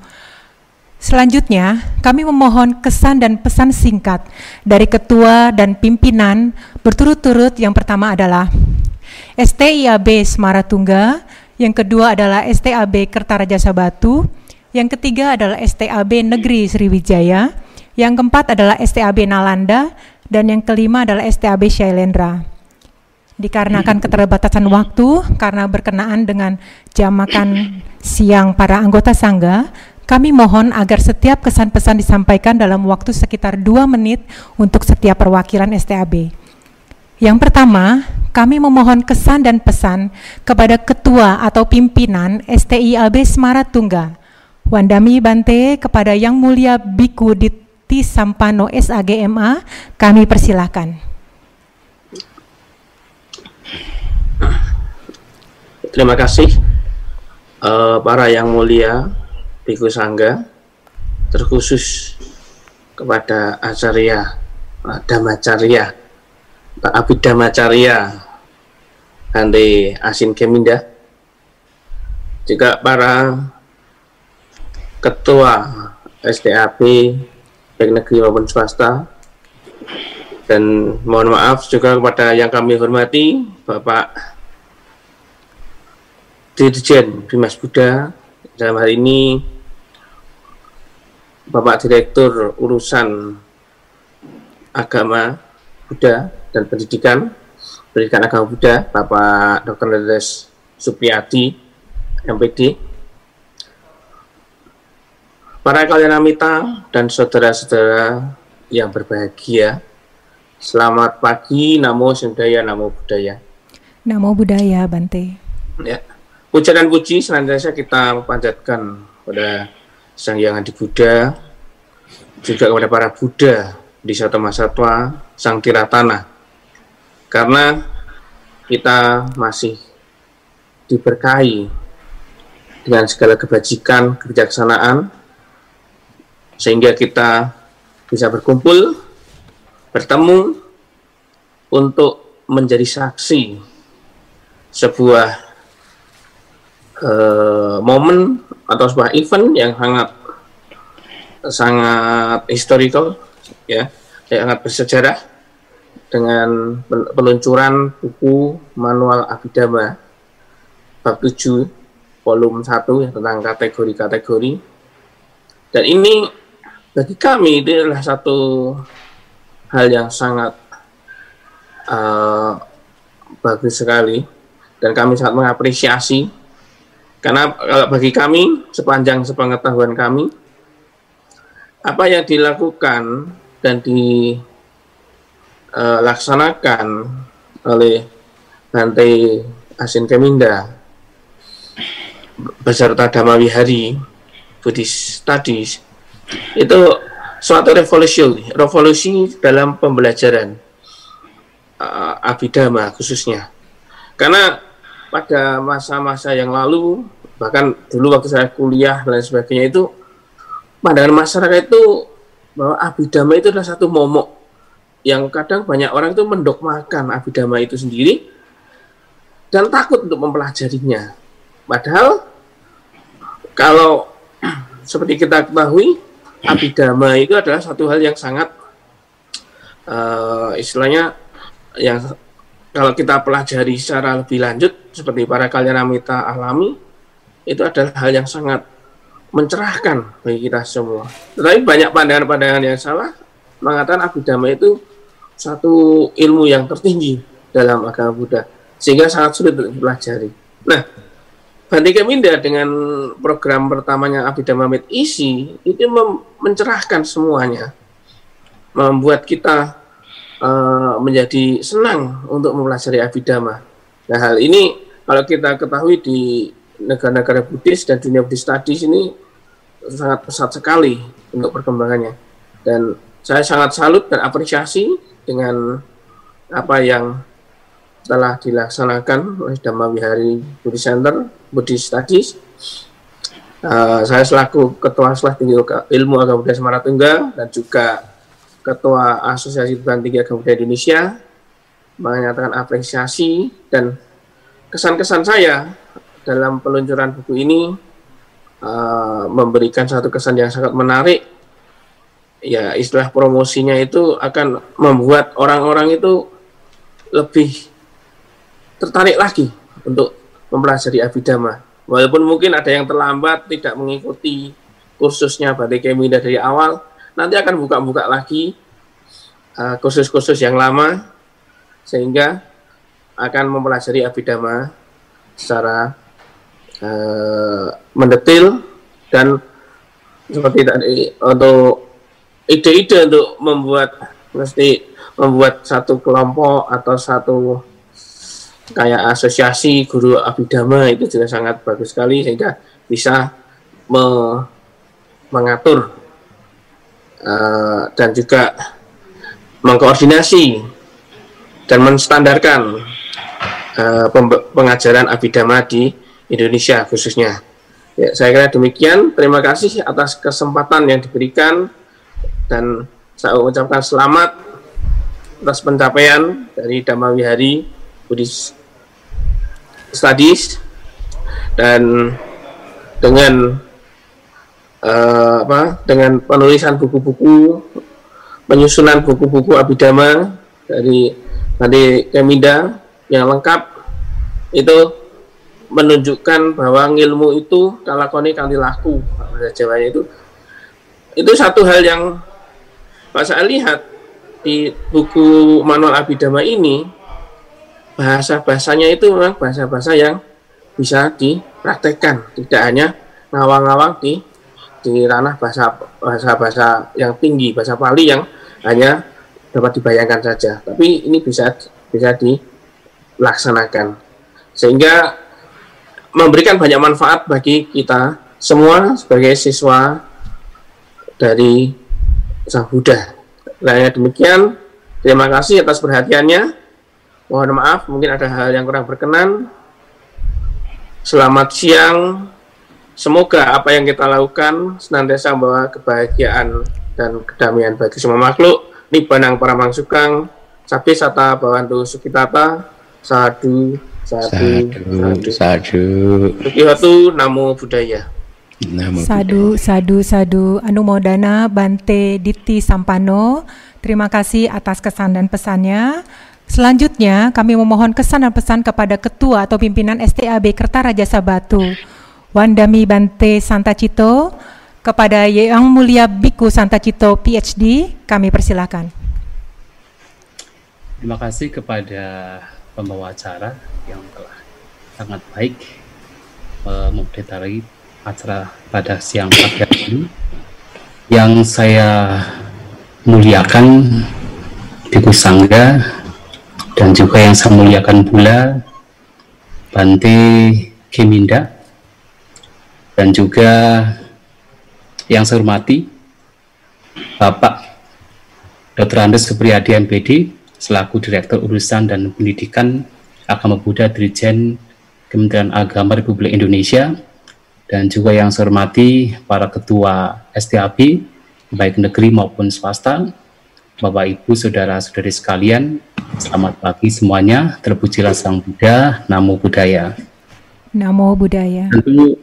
Selanjutnya, kami memohon kesan dan pesan singkat dari ketua dan pimpinan berturut-turut yang pertama adalah STIAB Semaratungga, yang kedua adalah STAB Kertaraja Sabatu, yang ketiga adalah STAB Negeri Sriwijaya, yang keempat adalah STAB Nalanda, dan yang kelima adalah STAB Shailendra. Dikarenakan keterbatasan waktu karena berkenaan dengan jam makan siang para anggota sangga, kami mohon agar setiap kesan pesan disampaikan dalam waktu sekitar dua menit untuk setiap perwakilan STAB. Yang pertama, kami memohon kesan dan pesan kepada Ketua atau Pimpinan STIAB Semaratungga, Wandami Bante kepada Yang Mulia Biku Diti Sampano SAGMA, kami persilahkan. terima kasih uh, para yang mulia Biku Sangga terkhusus kepada Acarya Damacarya Pak Abid Damacarya Hande Asin Keminda juga para ketua SDAP baik negeri maupun swasta dan mohon maaf juga kepada yang kami hormati Bapak Dirjen Bimas Buddha dalam hal ini Bapak Direktur Urusan Agama Buddha dan Pendidikan Pendidikan Agama Buddha Bapak Dr. Ledes Supriyati MPD Para kalian amita dan saudara-saudara yang berbahagia Selamat pagi, Namo Sundaya, Namo Buddhaya. Namo Buddhaya, Bante. Ya. Puja dan puji senantiasa kita panjatkan pada Sang Yang Adi Buddha, juga kepada para Buddha di Satama Satwa, Sang Tiratana. Karena kita masih diberkahi dengan segala kebajikan, kebijaksanaan, sehingga kita bisa berkumpul, bertemu, untuk menjadi saksi sebuah uh, momen atau sebuah event yang sangat sangat historical ya yang sangat bersejarah dengan peluncuran buku manual Abhidhamma bab 7 volume 1 yang tentang kategori-kategori. Dan ini bagi kami ini adalah satu hal yang sangat uh, bagus sekali. Dan kami sangat mengapresiasi. Karena kalau bagi kami, sepanjang sepengetahuan kami, apa yang dilakukan dan dilaksanakan uh, oleh Bante Asin Keminda beserta Dhamma Wihari Buddhist Studies itu suatu revolusi revolusi dalam pembelajaran uh, Abhidhamma khususnya karena pada masa-masa yang lalu bahkan dulu waktu saya kuliah dan sebagainya itu pandangan masyarakat itu bahwa abidama itu adalah satu momok yang kadang banyak orang itu mendokmakan abidama itu sendiri dan takut untuk mempelajarinya. Padahal kalau <clears throat> seperti kita ketahui abidama itu adalah satu hal yang sangat uh, istilahnya yang kalau kita pelajari secara lebih lanjut seperti para kalian amita alami itu adalah hal yang sangat mencerahkan bagi kita semua. Tetapi banyak pandangan-pandangan yang salah mengatakan abidama itu satu ilmu yang tertinggi dalam agama Buddha sehingga sangat sulit untuk dipelajari. Nah, Bante Keminda dengan program pertamanya Abhidhamma Med Isi itu mencerahkan semuanya, membuat kita uh, menjadi senang untuk mempelajari Abhidhamma. Nah, hal ini kalau kita ketahui di negara-negara Buddhis dan dunia Buddhis Studies ini sangat pesat sekali untuk perkembangannya. Dan saya sangat salut dan apresiasi dengan apa yang telah dilaksanakan oleh Dhamma Wihari Buddhist Center, Buddhist Studies. Uh, saya selaku Ketua Selah Tinggi Ilmu Agama Buddha Semaratungga dan juga Ketua Asosiasi Buddha Tinggi Agama Buddha Indonesia menyatakan apresiasi dan kesan-kesan saya dalam peluncuran buku ini uh, memberikan satu kesan yang sangat menarik. Ya, istilah promosinya itu akan membuat orang-orang itu lebih tertarik lagi untuk mempelajari abidama. Walaupun mungkin ada yang terlambat tidak mengikuti kursusnya Batik Kemida dari awal, nanti akan buka-buka lagi uh, kursus-kursus uh, yang lama sehingga akan mempelajari abidama secara uh, mendetil dan seperti tadi untuk ide-ide untuk membuat mesti membuat satu kelompok atau satu kayak asosiasi guru abidama itu juga sangat bagus sekali sehingga bisa me mengatur uh, dan juga mengkoordinasi dan menstandarkan uh, pengajaran abidama di Indonesia khususnya. Ya, saya kira demikian. Terima kasih atas kesempatan yang diberikan dan saya ucapkan selamat atas pencapaian dari Dhamma Wihari Buddhist Studies dan dengan uh, apa dengan penulisan buku-buku penyusunan buku-buku abidama dari tadi Keminda yang lengkap itu menunjukkan bahwa ilmu itu kalakoni kali laku bahasa Jawanya itu. Itu satu hal yang Pak saya lihat di buku manual abidama ini bahasa-bahasanya itu memang bahasa-bahasa yang bisa dipraktekkan tidak hanya ngawang-ngawang di di ranah bahasa bahasa bahasa yang tinggi bahasa Pali yang hanya dapat dibayangkan saja tapi ini bisa bisa dilaksanakan sehingga memberikan banyak manfaat bagi kita semua sebagai siswa dari Sang Buddha. Nah, demikian. Terima kasih atas perhatiannya. Mohon maaf, mungkin ada hal yang kurang berkenan. Selamat siang. Semoga apa yang kita lakukan senantiasa membawa kebahagiaan dan kedamaian bagi semua makhluk. Nibanang para mangsukang, sapi sata bawantu sukitata, sadu, sadu, sadu, sadu. Sukihatu, namo budaya. Sadu, sadu, sadu. Anu Modana Bante Diti Sampano. Terima kasih atas kesan dan pesannya. Selanjutnya, kami memohon kesan dan pesan kepada Ketua atau Pimpinan STAB Kertaraja Sabatu, Wandami Bante Santa Cito, kepada Yang Mulia Biku Santa Cito PhD, kami persilakan. Terima kasih kepada pembawa acara yang telah sangat baik uh, acara pada siang pagi ini yang saya muliakan Biku Sangga dan juga yang saya muliakan pula Bante Keminda dan juga yang saya hormati Bapak Dr. Andes Supriyadi MPD selaku Direktur Urusan dan Pendidikan Agama Buddha Dirjen Kementerian Agama Republik Indonesia dan juga yang saya hormati para ketua STAB baik negeri maupun swasta, Bapak Ibu, saudara-saudari sekalian, selamat pagi semuanya. Terpujilah Sang Buddha, Namo Buddhaya. Namo Buddhaya. Tentu,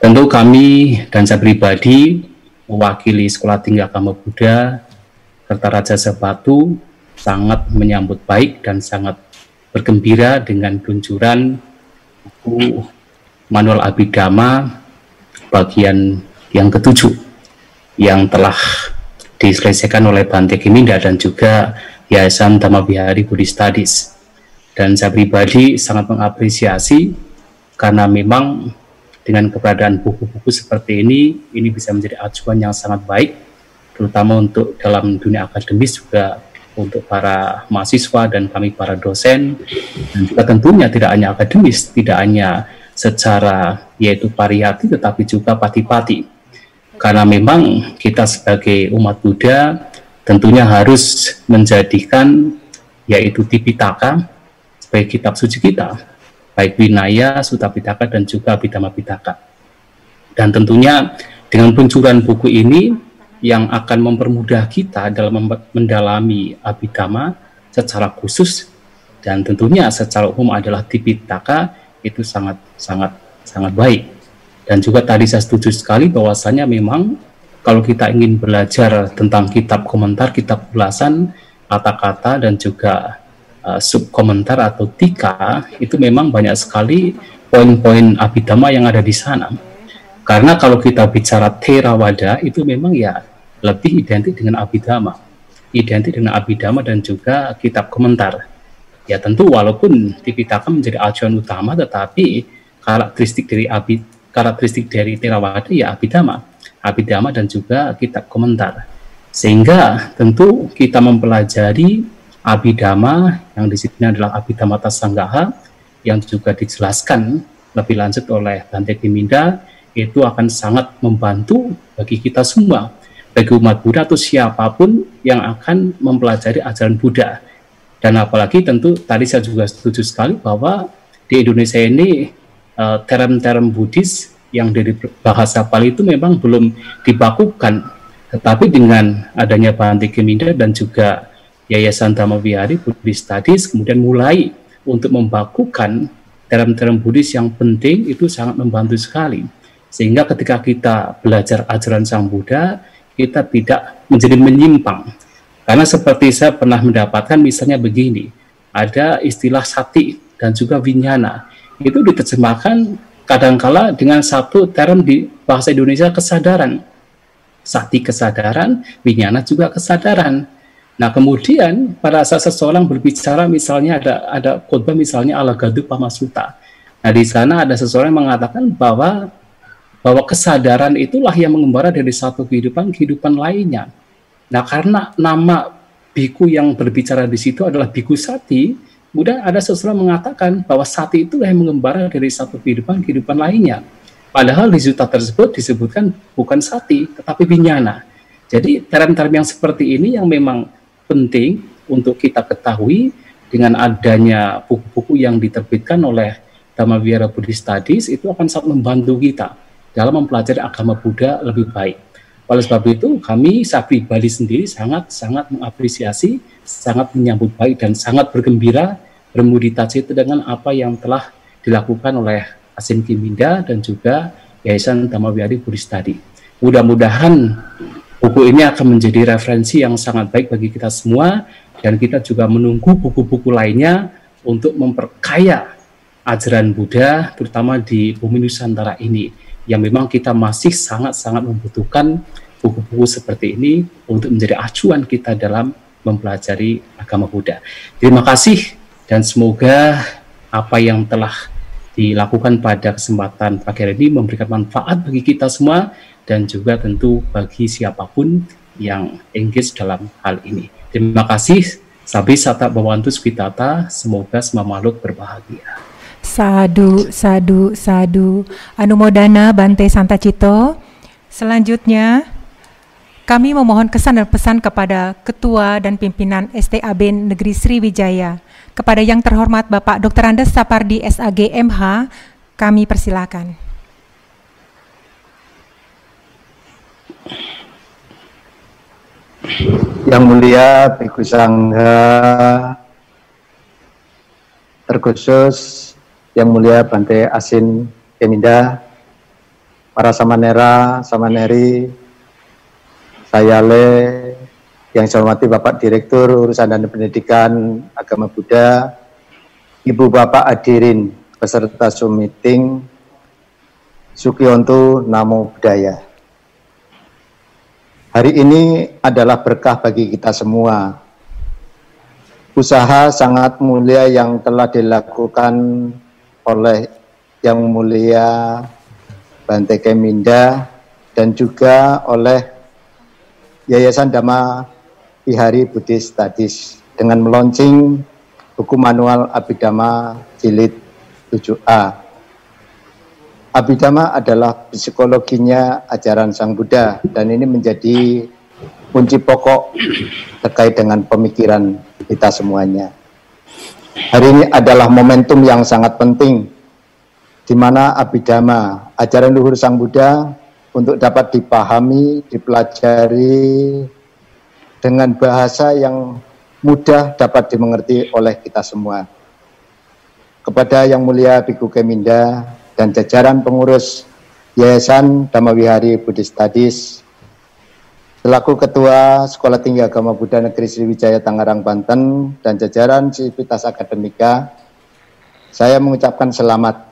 tentu kami dan saya pribadi mewakili Sekolah Tinggi Agama Buddha Kertaraja Sebatu sangat menyambut baik dan sangat bergembira dengan peluncuran buku Manual Abidama bagian yang ketujuh yang telah diselesaikan oleh Bante Kiminda dan juga Yayasan Bihari Buddhist Studies. Dan saya pribadi sangat mengapresiasi karena memang dengan keberadaan buku-buku seperti ini, ini bisa menjadi acuan yang sangat baik, terutama untuk dalam dunia akademis juga untuk para mahasiswa dan kami para dosen, dan juga tentunya tidak hanya akademis, tidak hanya secara yaitu pariyati tetapi juga pati-pati. Karena memang kita sebagai umat Buddha tentunya harus menjadikan yaitu Tipitaka sebagai kitab suci kita, baik Winaya, Sutta Pitaka dan juga Abhidhamma Pitaka. Dan tentunya dengan peluncuran buku ini yang akan mempermudah kita dalam mendalami Abhidhamma secara khusus dan tentunya secara umum adalah Tipitaka itu sangat sangat sangat baik. Dan juga tadi saya setuju sekali bahwasanya memang kalau kita ingin belajar tentang kitab komentar, kitab ulasan, kata-kata dan juga uh, sub komentar atau tika itu memang banyak sekali poin-poin abidama yang ada di sana. Karena kalau kita bicara Theravada itu memang ya lebih identik dengan abidama, identik dengan abidama dan juga kitab komentar. Ya tentu walaupun Tipitaka menjadi acuan utama, tetapi karakteristik dari abi, karakteristik dari Theravada ya Abhidhamma, Abhidhamma dan juga kitab komentar. Sehingga tentu kita mempelajari Abhidhamma yang di sini adalah Abhidhamma Tasanggaha yang juga dijelaskan lebih lanjut oleh Bante Kiminda itu akan sangat membantu bagi kita semua, bagi umat Buddha atau siapa pun yang akan mempelajari ajaran Buddha. Dan apalagi tentu tadi saya juga setuju sekali bahwa di Indonesia ini term term-term Buddhis yang dari bahasa Pali itu memang belum dibakukan. Tetapi dengan adanya Bante Keminda dan juga Yayasan Dhamma Wihari Buddhist Studies kemudian mulai untuk membakukan term-term Buddhis yang penting itu sangat membantu sekali. Sehingga ketika kita belajar ajaran Sang Buddha, kita tidak menjadi menyimpang. Karena seperti saya pernah mendapatkan misalnya begini, ada istilah sati dan juga vinyana. Itu diterjemahkan kadangkala dengan satu term di bahasa Indonesia kesadaran. Sati kesadaran, vinyana juga kesadaran. Nah kemudian pada saat seseorang berbicara misalnya ada ada khotbah misalnya ala gadu pamasuta. Nah di sana ada seseorang yang mengatakan bahwa bahwa kesadaran itulah yang mengembara dari satu kehidupan kehidupan lainnya. Nah karena nama biku yang berbicara di situ adalah biku sati, kemudian ada seseorang mengatakan bahwa sati itu yang mengembara dari satu kehidupan kehidupan lainnya. Padahal di zuta tersebut disebutkan bukan sati tetapi binyana. Jadi term-term yang seperti ini yang memang penting untuk kita ketahui dengan adanya buku-buku yang diterbitkan oleh Dhamma Wihara Buddhist Studies itu akan sangat membantu kita dalam mempelajari agama Buddha lebih baik. Oleh sebab itu, kami Sapi Bali sendiri sangat-sangat mengapresiasi, sangat menyambut baik dan sangat bergembira, bermudita cita dengan apa yang telah dilakukan oleh Asin Kiminda dan juga Yayasan Dhamma Wihara Buddhist Studies. Mudah-mudahan Buku ini akan menjadi referensi yang sangat baik bagi kita semua dan kita juga menunggu buku-buku lainnya untuk memperkaya ajaran Buddha terutama di bumi Nusantara ini yang memang kita masih sangat-sangat membutuhkan buku-buku seperti ini untuk menjadi acuan kita dalam mempelajari agama Buddha. Terima kasih dan semoga apa yang telah dilakukan pada kesempatan pagi hari ini memberikan manfaat bagi kita semua dan juga tentu bagi siapa pun yang engage dalam hal ini. Terima kasih. Sabi Sata Bawantu Switata, semoga semua makhluk berbahagia. Sadu, sadu, sadu. Anumodana Bante Santa Cito. Selanjutnya, kami memohon kesan dan pesan kepada Ketua dan Pimpinan STAB Negeri Sriwijaya. Kepada yang terhormat Bapak Dr. Andes Sapardi SAG MH, kami persilakan. Yang mulia Biku Sangha terkhusus Yang mulia Bante Asin Keminda, para samanera, samaneri, saya Le, yang saya hormati Bapak Direktur Urusan dan Pendidikan Agama Buddha, Ibu Bapak Adirin, peserta Zoom meeting, Sukionto Namo Buddhaya. Hari ini adalah berkah bagi kita semua. Usaha sangat mulia yang telah dilakukan oleh Yang Mulia Bante Keminda dan juga oleh Yayasan Dhamma Vihari Buddhist Studies dengan meluncing buku manual Abhidhamma jilid 7A Abhidhamma adalah psikologinya ajaran Sang Buddha dan ini menjadi kunci pokok terkait dengan pemikiran kita semuanya. Hari ini adalah momentum yang sangat penting di mana Abhidhamma, ajaran luhur Sang Buddha untuk dapat dipahami, dipelajari dengan bahasa yang mudah dapat dimengerti oleh kita semua. Kepada Yang Mulia Biku Keminda, dan jajaran pengurus Yayasan Dhamawihari Buddhist Studies selaku Ketua Sekolah Tinggi Agama Buddha Negeri Sriwijaya Tangerang Banten dan jajaran Sivitas Akademika saya mengucapkan selamat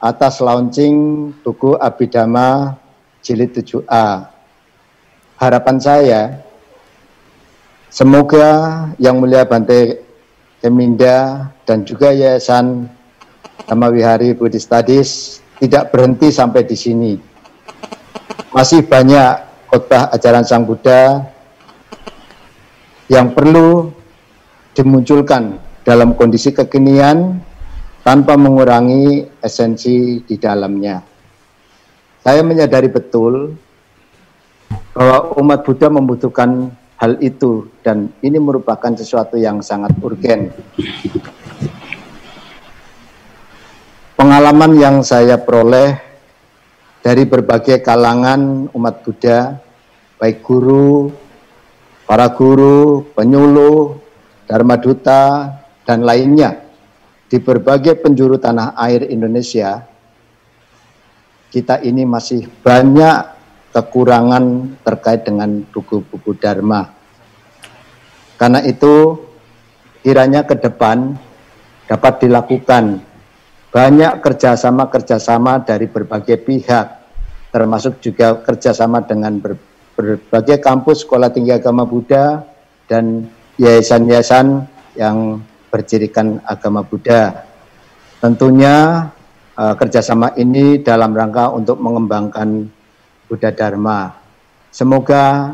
atas launching buku Abhidhamma Jilid 7A. Harapan saya semoga Yang Mulia Bante Keminda dan juga Yayasan Dhamma Wihari Buddhist Studies tidak berhenti sampai di sini. Masih banyak khotbah ajaran Sang Buddha yang perlu dimunculkan dalam kondisi kekinian tanpa mengurangi esensi di dalamnya. Saya menyadari betul bahwa umat Buddha membutuhkan hal itu dan ini merupakan sesuatu yang sangat urgen. Pengalaman yang saya peroleh dari berbagai kalangan umat Buddha, baik guru, para guru, penyuluh, dharma duta, dan lainnya di berbagai penjuru tanah air Indonesia, kita ini masih banyak kekurangan terkait dengan buku-buku Dharma. Karena itu, kiranya ke depan dapat dilakukan banyak kerjasama-kerjasama dari berbagai pihak, termasuk juga kerjasama dengan ber, berbagai kampus sekolah tinggi agama Buddha dan yayasan-yayasan yang bercirikan agama Buddha. Tentunya uh, kerjasama ini dalam rangka untuk mengembangkan Buddha Dharma. Semoga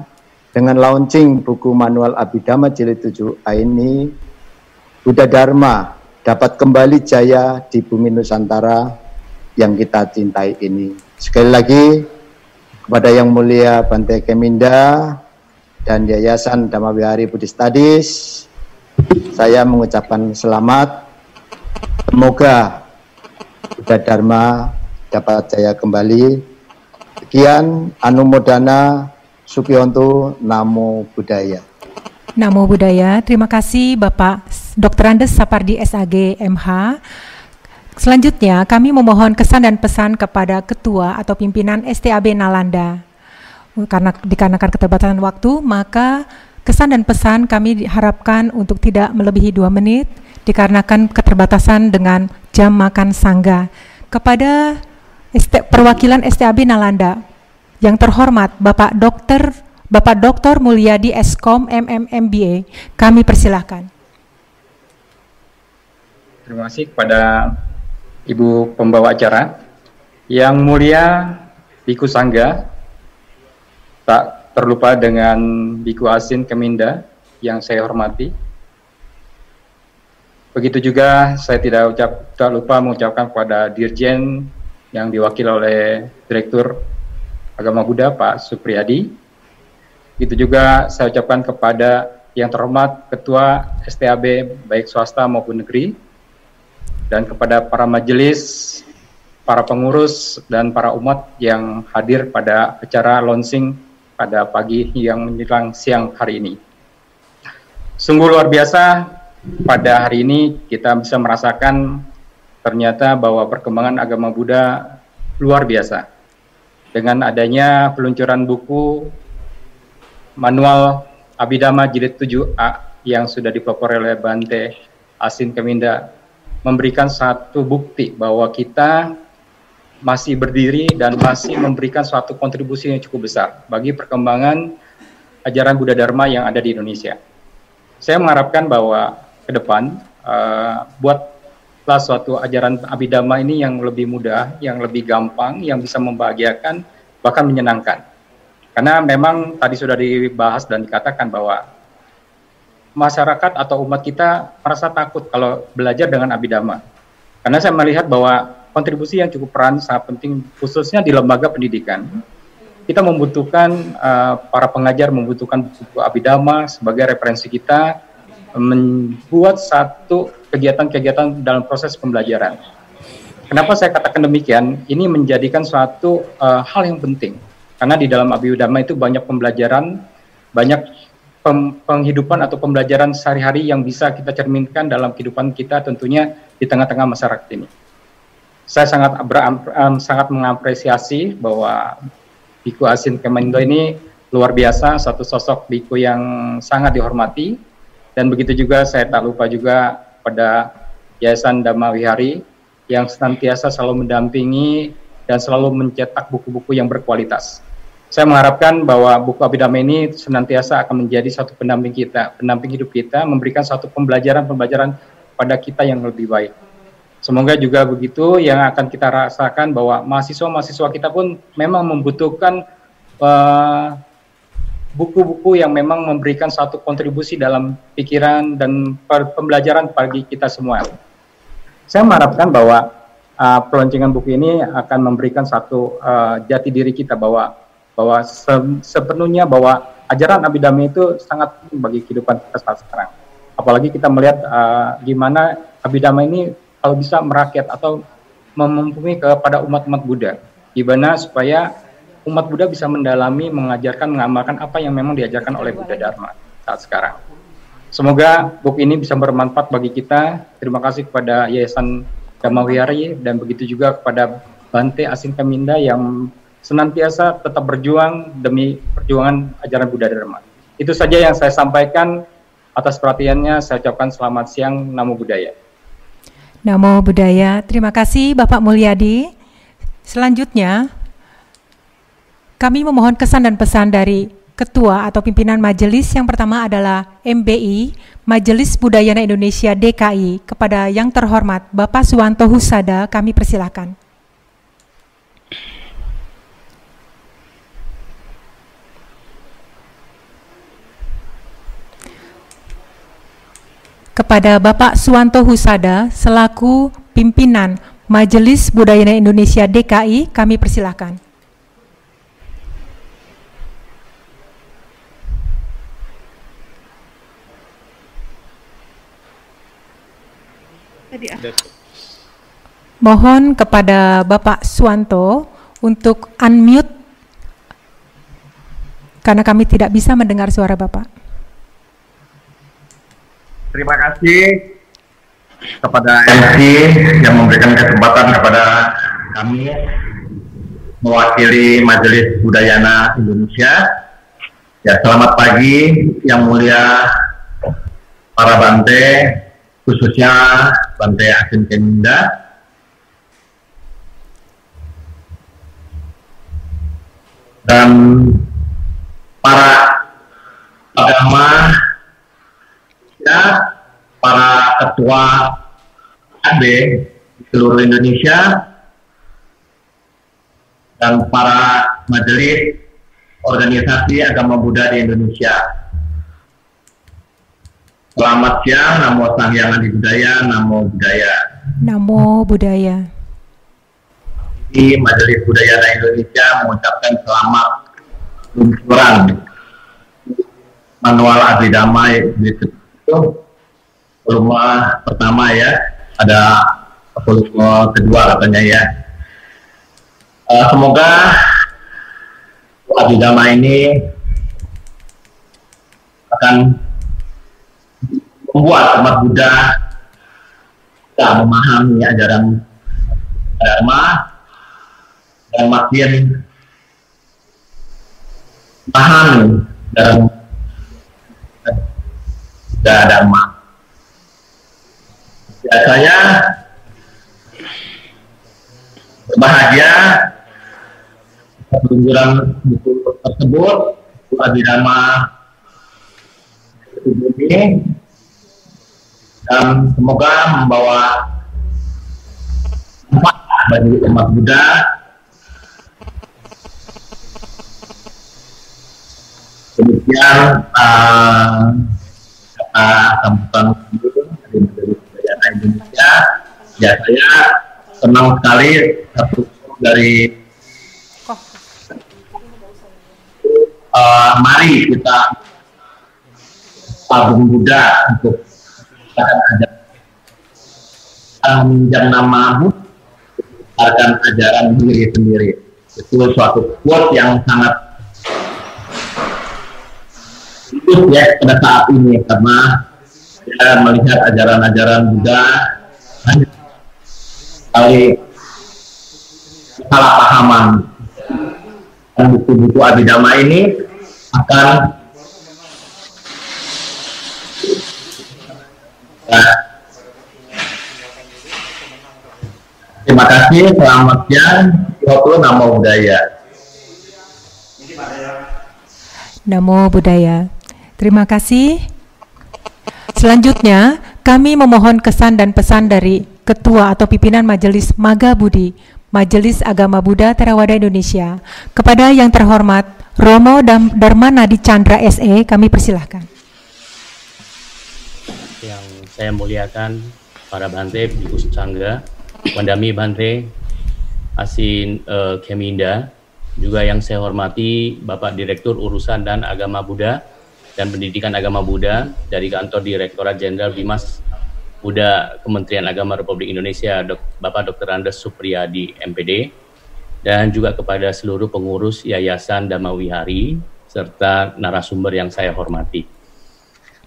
dengan launching buku manual Abhidhamma jilid 7a ini, Buddha Dharma dapat kembali jaya di bumi Nusantara yang kita cintai ini. Sekali lagi, kepada Yang Mulia Bante Keminda dan Yayasan Dhamma Wihari Buddhist Studies, saya mengucapkan selamat. Semoga Buddha Dharma dapat jaya kembali Sekian Anumodana Sukionto Namo Buddhaya. Namo Buddhaya. Terima kasih Bapak Dr. Andes Sapardi SAG MH. Selanjutnya kami memohon kesan dan pesan kepada Ketua atau Pimpinan STAB Nalanda. Karena dikarenakan keterbatasan waktu, maka kesan dan pesan kami diharapkan untuk tidak melebihi dua menit, dikarenakan keterbatasan dengan jam makan sangga. Kepada perwakilan STAB Nalanda. Yang terhormat Bapak Dokter Bapak Dr. Mulyadi Eskom MMMBA, kami persilahkan. Terima kasih kepada Ibu pembawa acara. Yang mulia Biku Sangga, tak terlupa dengan Biku Asin Keminda yang saya hormati. Begitu juga saya tidak ucap, tak lupa mengucapkan kepada Dirjen yang diwakili oleh Direktur Agama Buddha Pak Supriyadi. Itu juga saya ucapkan kepada yang terhormat Ketua STAB baik swasta maupun negeri dan kepada para majelis, para pengurus dan para umat yang hadir pada acara launching pada pagi yang menjelang siang hari ini. Sungguh luar biasa pada hari ini kita bisa merasakan ternyata bahwa perkembangan agama Buddha luar biasa. Dengan adanya peluncuran buku manual Abhidhamma jilid 7A yang sudah dipelopori oleh Bante Asin Keminda memberikan satu bukti bahwa kita masih berdiri dan masih memberikan suatu kontribusi yang cukup besar bagi perkembangan ajaran Buddha Dharma yang ada di Indonesia. Saya mengharapkan bahwa ke depan uh, buat lah suatu ajaran abidama ini yang lebih mudah, yang lebih gampang, yang bisa membahagiakan, bahkan menyenangkan. Karena memang tadi sudah dibahas dan dikatakan bahwa masyarakat atau umat kita merasa takut kalau belajar dengan abidama. Karena saya melihat bahwa kontribusi yang cukup peran sangat penting, khususnya di lembaga pendidikan. Kita membutuhkan uh, para pengajar membutuhkan buku abidama sebagai referensi kita membuat satu kegiatan-kegiatan dalam proses pembelajaran. Kenapa saya katakan demikian? Ini menjadikan suatu uh, hal yang penting karena di dalam Abhidhamma itu banyak pembelajaran, banyak pem penghidupan atau pembelajaran sehari-hari yang bisa kita cerminkan dalam kehidupan kita tentunya di tengah-tengah masyarakat ini. Saya sangat um, sangat mengapresiasi bahwa Biku Asin Kemendo ini luar biasa, satu sosok biku yang sangat dihormati dan begitu juga saya tak lupa juga pada Yayasan Dhamma Wihari yang senantiasa selalu mendampingi dan selalu mencetak buku-buku yang berkualitas. Saya mengharapkan bahwa buku Abhidhamma ini senantiasa akan menjadi satu pendamping kita, pendamping hidup kita, memberikan satu pembelajaran-pembelajaran pada kita yang lebih baik. Semoga juga begitu yang akan kita rasakan bahwa mahasiswa-mahasiswa kita pun memang membutuhkan uh, buku-buku yang memang memberikan satu kontribusi dalam pikiran dan pembelajaran bagi kita semua. Saya mengharapkan bahwa uh, buku ini akan memberikan satu uh, jati diri kita bahwa bahwa se sepenuhnya bahwa ajaran Abidama itu sangat penting bagi kehidupan kita saat sekarang. Apalagi kita melihat uh, gimana Abidama ini kalau bisa merakyat atau memumpuni kepada umat-umat Buddha, gimana supaya umat Buddha bisa mendalami, mengajarkan, mengamalkan apa yang memang diajarkan oleh Buddha Dharma saat sekarang. Semoga buku ini bisa bermanfaat bagi kita. Terima kasih kepada Yayasan Dhamma Wihari dan begitu juga kepada Bante Asin Kaminda yang senantiasa tetap berjuang demi perjuangan ajaran Buddha Dharma. Itu saja yang saya sampaikan. Atas perhatiannya saya ucapkan selamat siang, Namo Buddhaya. Namo Buddhaya. Terima kasih Bapak Mulyadi. Selanjutnya, kami memohon kesan dan pesan dari Ketua atau pimpinan majelis yang pertama adalah MBI, Majelis Budayana Indonesia DKI, kepada yang terhormat Bapak Suwanto Husada, kami persilahkan. kepada Bapak Suwanto Husada selaku pimpinan Majelis Budaya Indonesia DKI, kami persilahkan. Mohon kepada Bapak Suwanto untuk unmute karena kami tidak bisa mendengar suara Bapak. Terima kasih kepada MC yang memberikan kesempatan kepada kami mewakili Majelis Budayana Indonesia. Ya, selamat pagi yang mulia para Bante, khususnya Bante Asin Keminda. Dan para agama ya para ketua AB di seluruh Indonesia dan para majelis organisasi agama Buddha di Indonesia. Selamat siang, Namo Sang Hyang Adi Budaya, Namo Budaya. Namo Budaya. Di Majelis Budaya Indonesia mengucapkan selamat peluncuran manual Abhidhamma itu volume pertama ya ada volume kedua katanya ya uh, semoga Abhidhamma ini akan membuat umat Buddha bisa memahami ajaran Dharma dan makin paham dalam tidak emak. Biasanya berbahagia peluncuran buku tersebut buku Abhidhamma ini dan semoga membawa manfaat bagi umat Buddha demikian uh, sambutan dari Budaya Indonesia. Ya saya senang sekali satu dari uh, mari kita album Buddha untuk akan jam nama akan ajaran diri sendiri itu suatu quote yang sangat itu ya pada saat ini karena saya melihat ajaran-ajaran hanya kali salah pahaman dan buku-buku Abhidhamma ini akan Terima kasih, selamat siang. Waktu Namo Buddhaya. Namo Buddhaya. Terima kasih. Selanjutnya, kami memohon kesan dan pesan dari Ketua atau Pimpinan Majelis Maga Budi, Majelis Agama Buddha Theravada Indonesia. Kepada yang terhormat Romo Dharma Nadi Chandra SE, kami persilahkan. Saya muliakan para Bante, Biku Sangga, Wandami Bante, Asin uh, Keminda, juga yang saya hormati Bapak Direktur Urusan dan Agama Buddha dan Pendidikan Agama Buddha dari Kantor Direktorat Jenderal Bimas Buddha Kementerian Agama Republik Indonesia Dok, Bapak Dr. Andes Supriyadi MPD dan juga kepada seluruh pengurus Yayasan Damawihari serta narasumber yang saya hormati.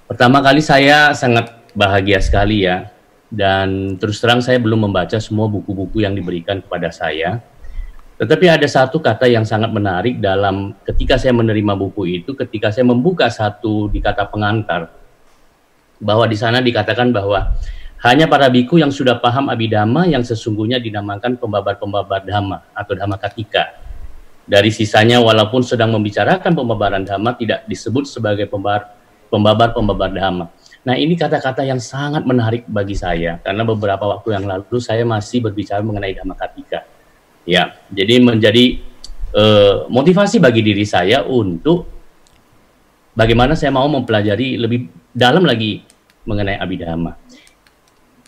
Pertama kali saya sangat bahagia sekali ya dan terus terang saya belum membaca semua buku-buku yang diberikan kepada saya tetapi ada satu kata yang sangat menarik dalam ketika saya menerima buku itu, ketika saya membuka satu di kata pengantar, bahwa di sana dikatakan bahwa hanya para biku yang sudah paham abidama yang sesungguhnya dinamakan pembabar-pembabar dhamma atau dhamma katika. Dari sisanya walaupun sedang membicarakan pembabaran dhamma tidak disebut sebagai pembabar pembabar-pembabar dhamma. Nah ini kata-kata yang sangat menarik bagi saya karena beberapa waktu yang lalu saya masih berbicara mengenai dhamma katika Ya, jadi menjadi uh, motivasi bagi diri saya untuk bagaimana saya mau mempelajari lebih dalam lagi mengenai abidama.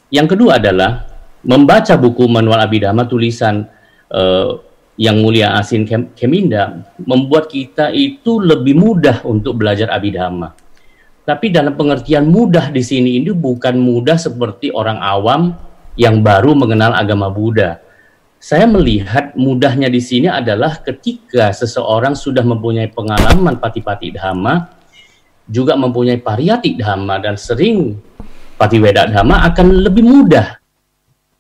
Yang kedua adalah membaca buku manual abidama tulisan uh, yang mulia Asin Keminda membuat kita itu lebih mudah untuk belajar abidama. Tapi dalam pengertian mudah di sini ini bukan mudah seperti orang awam yang baru mengenal agama Buddha saya melihat mudahnya di sini adalah ketika seseorang sudah mempunyai pengalaman pati-pati dhamma, juga mempunyai pariyati dhamma dan sering patiweda dhamma akan lebih mudah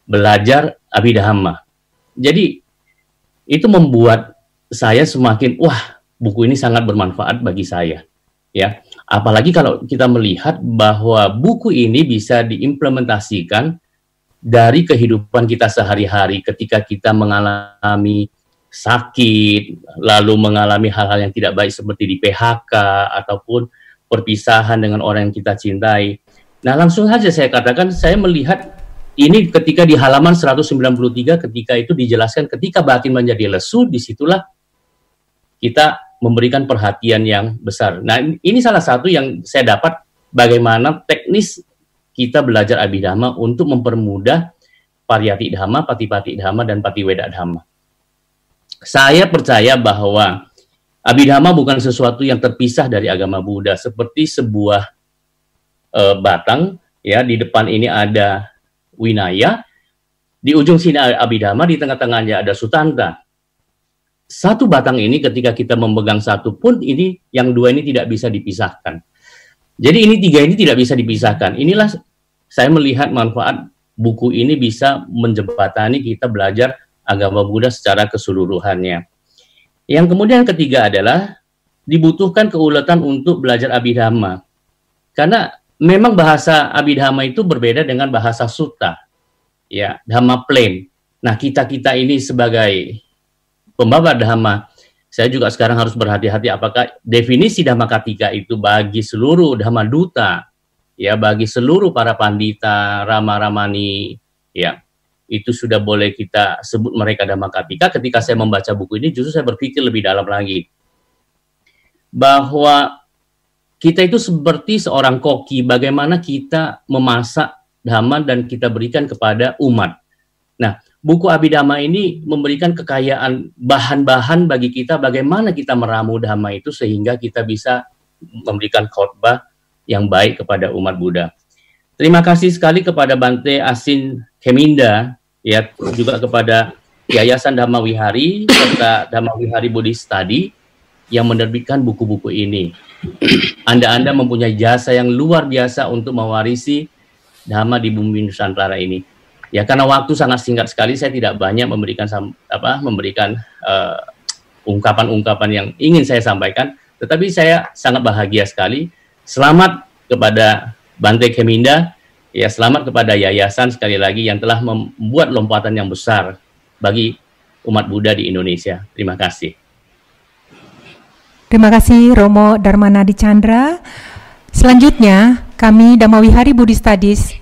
belajar abhidhamma. Jadi itu membuat saya semakin wah buku ini sangat bermanfaat bagi saya ya apalagi kalau kita melihat bahwa buku ini bisa diimplementasikan dari kehidupan kita sehari-hari ketika kita mengalami sakit, lalu mengalami hal-hal yang tidak baik seperti di PHK ataupun perpisahan dengan orang yang kita cintai. Nah, langsung saja saya katakan saya melihat ini ketika di halaman 193 ketika itu dijelaskan ketika batin menjadi lesu di situlah kita memberikan perhatian yang besar. Nah, ini salah satu yang saya dapat bagaimana teknis kita belajar abidama untuk mempermudah pariyati dhamma, patipati dhamma, dan patiweda dhamma. Saya percaya bahwa abidama bukan sesuatu yang terpisah dari agama Buddha, seperti sebuah uh, batang, ya di depan ini ada winaya, di ujung sini ada di tengah-tengahnya ada sutanta. Satu batang ini ketika kita memegang satu pun ini yang dua ini tidak bisa dipisahkan. Jadi ini tiga ini tidak bisa dipisahkan. Inilah saya melihat manfaat buku ini bisa menjembatani kita belajar agama Buddha secara keseluruhannya. Yang kemudian ketiga adalah dibutuhkan keuletan untuk belajar abhidhamma. Karena memang bahasa abhidhamma itu berbeda dengan bahasa sutta. Ya, dhamma plain. Nah, kita-kita ini sebagai pembawa dhamma, saya juga sekarang harus berhati-hati apakah definisi dhamma katika itu bagi seluruh dhamma duta ya bagi seluruh para pandita, rama-ramani, ya itu sudah boleh kita sebut mereka Dhammakapika. Ketika saya membaca buku ini, justru saya berpikir lebih dalam lagi bahwa kita itu seperti seorang koki, bagaimana kita memasak dhamma dan kita berikan kepada umat. Buku Abhidhamma ini memberikan kekayaan bahan-bahan bagi kita bagaimana kita meramu dhamma itu sehingga kita bisa memberikan khotbah yang baik kepada umat Buddha. Terima kasih sekali kepada Bante Asin Keminda, ya juga kepada Yayasan Dhamma Wihari serta Dhamma Wihari Buddhist Study yang menerbitkan buku-buku ini. Anda-anda mempunyai jasa yang luar biasa untuk mewarisi Dhamma di bumi Nusantara ini. Ya karena waktu sangat singkat sekali, saya tidak banyak memberikan apa memberikan uh, ungkapan-ungkapan yang ingin saya sampaikan. Tetapi saya sangat bahagia sekali Selamat kepada Bante Keminda, ya selamat kepada yayasan sekali lagi yang telah membuat lompatan yang besar bagi umat Buddha di Indonesia. Terima kasih. Terima kasih Romo Darmanadi Chandra. Selanjutnya, kami Damawihari Buddhist Studies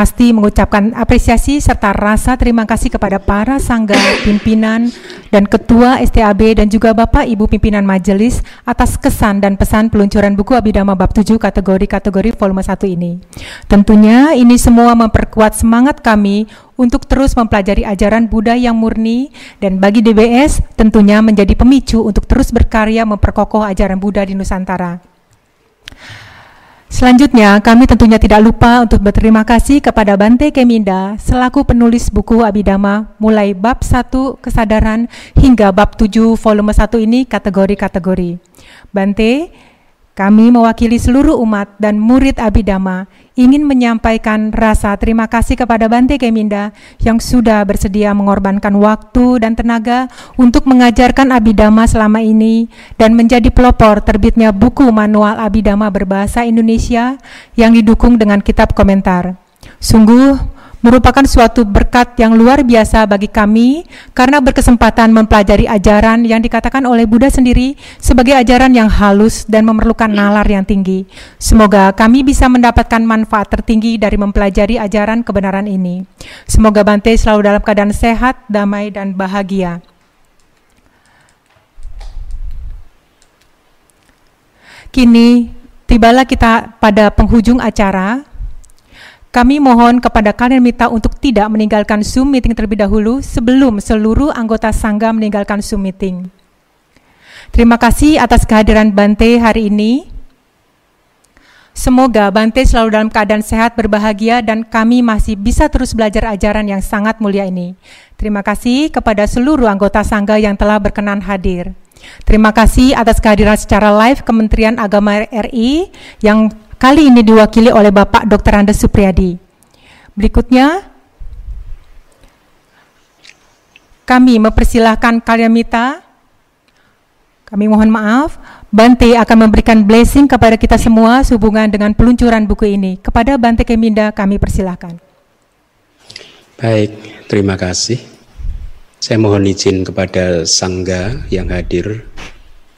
pasti mengucapkan apresiasi serta rasa terima kasih kepada para sangga, pimpinan, dan ketua STAB dan juga Bapak Ibu pimpinan majelis atas kesan dan pesan peluncuran buku Abidama Bab 7 kategori-kategori volume 1 ini. Tentunya ini semua memperkuat semangat kami untuk terus mempelajari ajaran Buddha yang murni dan bagi DBS tentunya menjadi pemicu untuk terus berkarya memperkokoh ajaran Buddha di Nusantara. Selanjutnya, kami tentunya tidak lupa untuk berterima kasih kepada Bante Keminda selaku penulis buku Abidama mulai bab 1 kesadaran hingga bab 7 volume 1 ini kategori-kategori. Bante, kami mewakili seluruh umat dan murid Abidama ingin menyampaikan rasa terima kasih kepada Bante Keminda yang sudah bersedia mengorbankan waktu dan tenaga untuk mengajarkan Abidama selama ini dan menjadi pelopor terbitnya buku manual Abidama berbahasa Indonesia yang didukung dengan kitab komentar. Sungguh merupakan suatu berkat yang luar biasa bagi kami karena berkesempatan mempelajari ajaran yang dikatakan oleh Buddha sendiri sebagai ajaran yang halus dan memerlukan nalar yang tinggi. Semoga kami bisa mendapatkan manfaat tertinggi dari mempelajari ajaran kebenaran ini. Semoga Bante selalu dalam keadaan sehat, damai, dan bahagia. Kini tibalah kita pada penghujung acara. Kami mohon kepada kalian minta untuk tidak meninggalkan Zoom meeting terlebih dahulu sebelum seluruh anggota Sangga meninggalkan Zoom meeting. Terima kasih atas kehadiran Bante hari ini. Semoga Bante selalu dalam keadaan sehat, berbahagia, dan kami masih bisa terus belajar ajaran yang sangat mulia ini. Terima kasih kepada seluruh anggota Sangga yang telah berkenan hadir. Terima kasih atas kehadiran secara live Kementerian Agama RI yang Kali ini diwakili oleh Bapak Dr. Andes Supriyadi. Berikutnya, kami mempersilahkan kalian Mita, kami mohon maaf, Bante akan memberikan blessing kepada kita semua sehubungan dengan peluncuran buku ini. Kepada Bante Keminda kami persilahkan. Baik, terima kasih. Saya mohon izin kepada Sangga yang hadir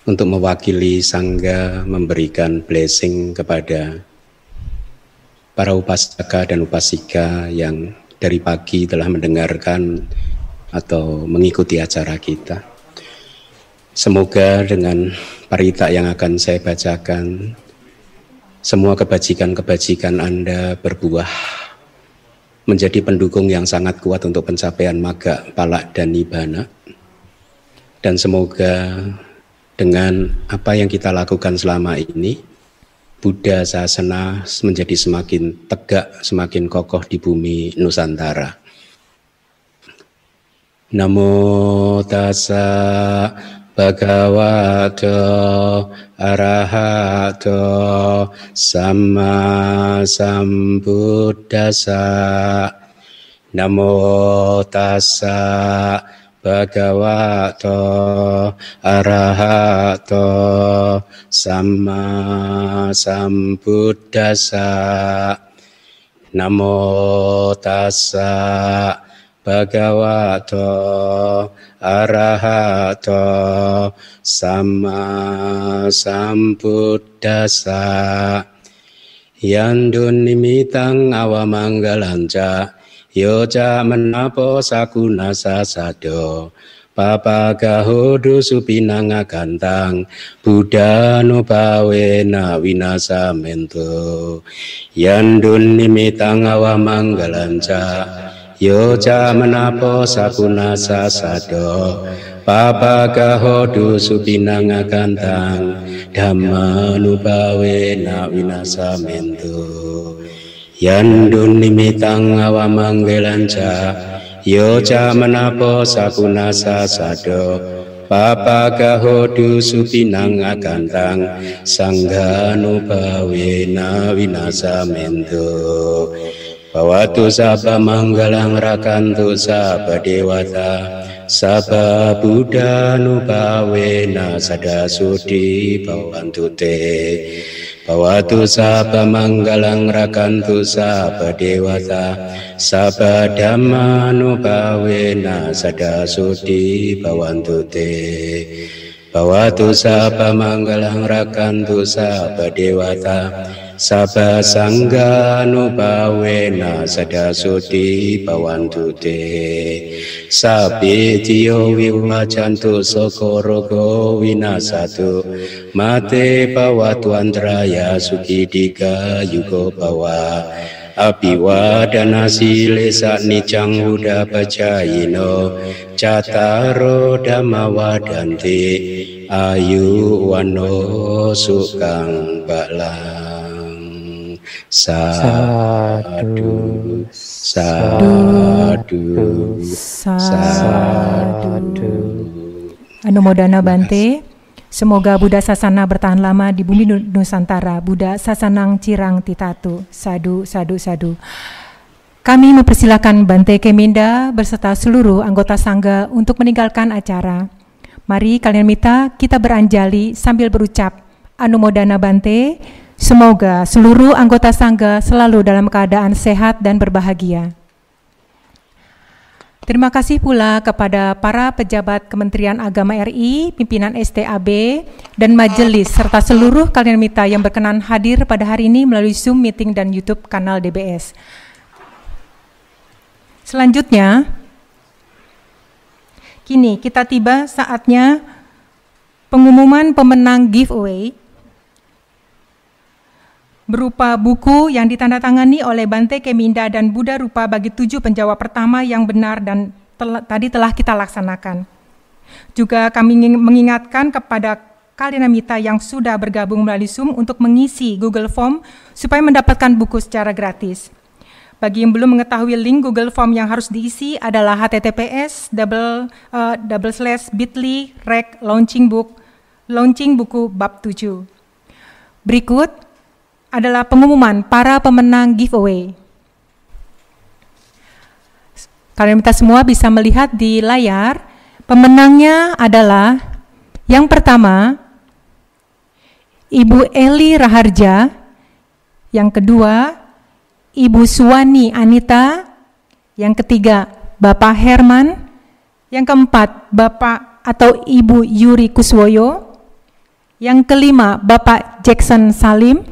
untuk mewakili Sangga memberikan blessing kepada para upasaka dan upasika yang dari pagi telah mendengarkan atau mengikuti acara kita. Semoga dengan parita yang akan saya bacakan, semua kebajikan-kebajikan Anda berbuah menjadi pendukung yang sangat kuat untuk pencapaian maga, palak, dan nibana. Dan semoga dengan apa yang kita lakukan selama ini, Buddha Sasana menjadi semakin tegak, semakin kokoh di bumi Nusantara. Namo tassa bhagavato arahato sama sambuddhasa. Namo tassa Bhagavato arahato sama sambuddhasa namo tassa Bhagavato arahato sama sambuddhasa yandun nimitang awamanggalanca Yoja menapo sakuna sasado Papa gahodo supinanga kantang Buddha no bawe na winasa mento. Yandun nimitang awa manggalanca Yoja menapo sakuna sasado Papa gahodo supinanga kantang Dhamma na winasa mento Yandun nimitang awamanggelanca Yoja menapo sakunasa sado Papa gahodu supinang agantang Sangganu bawena winasa mento. Bawatu sapa manggalang rakantu sapa dewata Sapa Buddha nupawena sadasudi bawantu te Bawatu sapa manggalang rakantu sapa dewata Sapa dhamma nupawena sadasudi bawantu te Bawatu sapa manggalang rakantu sapa dewata Sabba sangga nubawena sadasuti bawantu te Sabi tiyo viwajantu sokorogo winasatu Mate bawatu andraya suki diga yugo bawa. Abiwadana nicang huda bacayino Cataro damawadanti Ayu wano sukang balang Sadu Sadu Sadu Anumodana Bante Semoga Buddha Sasana bertahan lama di bumi Nusantara. Buddha Sasanang Cirang Titatu. Sadu, sadu, sadu. Kami mempersilahkan Bante Keminda berserta seluruh anggota Sangga untuk meninggalkan acara. Mari kalian minta kita beranjali sambil berucap Anumodana Bante. Semoga seluruh anggota Sangga selalu dalam keadaan sehat dan berbahagia. Terima kasih pula kepada para pejabat Kementerian Agama RI, pimpinan STAB, dan majelis, serta seluruh kalian mita yang berkenan hadir pada hari ini melalui Zoom meeting dan YouTube kanal DBS. Selanjutnya, kini kita tiba saatnya pengumuman pemenang giveaway berupa buku yang ditandatangani oleh Bante Keminda dan Buddha Rupa bagi tujuh penjawab pertama yang benar dan tel tadi telah kita laksanakan. Juga kami mengingatkan kepada kalian mita yang sudah bergabung melalui Zoom untuk mengisi Google Form supaya mendapatkan buku secara gratis. Bagi yang belum mengetahui link Google Form yang harus diisi adalah https double, uh, double slash bit.ly rec launching book launching buku bab 7. Berikut adalah pengumuman para pemenang giveaway. Kalian minta semua bisa melihat di layar. Pemenangnya adalah yang pertama Ibu Eli Raharja, yang kedua Ibu Suwani Anita, yang ketiga Bapak Herman, yang keempat Bapak atau Ibu Yuri Kuswoyo, yang kelima Bapak Jackson Salim,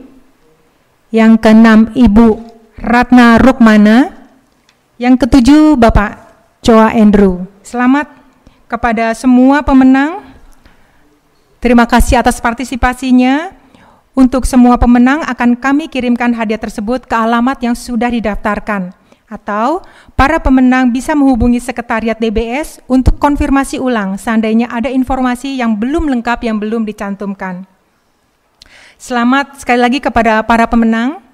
yang keenam Ibu Ratna Rukmana, yang ketujuh Bapak Choa Andrew. Selamat kepada semua pemenang. Terima kasih atas partisipasinya. Untuk semua pemenang akan kami kirimkan hadiah tersebut ke alamat yang sudah didaftarkan atau para pemenang bisa menghubungi sekretariat DBS untuk konfirmasi ulang seandainya ada informasi yang belum lengkap yang belum dicantumkan. Selamat sekali lagi kepada para pemenang.